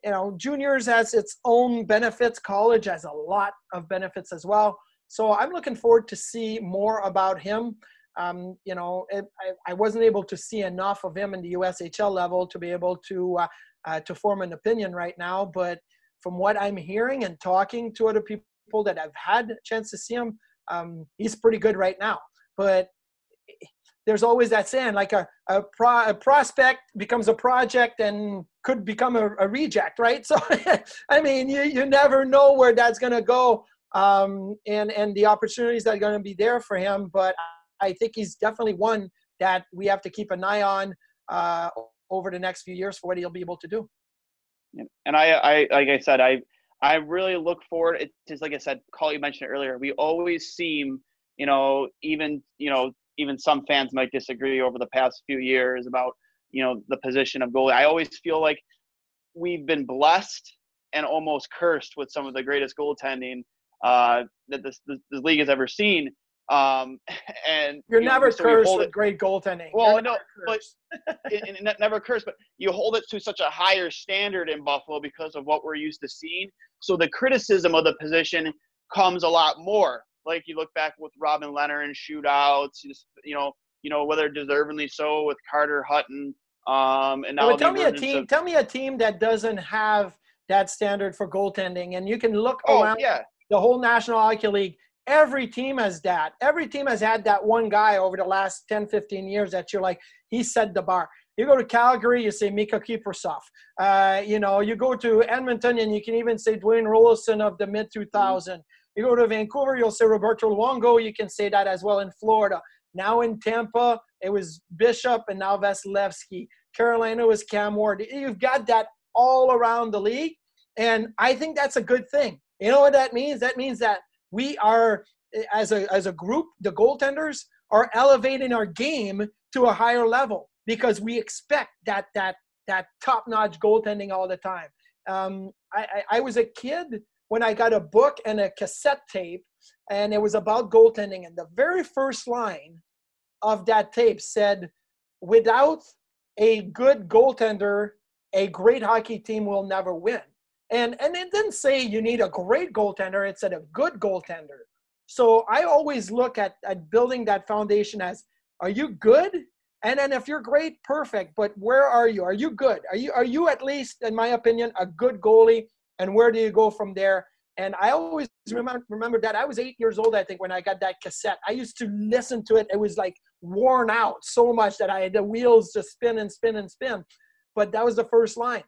you know juniors has its own benefits. College has a lot of benefits as well. So I'm looking forward to see more about him. Um, you know, it, I, I, wasn't able to see enough of him in the USHL level to be able to uh, uh, to form an opinion right now. But from what I'm hearing and talking to other people that have had a chance to see him, um, he's pretty good right now. But there's always that saying, like a a, pro, a prospect becomes a project and could become a, a reject, right? So, I mean, you you never know where that's to go. Um, and and the opportunities that are going to be there for him. But I think he's definitely one that we have to keep an eye on uh, over the next few years for what he'll be able to do. And I, I, like I said, I, I really look forward. It's just like I said, Call you mentioned earlier. We always seem, you know, even you know, even some fans might disagree over the past few years about you know the position of goalie. I always feel like we've been blessed and almost cursed with some of the greatest goaltending uh, that this, this, this league has ever seen. Um, and you're you never know, so cursed with it, great goaltending. Well, no, but it, it, never cursed. But you hold it to such a higher standard in Buffalo because of what we're used to seeing. So the criticism of the position comes a lot more. Like you look back with Robin Lehner and shootouts, you know, you know whether deservingly so with Carter Hutton. Um, and now tell me a team. Of, tell me a team that doesn't have that standard for goaltending, and you can look oh, around yeah. The whole National Hockey League Every team has that. Every team has had that one guy over the last 10, 15 years that you're like, he set the bar. You go to Calgary, you say Mika Kiprusoff. Uh, you know, you go to Edmonton, and you can even say Dwayne Roloson of the mid 2000. You go to Vancouver, you'll say Roberto Luongo. You can say that as well in Florida. Now in Tampa, it was Bishop, and now Vasilevskiy. Carolina was Cam Ward. You've got that all around the league, and I think that's a good thing. You know what that means? That means that we are as a as a group the goaltenders are elevating our game to a higher level because we expect that that that top notch goaltending all the time um, I, I, I was a kid when i got a book and a cassette tape and it was about goaltending and the very first line of that tape said without a good goaltender, a great hockey team will never win. And and it didn't say you need a great goaltender, it said a good goaltender. So I always look at, at building that foundation as are you good? And then if you're great, perfect. But where are you? Are you good? Are you are you at least, in my opinion, a good goalie? And where do you go from there? And I always remember remember that I was eight years old, I think, when I got that cassette. I used to listen to it. It was like worn out so much that I had the wheels just spin and spin and spin. But that was the first line.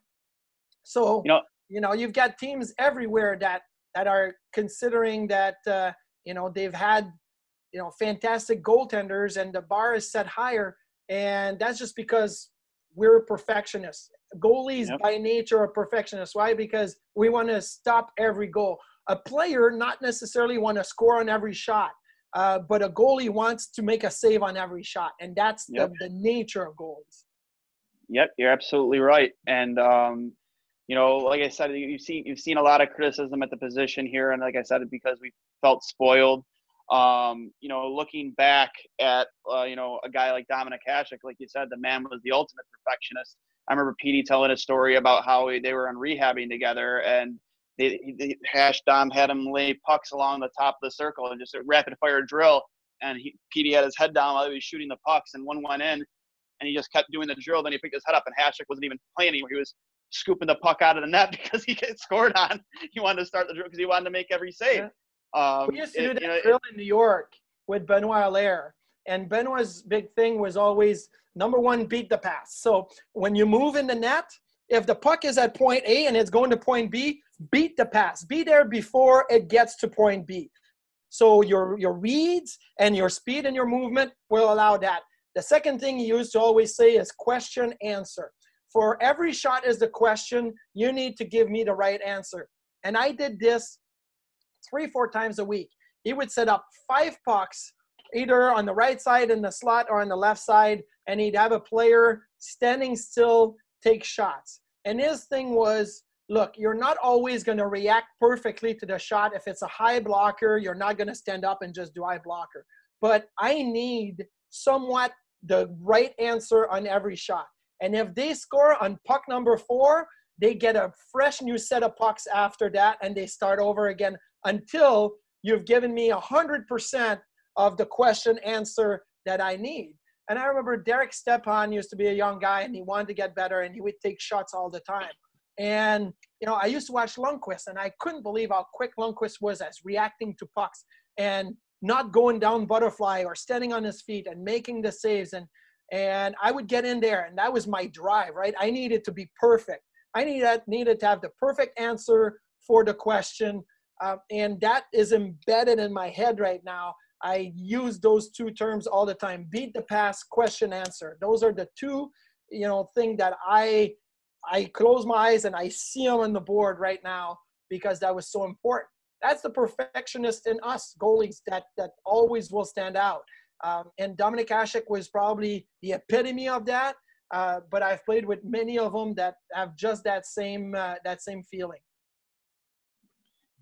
So you know, you know you've got teams everywhere that that are considering that uh, you know they've had you know fantastic goaltenders and the bar is set higher, and that's just because we're perfectionists goalies yep. by nature are perfectionists. Why? Because we want to stop every goal. A player not necessarily want to score on every shot, uh, but a goalie wants to make a save on every shot, and that's yep. the, the nature of goals. Yep, you're absolutely right. And um, you know, like I said, you've seen you've seen a lot of criticism at the position here, and like I said, because we felt spoiled. Um, you know, looking back at uh, you know a guy like Dominik Hasek, like you said, the man was the ultimate perfectionist. I remember Petey telling a story about how they were in rehabbing together and Hash Dom had him lay pucks along the top of the circle and just a rapid fire drill. And he, Petey had his head down while he was shooting the pucks, and one went in, and he just kept doing the drill. Then he picked his head up, and Hasek wasn't even playing anymore. He was scooping the puck out of the net because he gets scored on. He wanted to start the drill because he wanted to make every save. Yeah. Um, we used to do that you know, drill in New York with Benoit Allaire. And Benoit's big thing was always Number one, beat the pass. So when you move in the net, if the puck is at point A and it's going to point B, beat the pass. Be there before it gets to point B. So your your reads and your speed and your movement will allow that. The second thing he used to always say is question answer. For every shot is the question, you need to give me the right answer. And I did this three, four times a week. He would set up five pucks, either on the right side in the slot or on the left side, and he'd have a player standing still take shots. And his thing was look, you're not always going to react perfectly to the shot. If it's a high blocker, you're not going to stand up and just do high blocker. But I need somewhat the right answer on every shot. And if they score on puck number four, they get a fresh new set of pucks after that and they start over again until you've given me 100% of the question answer that I need. And I remember Derek Stepan used to be a young guy and he wanted to get better and he would take shots all the time. And, you know, I used to watch Lundqvist and I couldn't believe how quick Lundqvist was as reacting to pucks and not going down butterfly or standing on his feet and making the saves. And, and I would get in there and that was my drive, right? I needed to be perfect. I needed, needed to have the perfect answer for the question. Uh, and that is embedded in my head right now I use those two terms all the time. Beat the pass, question answer. Those are the two, you know, thing that I I close my eyes and I see them on the board right now because that was so important. That's the perfectionist in us goalies that that always will stand out. Um, and Dominik Hasek was probably the epitome of that. Uh, but I've played with many of them that have just that same uh, that same feeling.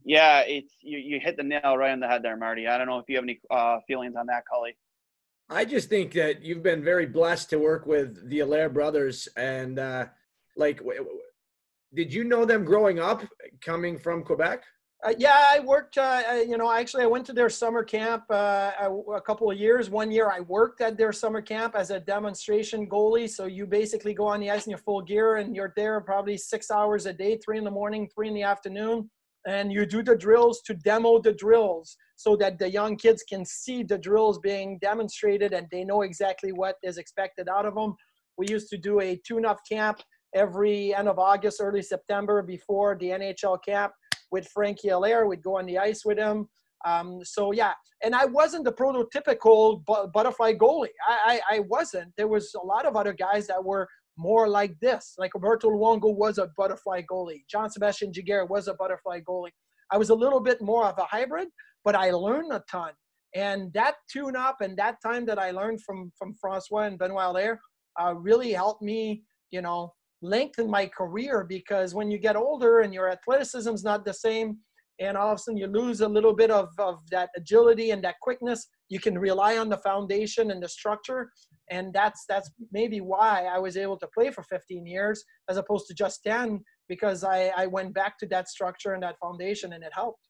Yeah, it's you, you hit the nail right on the head there, Marty. I don't know if you have any uh, feelings on that, Cully. I just think that you've been very blessed to work with the Allaire brothers, and uh, like, did you know them growing up, coming from Quebec? Uh, yeah, I worked. Uh, you know, actually, I went to their summer camp uh, a, couple of years. One year, I worked at their summer camp as a demonstration goalie. So you basically go on the ice in your full gear, and you're there probably six hours a day, three in the morning, three in the afternoon and you do the drills to demo the drills so that the young kids can see the drills being demonstrated and they know exactly what is expected out of them. We used to do a tune-up camp every end of August, early September before the NHL camp with Frankie Allaire. We'd go on the ice with him. Um, so yeah, and I wasn't the prototypical butterfly goalie. I, I, I wasn't. There was a lot of other guys that were more like this. Like Roberto Luongo was a butterfly goalie. Jean-Sébastien Giguère was a butterfly goalie. I was a little bit more of a hybrid, but I learned a ton. And that tune up and that time that I learned from from Francois and Benoit Allaire uh, really helped me, you know, lengthen my career because when you get older and your athleticism is not the same, and all of a sudden you lose a little bit of, of that agility and that quickness you can rely on the foundation and the structure. And that's that's maybe why i was able to play for 15 years as opposed to just 10 because i i went back to that structure and that foundation and it helped.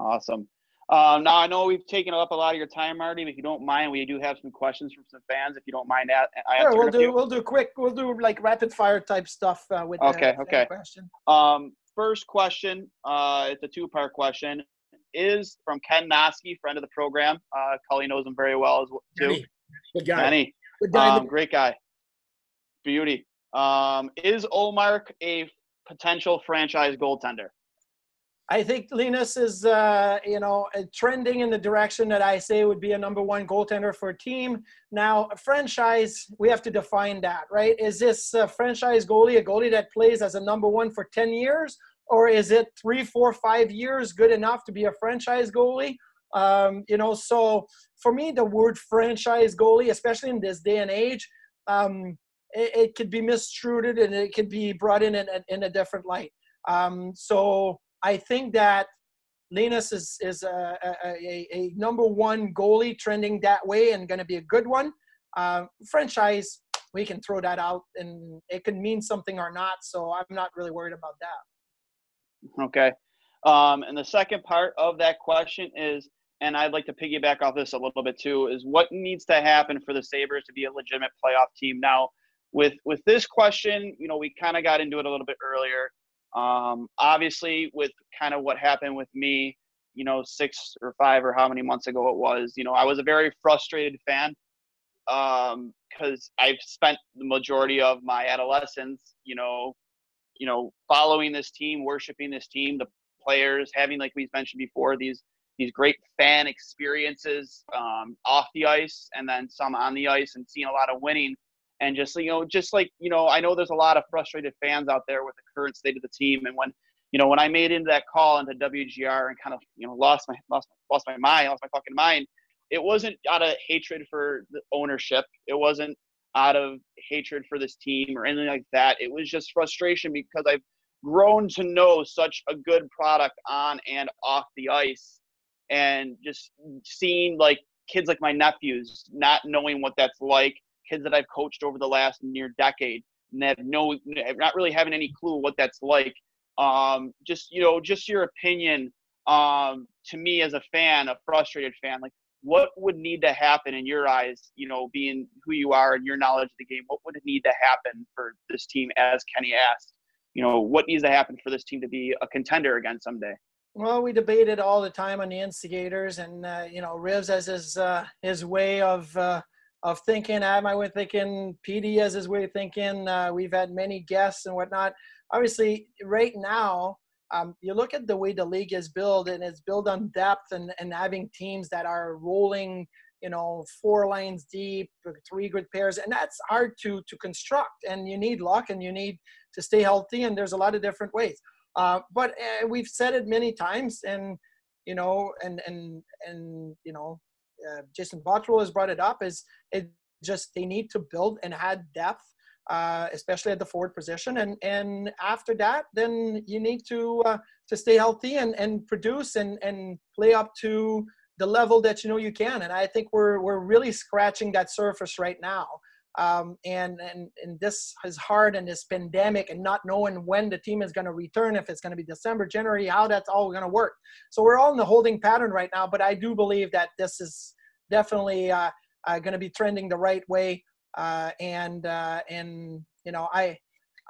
Awesome um, now I know we've taken up a lot of your time, Marty. But if you don't mind, we do have some questions from some fans. If you don't mind that, sure, we'll do we'll do quick. We'll do like rapid fire type stuff uh, with okay, okay. question. Um, first question. Uh, it's a two part question. Is from Ken Noski, friend of the program. Uh, Cully knows him very well as well too. Good guy. Kenny. Good guy. Um, great guy. Beauty. Um, is Ullmark a potential franchise goaltender? I think Linus is, uh, you know, uh, trending in the direction that I say would be a number one goaltender for a team. Now, a franchise, we have to define that, right? Is this a franchise goalie, a goalie that plays as a number one for 10 years? Or is it three, four, five years good enough to be a franchise goalie? Um, you know, so for me, the word franchise goalie, especially in this day and age, um, it, it could be mistreated and it could be brought in in, in a different light. Um, so, I think that Linus is is a, a, a, number one goalie trending that way and going to be a good one. Uh, franchise, we can throw that out and it can mean something or not. So I'm not really worried about that. Okay. Um, and the second part of that question is, and I'd like to piggyback off this a little bit too, is what needs to happen for the Sabres to be a legitimate playoff team? Now, with with this question, you know, we kind of got into it a little bit earlier. Um, obviously, with kind of what happened with me, you know, six or five or how many months ago it was, you know, I was a very frustrated fan because um, I've spent the majority of my adolescence, you know, you know, following this team, worshiping this team, the players, having like we've mentioned before these these great fan experiences um, off the ice and then some on the ice and seeing a lot of winning and just you know just like you know i know there's a lot of frustrated fans out there with the current state of the team and when you know when i made into that call into wgr and kind of you know lost my lost, my, lost my mind lost my fucking mind it wasn't out of hatred for the ownership. It wasn't out of hatred for this team or anything like that. It was just frustration because i've grown to know such a good product on and off the ice and just seeing like kids like my nephews not knowing what that's like kids that I've coached over the last near decade and have no, not really having any clue what that's like. Um, just you know, just your opinion. Um, to me as a fan, a frustrated fan, like what would need to happen in your eyes? You know, being who you are and your knowledge of the game, what would it need to happen for this team? As Kenny asked, you know, what needs to happen for this team to be a contender again someday? Well, we debated all the time on the instigators, and uh, you know, Rivs has his uh, his way of uh, of thinking. I have my way thinking. PD has his way of thinking. Uh, we've had many guests and whatnot. Obviously, right now, um, you look at the way the league is built, and it's built on depth and, and having teams that are rolling, you know, four lines deep, three good pairs, and that's hard to to construct. And you need luck, and you need to stay healthy. And there's a lot of different ways. Uh, but uh, we've said it many times, and you know, and and and you know, uh, Jason Botterill has brought it up is it just they need to build and add depth, uh, especially at the forward position, and and after that, then you need to uh, to stay healthy and and produce and and play up to the level that you know you can. And I think we're we're really scratching that surface right now. Um, and and and this is hard in this pandemic and not knowing when the team is going to return if it's going to be december january how that's all going to work. So we're all in the holding pattern right now but i do believe that this is definitely uh, uh, going to be trending the right way. Uh, and uh, and you know i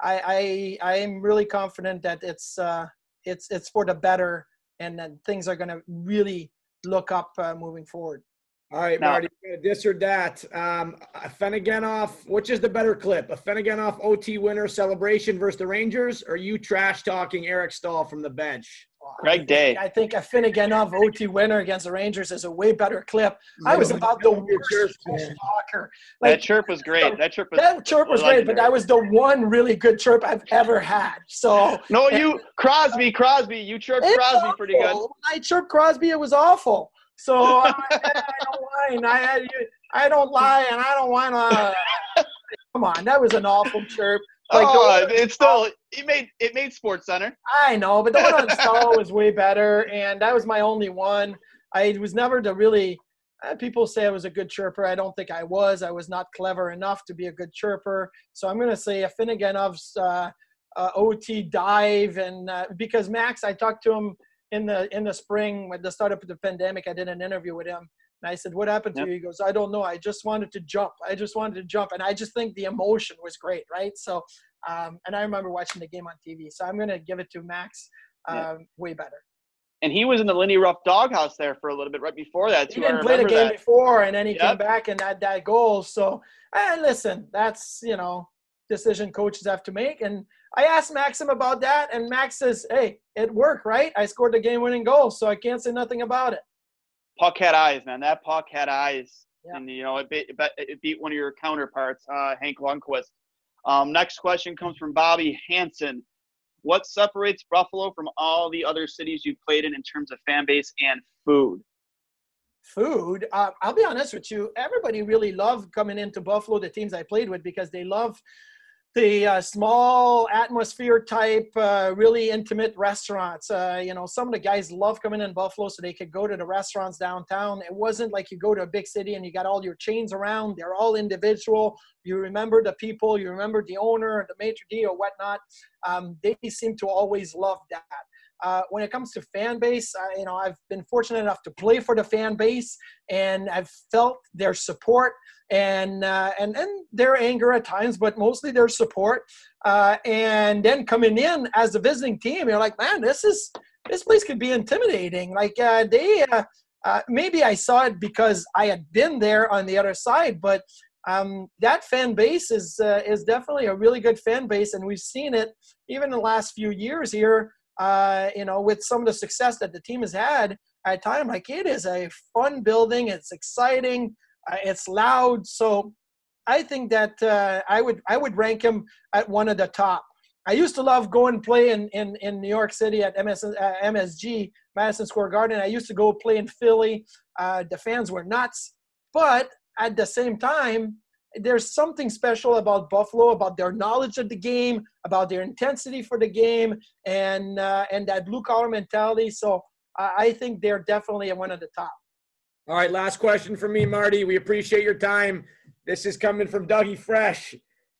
i i i'm really confident that it's uh, it's it's for the better and that things are going to really look up uh, moving forward all right, now, Marty, this or that. Um, Afinogenov, which is the better clip? Afinogenov OT winner celebration versus the Rangers, or you trash talking Eric Staal from the bench? Greg Day. I think Afinogenov OT winner against the Rangers is a way better clip. I was about the worst talker. Like, that chirp was great. That chirp was, that chirp was great, but that was the one really good chirp I've ever had. So no, you Crosby, Crosby, you chirped Crosby awful. pretty good. I chirped Crosby. It was awful. So I, I don't lie, I, I don't lie, and I don't want to. Come on, that was an awful chirp. Like oh, it's still it made it made Sports Center. I know, but the one on Staal was way better, and that was my only one. I was never the really. Uh, people say I was a good chirper. I don't think I was. I was not clever enough to be a good chirper. So I'm going to say Afinogenov's uh, uh, OT dive, and uh, because Max, I talked to him in the in the spring at the start of the pandemic. I did an interview with him, and I said, "What happened to yep. you?" He goes, "I don't know. I just wanted to jump. I just wanted to jump." And I just think the emotion was great, right? So, um, and I remember watching the game on TV. So I'm going to give it to Max. Um, yep. Way better. And he was in the Lindy Ruff doghouse there for a little bit right before that. Too. He didn't play the game that. before, and then he yep. came back and had that goal. So, and listen, that's you know decision coaches have to make. And I asked Maxim about that, and Max says, "Hey, it worked, right? I scored the game-winning goal, so I can't say nothing about it." puck had eyes, man. That puck had eyes, yeah. and you know it beat, it beat one of your counterparts, uh, Hank Lundqvist. Um, next question comes from Bobby Hanson. What separates Buffalo from all the other cities you've played in in terms of fan base and food? Food. Uh, I'll be honest with you. Everybody really loved coming into Buffalo. The teams I played with because they love the uh, small atmosphere type, uh, really intimate restaurants. Uh, you know, some of the guys love coming in Buffalo so they could go to the restaurants downtown. It wasn't like you go to a big city and you got all your chains around. They're all individual. You remember the people, you remember the owner, the maitre d' or whatnot. Um, they seem to always love that. Uh, when it comes to fan base, uh, you know, I've been fortunate enough to play for the fan base, and I've felt their support and uh, and and their anger at times, but mostly their support. Uh, and then coming in as a visiting team, you're like, man, this is this place could be intimidating. Like uh, they, uh, maybe I saw it because I had been there on the other side, but um, that fan base is uh, is definitely a really good fan base, and we've seen it even in the last few years here uh, you know, with some of the success that the team has had at time, like it is a fun building. It's exciting. Uh, it's loud. So I think that uh, I would I would rank him at one of the top. I used to love going and play in, in, in New York City at MS, uh, MSG, Madison Square Garden. I used to go play in Philly. Uh, the fans were nuts. But at the same time, there's something special about Buffalo, about their knowledge of the game, about their intensity for the game, and uh, and that blue collar mentality. So I think they're definitely one of the top. All right, last question for me, Marty. We appreciate your time. This is coming from Dougie Fresh.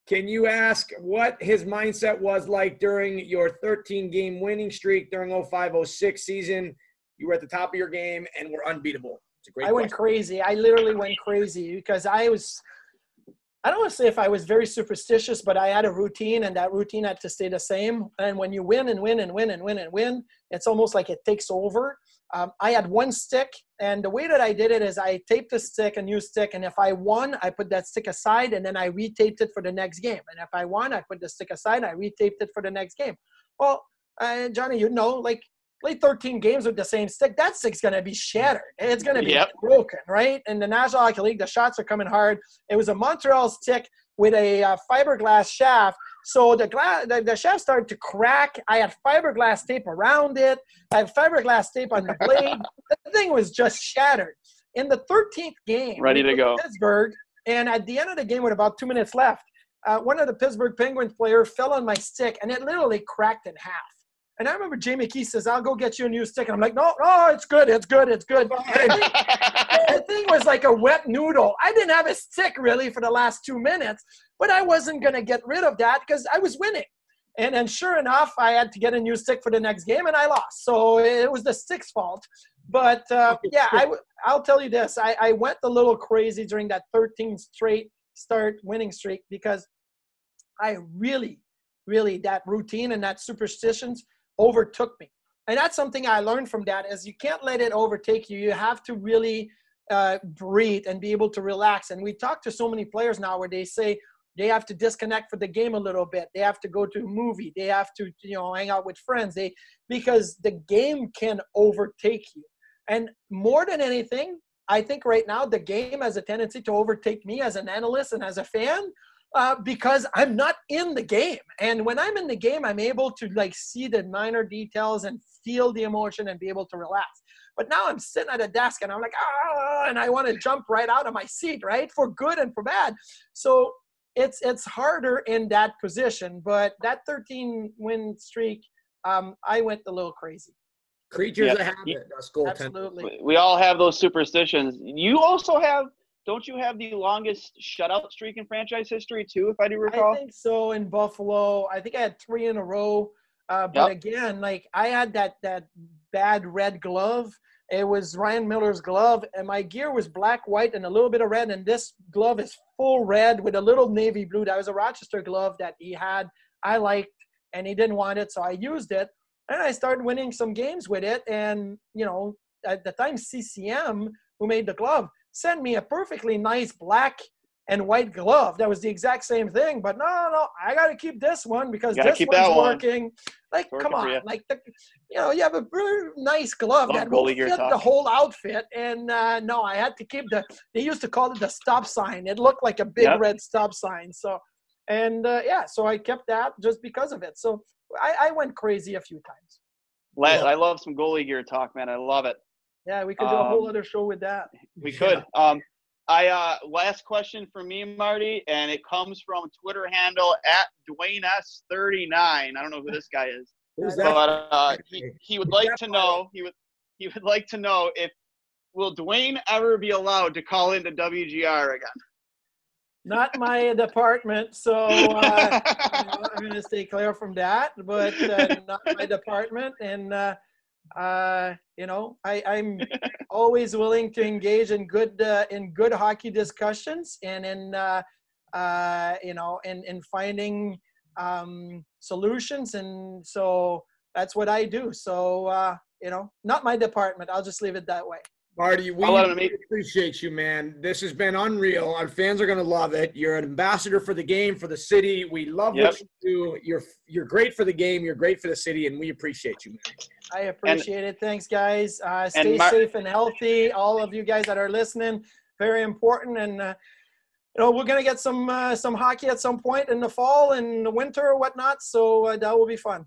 Can you ask what his mindset was like during your 13 game winning streak during 05 06 season? You were at the top of your game and were unbeatable. It's a great I question. went crazy. I literally went crazy because I was I don't want to say if I was very superstitious, but I had a routine and that routine had to stay the same. And when you win and win and win and win and win, it's almost like it takes over. Um, I had one stick, and the way that I did it is I taped the stick, a new stick, and if I won, I put that stick aside and then I retaped it for the next game. And if I won, I put the stick aside, I retaped it for the next game. Well, uh, Johnny, you know, like play 13 games with the same stick, that stick's going to be shattered. It's going to be yep. broken, right? In the National Hockey League, the shots are coming hard. It was a Montreal stick with a uh, fiberglass shaft. So the, glass, the, the shaft started to crack. I had fiberglass tape around it. I had fiberglass tape on the blade. the thing was just shattered. In the 13th game, ready to go, Pittsburgh, and at the end of the game, with about two minutes left, uh, one of the Pittsburgh Penguins players fell on my stick, and it literally cracked in half. And I remember Jamie Key says, I'll go get you a new stick. And I'm like, no, no, it's good, it's good, it's good. the thing was like a wet noodle. I didn't have a stick really for the last two minutes, but I wasn't going to get rid of that because I was winning. And then sure enough, I had to get a new stick for the next game and I lost. So it was the stick's fault. But uh, yeah, I w- I'll tell you this. I, I went a little crazy during that 13 straight start winning streak because I really, really, that routine and that superstitions – overtook me. And that's something I learned from that is you can't let it overtake you. You have to really uh, breathe and be able to relax. And we talk to so many players now where they say they have to disconnect for the game a little bit. They have to go to a movie. They have to, you know, hang out with friends. They because the game can overtake you. And more than anything, I think right now the game has a tendency to overtake me as an analyst and as a fan uh, because I'm not in the game. And when I'm in the game, I'm able to like see the minor details and feel the emotion and be able to relax. But now I'm sitting at a desk and I'm like, ah, and I want to jump right out of my seat, right? For good and for bad. So it's it's harder in that position. But that 13 win streak, um, I went a little crazy. Creatures Yeah. of habit. That's goaltender. Absolutely. We- We all have those superstitions. You also have, don't you have the longest shutout streak in franchise history too, if I do recall? I think so in Buffalo. I think I had three in a row. Uh, but Yep. again, like I had that that bad red glove. It was Ryan Miller's glove, and my gear was black, white, and a little bit of red. And this glove is full red with a little navy blue. That was a Rochester glove that he had. I liked, and he didn't want it, so I used it. And I started winning some games with it. And you know, at the time, CCM, who made the glove, sent me a perfectly nice black and white glove. That was the exact same thing. But no, no, no, I got to keep this one because this keep one's that one. working. Like, Working come on, like the, you know, you have a really nice glove Love that will goalie gear fit the whole outfit. And uh, no, I had to keep the. They used to call it the stop sign. It looked like a big Yep. red stop sign. So, and uh, yeah, so I kept that just because of it. So I, I went crazy a few times. La- Yeah. I love some goalie gear talk, man. I love it. Yeah, we could do a whole Um, other show with that. We could. Um, I uh, last question for me, Marty, and it comes from Twitter handle at Duane S thirty nine. I don't know who this guy is, Who's but uh, he, he would like to know he would he would like to know if will Duane ever be allowed to call into WGR again? Not my department, so uh, you know, I'm going to stay clear from that. But uh, not my department, and uh, uh, you know, I, I'm always willing to engage in good uh, in good hockey discussions and in uh, uh, you know, in in finding um, solutions, and so that's what I do. So uh, you know, not my department. I'll just leave it that way. Marty, we I'll let him meet- appreciate you, man. This has been unreal. Our fans are going to love it. You're an ambassador for the game, for the city. We love Yep. what you do. You're you're great for the game. You're great for the city, and we appreciate you, man. I appreciate it. Thanks, guys. Uh, stay Mar- safe and healthy. All of you guys that are listening, very important. And uh, you know, we're gonna get some uh, some hockey at some point in the fall and the winter or whatnot. So uh, that will be fun.